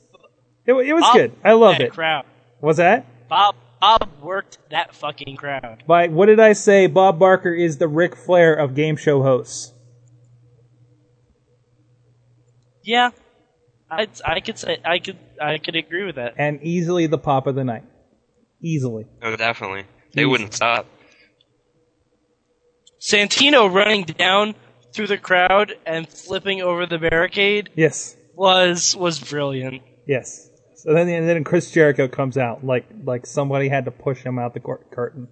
it, it was Bob- good. I loved that it. crowd. Was that? Bob Bob worked that fucking crowd. By what did I say? Bob Barker is the Ric Flair of game show hosts. Yeah, I I could say I could I could agree with that. and easily the pop of the night. Easily. Oh, definitely. They wouldn't stop. Santino running down through the crowd and flipping over the barricade Yes. was was brilliant. Yes. So then, and then Chris Jericho comes out like like somebody had to push him out the court curtain.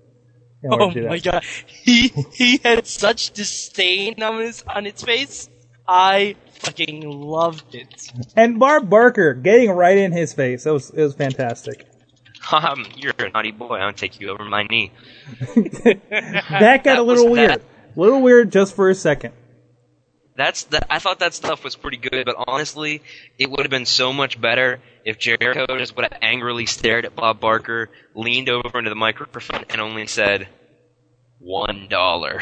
in order Oh to do my god, he he had such disdain on his on his face. I fucking loved it. And Bob Barker getting right in his face. It was it was fantastic. Um, you're a naughty boy. I'll take you over my knee. That got a little weird. that. A little weird just for a second. That's that. I thought that stuff was pretty good, but honestly, it would have been so much better if Jericho just would have angrily stared at Bob Barker, leaned over into the microphone, and only said, one dollar.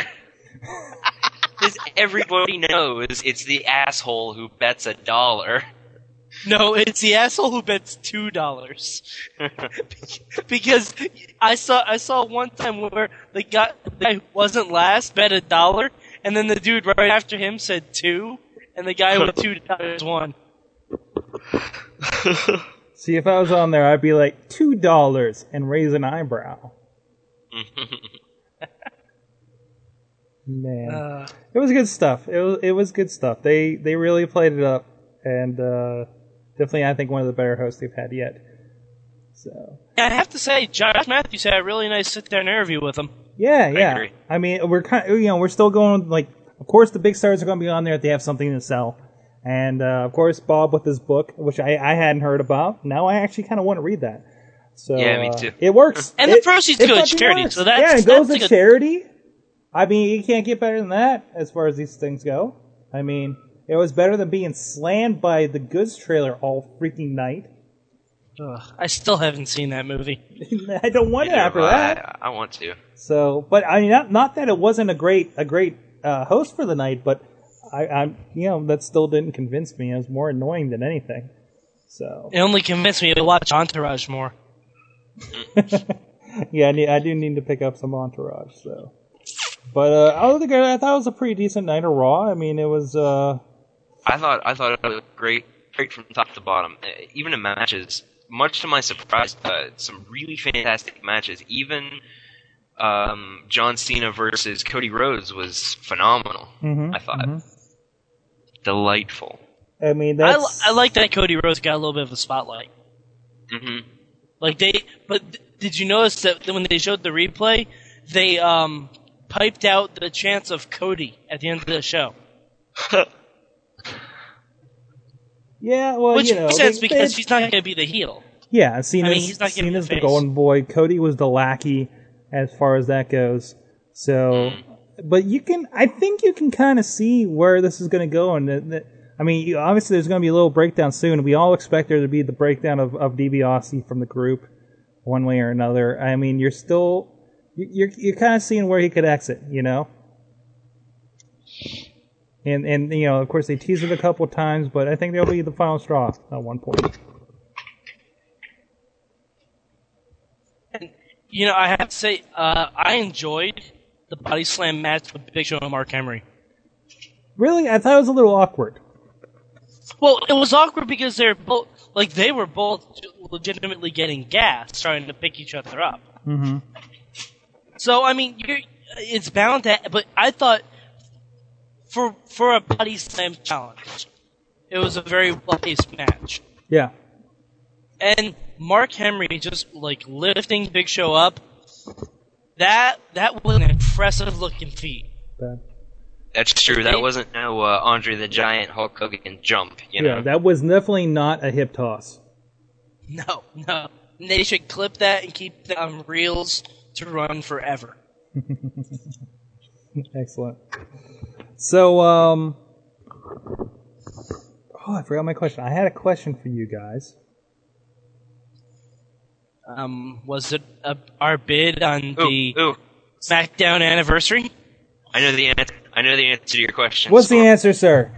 Because everybody knows it's the asshole who bets a dollar. No, it's the asshole who bets two dollars. because I saw I saw one time where the guy, the guy who wasn't last bet a dollar, and then the dude right after him said two, and the guy with two dollars won. See, if I was on there, I'd be like two dollars and raise an eyebrow. Man, Uh, it was good stuff. It was it was good stuff. They they really played it up, and uh, definitely I think one of the better hosts they've had yet. So I have to say, Josh Matthews had a really nice sit down interview with him. yeah, yeah. agree. I mean, we're kind of, you know we're still going like. Of course, the big stars are going to be on there if they have something to sell, and uh, of course Bob with his book, which I, I hadn't heard about. Now I actually kind of want to read that. So Yeah, me uh, too. it works, And the It- proceeds it go to charity, works. so that's- yeah, it goes to charity. I mean, you can't get better than that as far as these things go. I mean, it was better than being slammed by the goods trailer all freaking night. Ugh, I still haven't seen that movie. I don't want it after that. I, I want to. So, but I mean, not, not that it wasn't a great a great uh, host for the night, but I, I'm you know that still didn't convince me. It was more annoying than anything. So It only convinced me to watch Entourage more. yeah, I, need, I do need to pick up some Entourage. So, but uh, other than that, I thought it was a pretty decent night of Raw. I mean, it was. Uh, I thought I thought it was great, great from top to bottom. Even in matches, much to my surprise, uh, some really fantastic matches. Even um, John Cena versus Cody Rhodes was phenomenal. Mhm, I thought mhm. delightful. I mean, I, that's li- I like that Cody Rhodes got a little bit of a spotlight. hmm Like they, but th- did you notice that when they showed the replay, they um piped out the chance of Cody at the end of the show, yeah. Well, which you know, makes sense they- because they- he's not going to be the heel. Yeah, Cena's, I mean, he's not Cena's the the golden boy. Cody was the lackey as far as that goes. So, hmm. but you can, I think you can kind of see where this is going to go. And, I mean, you, obviously there's going to be a little breakdown soon. We all expect there to be the breakdown of, of DiBiase from the group one way or another. I mean, you're still, you're, you're kind of seeing where he could exit, you know? And, and, you know, of course they teased it a couple of times, but I think there'll be the final straw at one point. You know, I have to say, uh, I enjoyed the body slam match with Big Show and Mark Henry. Really? I thought it was a little awkward. Well, it was awkward because they're both like they were both legitimately getting gas, trying to pick each other up. Mm-hmm. So I mean, you're, it's bound to. But I thought for for a body slam challenge, it was a very well paced match. Yeah. And Mark Henry just like lifting Big Show up. That that was an impressive looking feat. That's true. That wasn't no uh, Andre the Giant Hulk Hogan jump. You know. Yeah, that was definitely not a hip toss. No, no. They should clip that and keep that on reels to run forever. Excellent. So, um, oh, I forgot my question. I had a question for you guys. Um, was it uh our bid on Ooh, the ooh. SmackDown anniversary? I know the answer. I know the answer to your question. What's the answer, sir?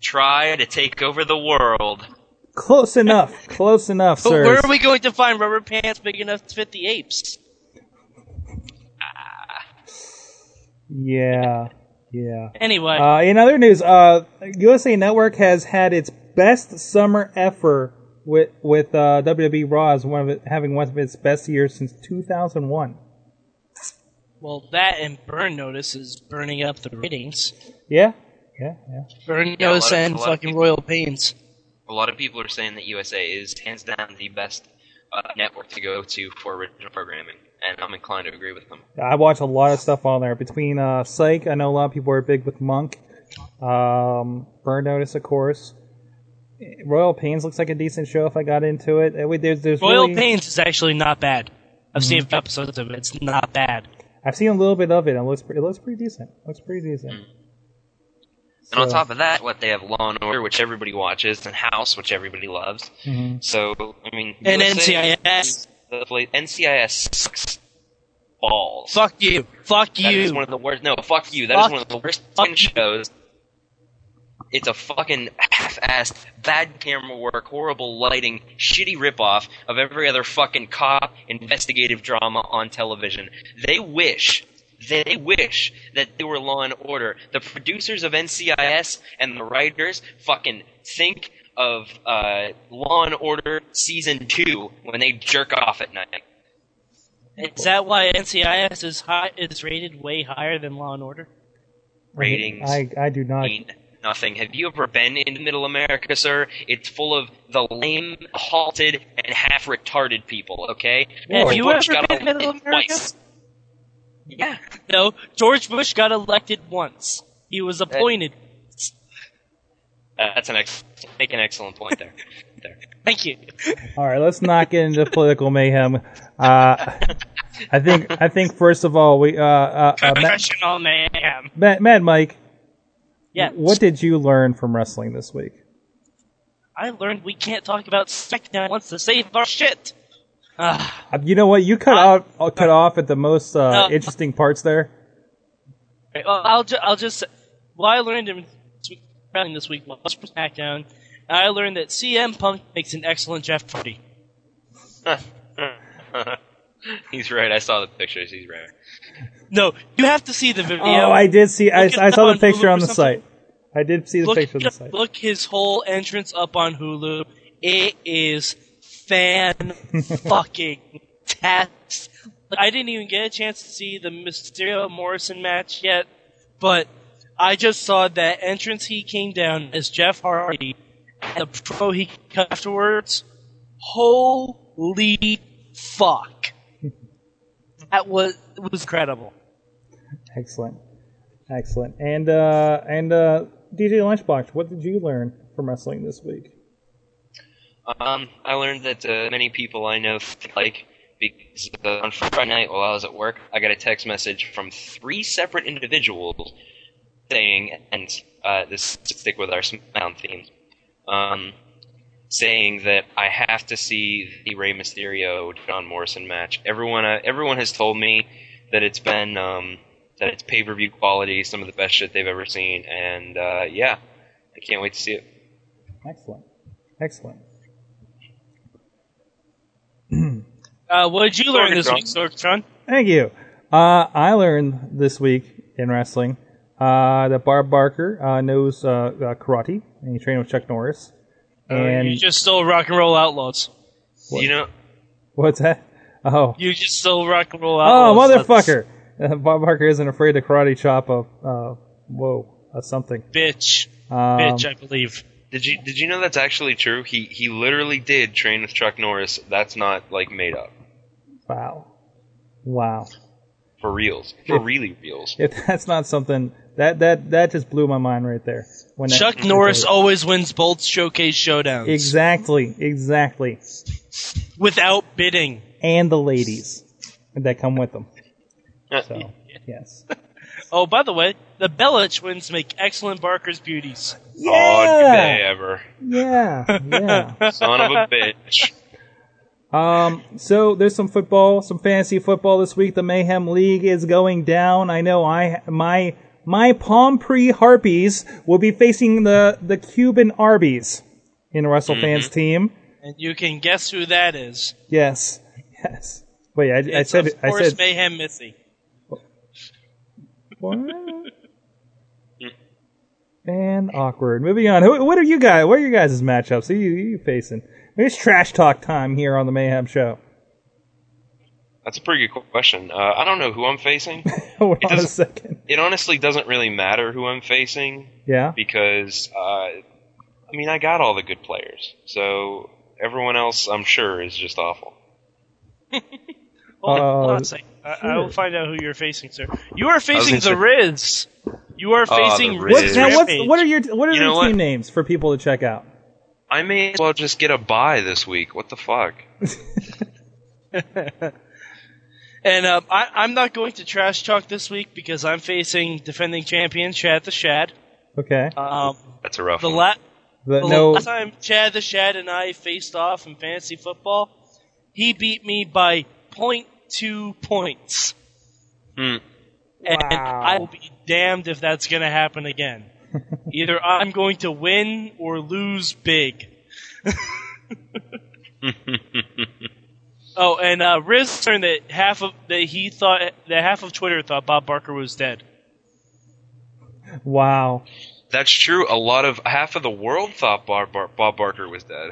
Try to take over the world. Close enough. Close enough, But sir. where are we going to find rubber pants big enough to fit the apes? Yeah. Yeah. Anyway. Uh, in other news, uh, USA Network has had its best summer ever with with uh, WWE Raw as one of it, having one of its best years since 2001. Well, that and Burn Notice is burning up the ratings. Yeah. Yeah. Yeah. Burn Yeah, Notice of- and a lot of fucking Royal Pains. A lot of people are saying that USA is hands down the best uh, network to go to for original programming, and I'm inclined to agree with them. I watch a lot of stuff on there. Between uh, Psych, I know a lot of people are big with Monk. Um, Burn Notice, of course. Royal Pains looks like a decent show if I got into it. Uh, wait, There's, there's Royal really- Pains is actually not bad. I've seen Mhm. episodes of it. It's not bad. I've seen a little bit of it. It looks, it looks pretty decent. looks pretty decent. And on top of that, what they have Law and Order, which everybody watches, and House, which everybody loves. Mhm. So I mean, And USA NCIS. The play, NCIS sucks balls. Fuck you. Fuck That is you. one of the worst. No, fuck you. That is Fuck- one of the worst fucking shows. It's a fucking half-assed, bad camera work, horrible lighting, shitty ripoff of every other fucking cop investigative drama on television. They wish, they wish that they were Law and Order. The producers of NCIS and the writers fucking think of uh, Law and Order season two when they jerk off at night. Is that why NCIS is high is rated way higher than Law and Order? Ratings. I, I do not. mean nothing. Have you ever been in Middle America, sir? It's full of the lame, halted, and half retarded people. Okay. Have you Bush ever been in Middle America? twice. Yeah. No, George Bush got elected once. He was appointed. Uh, that's an ex- make an excellent point there. there. Thank you. All right, let's not get into political mayhem. Uh, I think I think first of all we uh, uh, uh, Mad, Professional mayhem. Mad, Mad Mike. Yeah. What did you learn from wrestling this week? I learned we can't talk about SmackDown wants to save our shit. Ah, Uh, You know what? You cut out uh, cut off at the most uh, No. interesting parts there. well, I'll ju- I'll just what I learned in wrestling this week was SmackDown. I learned that CM Punk makes an excellent Jeff Hardy. He's right. I saw the pictures. He's right. No, you have to see the oh, video. Oh, I did see. I, I saw the picture Hulu on the site. I did see the look, picture on the site. look his whole entrance up on Hulu. It is fan fucking tastic. I didn't even get a chance to see the Mysterio Morrison match yet, but I just saw that entrance. He came down as Jeff Hardy, and the pro he cut afterwards. Holy fuck! That was it was incredible. Excellent, excellent. And uh, and uh, DJ Lunchbox, what did you learn from wrestling this week? Um, I learned that uh, many people I know like because uh, on Friday night while I was at work, I got a text message from three separate individuals saying, and uh, this to stick with our SmackDown theme, um, saying that I have to see the Rey Mysterio John Morrison match. Everyone, uh, everyone has told me that it's been um, that it's pay per view quality, some of the best shit they've ever seen, and uh, yeah, I can't wait to see it. Excellent, excellent. Uh, what did you learn this week, Sorgatron? Thank you. Uh, I learned this week in wrestling uh, that Bob Barker uh, knows uh, uh, karate, and he trained with Chuck Norris. And you just stole rock and roll outlaws. You know, what's that? Oh, You just stole rock and roll outlaws. oh, motherfucker! Uh, Bob Barker isn't afraid to karate chop a uh, whoa, a something. Bitch. Um, Bitch, I believe. Did you did you know that's actually true? He he literally did train with Chuck Norris. That's not like made up. Wow, wow. For reals. For If- really reals. If that's not something that that that just blew my mind right there. When that- Chuck Norris always wins both showcase showdowns. Exactly, exactly. Without bidding. And the ladies that come with them. So yes. Oh, by the way, the Bella twins make excellent Barker's beauties. Oh, do they ever. Yeah, yeah. Son of a bitch. Um, so there's some football, some fantasy football this week. The Mayhem League is going down. I know I my my Palm Pre Harpies will be facing the the Cuban Arby's in WrestleFans mm-hmm. team. And you can guess who that is. Yes, yes. Wait, I, I said of I said Mayhem Missy. what? And awkward. Moving on. Who, what are you guys? What are you guys' matchups? Who you, who you facing? It's trash talk time here on the Mayhem Show. That's a pretty good question. Uh, I don't know who I'm facing. Hold It on a second. It honestly doesn't really matter who I'm facing Yeah. because, uh, I mean, I got all the good players. So everyone else, I'm sure, is just awful. Hold on, hold on Uh, a second. I, I, will find out who you're facing, sir. You are facing the say- Riz. You are Oh, facing the Riz. Riz. Now, what's, what are your what are You your team what? names for people to check out? I may as well just get a buy this week. What the fuck? And um, I, I'm not going to trash talk this week because I'm facing defending champion Chad the Shad. Okay. Um, That's a rough the, one. la- The, the no. last time Chad the Shad and I faced off in fantasy football, he beat me by 0.2 points. Hmm. And Wow. I will be damned if that's going to happen again. Either I'm going to win or lose big. Oh, and uh, Riz learned that half of that he thought that half of Twitter thought Bob Barker was dead. Wow. That's true. A lot of half of the world thought Bob, Bar- Bob Barker was dead.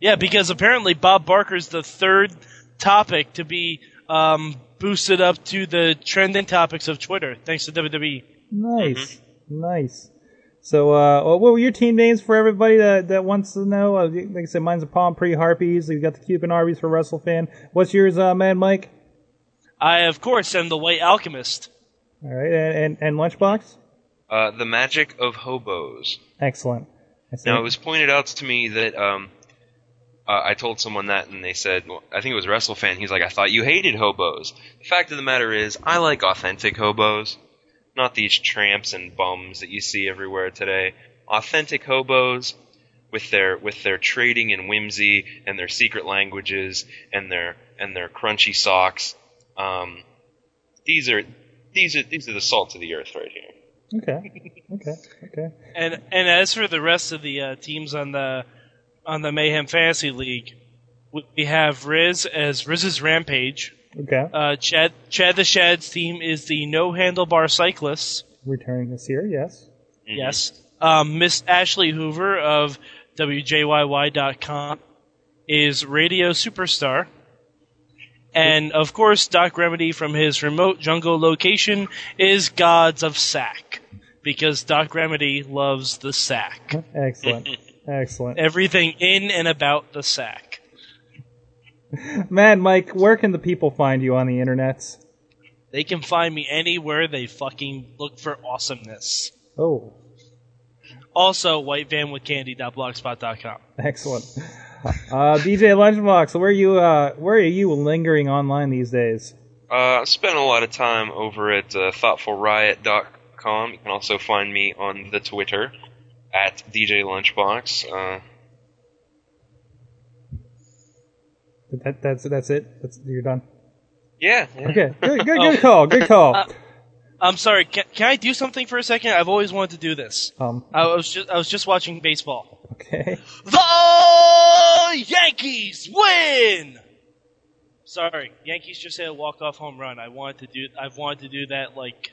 Yeah, because apparently Bob Barker's the third topic to be um, boosted up to the trending topics of Twitter, thanks to. WWE. Nice. Nice. So, uh, what were your team names for everybody that, that wants to know? Uh, like I said, mine's a Palm Pre Harpies. You got the Cuban Arby's for WrestleFan. What's yours, uh, Mad Mike? I, of course, am the White Alchemist. All right, and and, and Lunchbox. Uh, the magic of hobos. Excellent. Now, it was pointed out to me that um, uh, I told someone that, and they said, well, I think it was WrestleFan. He's like, I thought you hated hobos. The fact of the matter is, I like authentic hobos, not these tramps and bums that you see everywhere today. Authentic hobos with their with their trading and whimsy and their secret languages and their and their crunchy socks. Um, these are these are these are the salt of the earth right here. Okay. Okay. Okay. And and as for the rest of the uh, teams on the on the Mayhem Fantasy League, we- we have Riz as Riz's Rampage. Okay. Uh, Chad Chad the Shad's team is the No Handlebar Cyclists. Returning this year, yes. Yes. Um, Miss Ashley Hoover of WJYY.com is Radio Superstar. And of course, Doc Remedy from his remote jungle location is Gods of Sack. Because Doc Remedy loves the sack. Excellent. Excellent. Everything in and about the sack. Mad Mike, where can the people find you on the internets? They can find me anywhere they fucking look for awesomeness. Oh, Also, whitevanwithcandy.blogspot.com. excellent. Uh, DJ Lunchbox, where are you? Uh, where are you lingering online these days? Uh, I spend a lot of time over at uh, thoughtfulriot.com. You can also find me on the Twitter at DJ Lunchbox. Uh, That, that's that's it. That's you're done. yeah, yeah. Okay, good, good, good call. Good call. Uh, I'm sorry. Can, can I do something for a second? I've always wanted to do this. Um, I was just I was just watching baseball. okay. The Yankees win. Sorry, Yankees just hit a walk off home run. I wanted to do I've wanted to do that like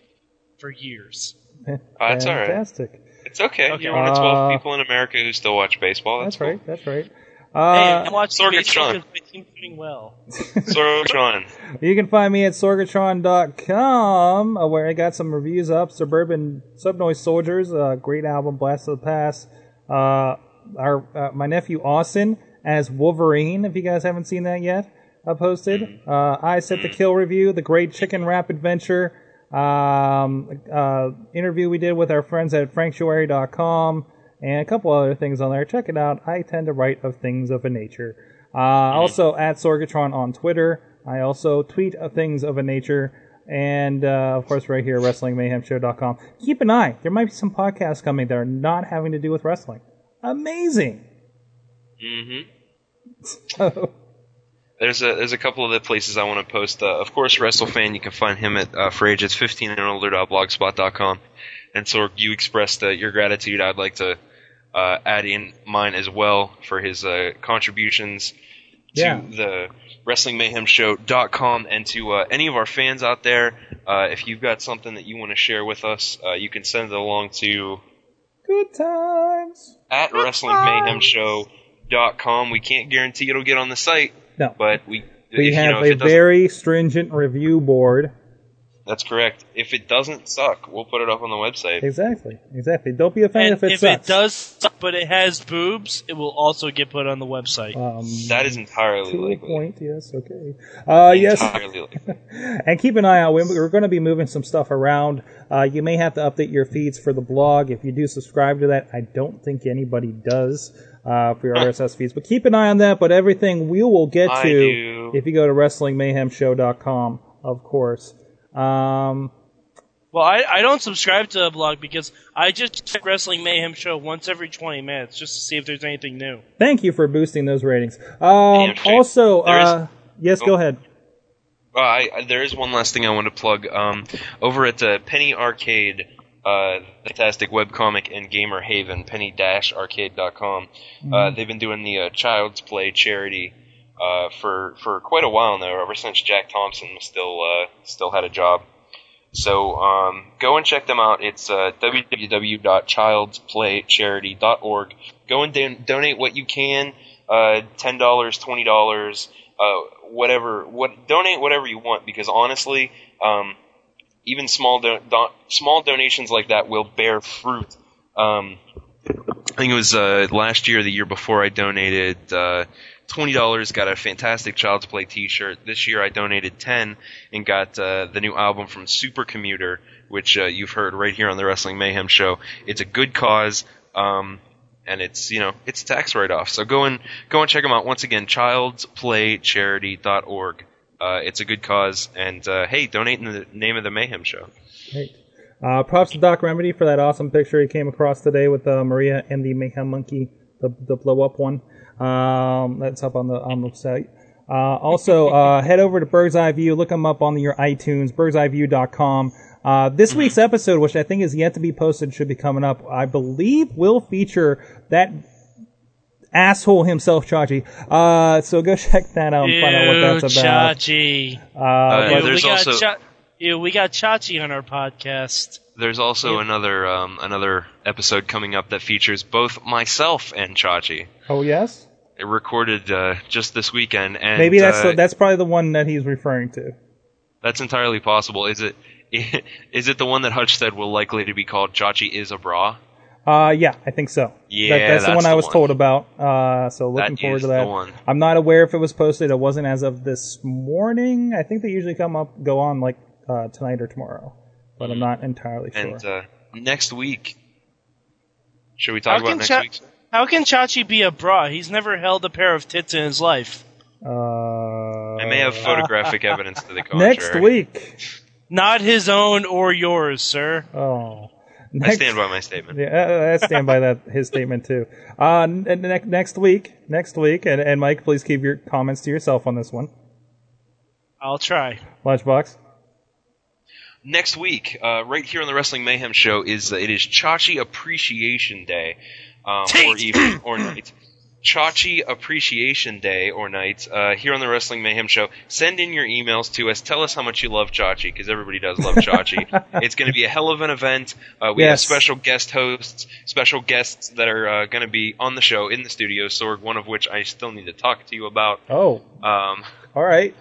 for years. Oh, that's all right. Fantastic. It's okay. Okay. You're one of 12 Uh, people in America who still watch baseball. That's, That's right. That's right. Hey, Uh, I'm watching Sorgatron. baseball because my team's doing well. cool. Sorgatron. You can find me at sorgatron.com, uh, where I got some reviews up. Suburban Subnoise Soldiers, uh, great album, Blast of the Past. Uh, our uh, my nephew Austin as Wolverine, if you guys haven't seen that yet, I posted. Uh, I set the kill review, the Great Chicken Rap Adventure, um, uh, interview we did with our friends at franktuary.com, and a couple other things on there. Check it out. I tend to write of things of a nature. Uh, also at Sorgatron on Twitter. I also tweet of things of a nature. And, uh, of course, right here, WrestlingMayhemShow.com. Keep an eye. There might be some podcasts coming that are not having to do with wrestling. Amazing. Mm-hmm. So, There's a there's a couple of the places I want to post. Uh, of course, WrestleFan. You can find him at uh, for ages 15 and older.blogspot.com. And so you expressed uh, your gratitude. I'd like to uh, add in mine as well for his uh, contributions to Yeah. the WrestlingMayhemShow.com and to uh, any of our fans out there. Uh, if you've got something that you want to share with us, uh, you can send it along to Good times. at WrestlingMayhemShow.com. We can't guarantee it'll get on the site, No. but we We if, have you know, a very stringent review board. That's correct. If it doesn't suck, we'll put it up on the website. Exactly. Exactly. Don't be offended And if it if sucks. it does suck, but it has boobs, it will also get put on the website. Um, that is entirely to a likely. point, yes, okay. Uh, yes. And keep an eye out. We- We're going to be moving some stuff around. Uh, you may have to update your feeds for the blog. If you do subscribe to that, I don't think anybody does uh, for your RSS feeds. But keep an eye on that. But everything we will get to if you go to WrestlingMayhemShow.com, of course. Um, Well, I, I don't subscribe to the blog because I just check Wrestling Mayhem Show once every 20 minutes just to see if there's anything new. thank you for boosting those ratings. Um, Damn also, uh, yes, Oh. go ahead. Uh, I, I- there is one last thing I want to plug. Um, over at the Penny Arcade, uh, fantastic webcomic and gamer haven, penny-arcade.com, uh, Mhm. they've been doing the uh, Child's Play charity uh, for for quite a while now, ever since Jack Thompson still uh, still had a job. So um, go and check them out. It's uh, www.childsplaycharity.org. Go and don- donate what you can. Uh, ten dollars, twenty dollars, uh, whatever. What donate whatever you want because honestly, um, even small do- do- small donations like that will bear fruit. Um, I think it was uh, last year, the year before, I donated twenty dollars, got a fantastic Child's Play T-shirt. This year, I donated ten and got uh, the new album from Super Commuter, which uh, you've heard right here on the Wrestling Mayhem Show. It's a good cause, um, and it's you know it's tax write-off. So go and go and check them out. Once again, childsplaycharity.org. Uh, it's a good cause, and uh, hey, donate in the name of the Mayhem Show. Great. Uh, props to Doc Remedy for that awesome picture he came across today with uh, Maria and the Mayhem Monkey, the, the blow up one. Um, that's up on the on the site. Uh, also, uh, head over to Bird's Eye View, look them up on your iTunes, birdseyeView.com. Uh, this week's episode, which I think is yet to be posted, should be coming up. I believe will feature that asshole himself, Chachi. Uh, so go check that out and find out what that's Ew, about. Chachi. Uh, Ew, but- we got also- Cha- Ew, we got Chachi on our podcast. There's also another um, another episode coming up that features both myself and Chachi. oh yes, It recorded uh, just this weekend, and maybe that's uh, the, that's probably the one that he's referring to. that's entirely possible. Is it is it the one that Hutch said will likely to be called Chachi is a bra? Uh, yeah, I think so. Yeah, That- that's, the that's one I was one. told about. Uh, so looking That forward is to the that. one. I'm not aware if it was posted. It wasn't as of this morning. I think they usually come up, go on like uh, tonight or tomorrow, but I'm not entirely sure. And uh, next week, should we talk How about next Cha- week? How can Chachi be a bra? He's never held a pair of tits in his life. Uh, I may have photographic evidence to the contrary. next week. Not his own or yours, sir. Oh. I stand by my statement. Yeah, I stand by that his statement too. Uh, n- ne- next week, next week, and, and Mike, please keep your comments to yourself on this one. I'll try. Lunchbox. next week, uh, right here on the Wrestling Mayhem Show, is uh, it is Chachi Appreciation Day, um, or evening or night. Chachi Appreciation Day or night uh, here on the Wrestling Mayhem Show. Send in your emails to us. Tell us how much you love Chachi because everybody does love Chachi. it's going to be a hell of an event. Uh, we have special guest hosts, special guests that are uh, going to be on the show in the studio. Sorg, one of which I still need to talk to you about. Oh, Um, all right.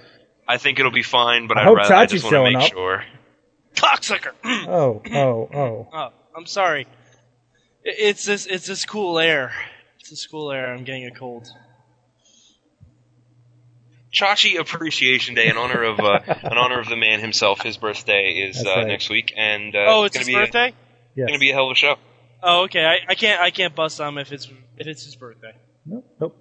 I think it'll be fine, but I I'd hope rather, I Chachi's just want to showing make up. sure. Cocksucker. Oh, oh, oh. Oh, I'm sorry. I- It's this. It's this cool air. It's this cool air. I'm getting a cold. Chachi Appreciation Day in honor of uh, in honor of the man himself. His birthday is uh, right. next week, and uh, oh, it's gonna his be birthday. A, Gonna be a hell of a show. Oh, okay. I, I can't. I can't bust on him if it's if it's his birthday. Nope, nope.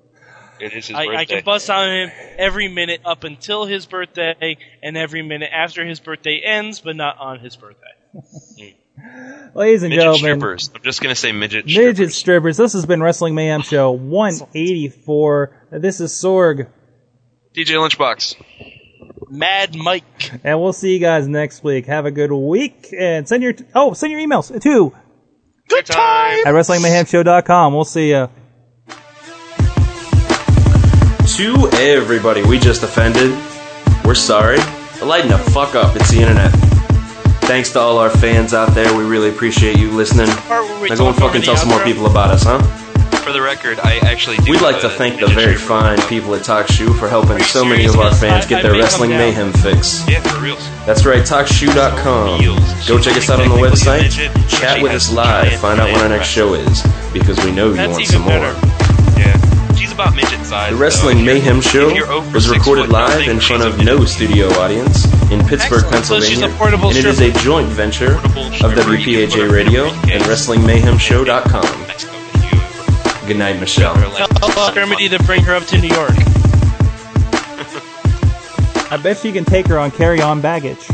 It is his I, birthday. I can bust on him every minute up until his birthday, and every minute after his birthday ends, but not on his birthday. Ladies and midget gentlemen, strippers. I'm just gonna say midget. midget strippers. This has been Wrestling Mayhem Show 184. This is Sorg, DJ Lunchbox. Mad Mike. and we'll see you guys next week. Have a good week, and send your oh send your emails to Good time. at WrestlingMayhemShow.com. We'll see ya. To everybody we just offended, we're sorry. But lighten the fuck up, it's the internet. Thanks to all our fans out there, we really appreciate you listening. Part where we Now go and fucking tell some more people about us, huh? For the record, I actually do. We'd like to thank the very fine people at TalkShoe for helping so many of our fans get their wrestling mayhem fix. Yeah, for reals. That's right, TalkShoe.com. Go check us out on the website, chat with us live, find out when our next show is, because we know you want some more. Yeah, she's about midget size. The. Wrestling If you're- Mayhem Show if you're over was recorded live in front of no studio audience in Pittsburgh, Excellent. So she's a Pennsylvania, portable and it is a joint venture of stripper. You can put WPAJ Radio and. WrestlingMayhemShow.com. Good night, Michelle. Tell Kermity to bring her up to New York. I bet you can take her on carry on baggage.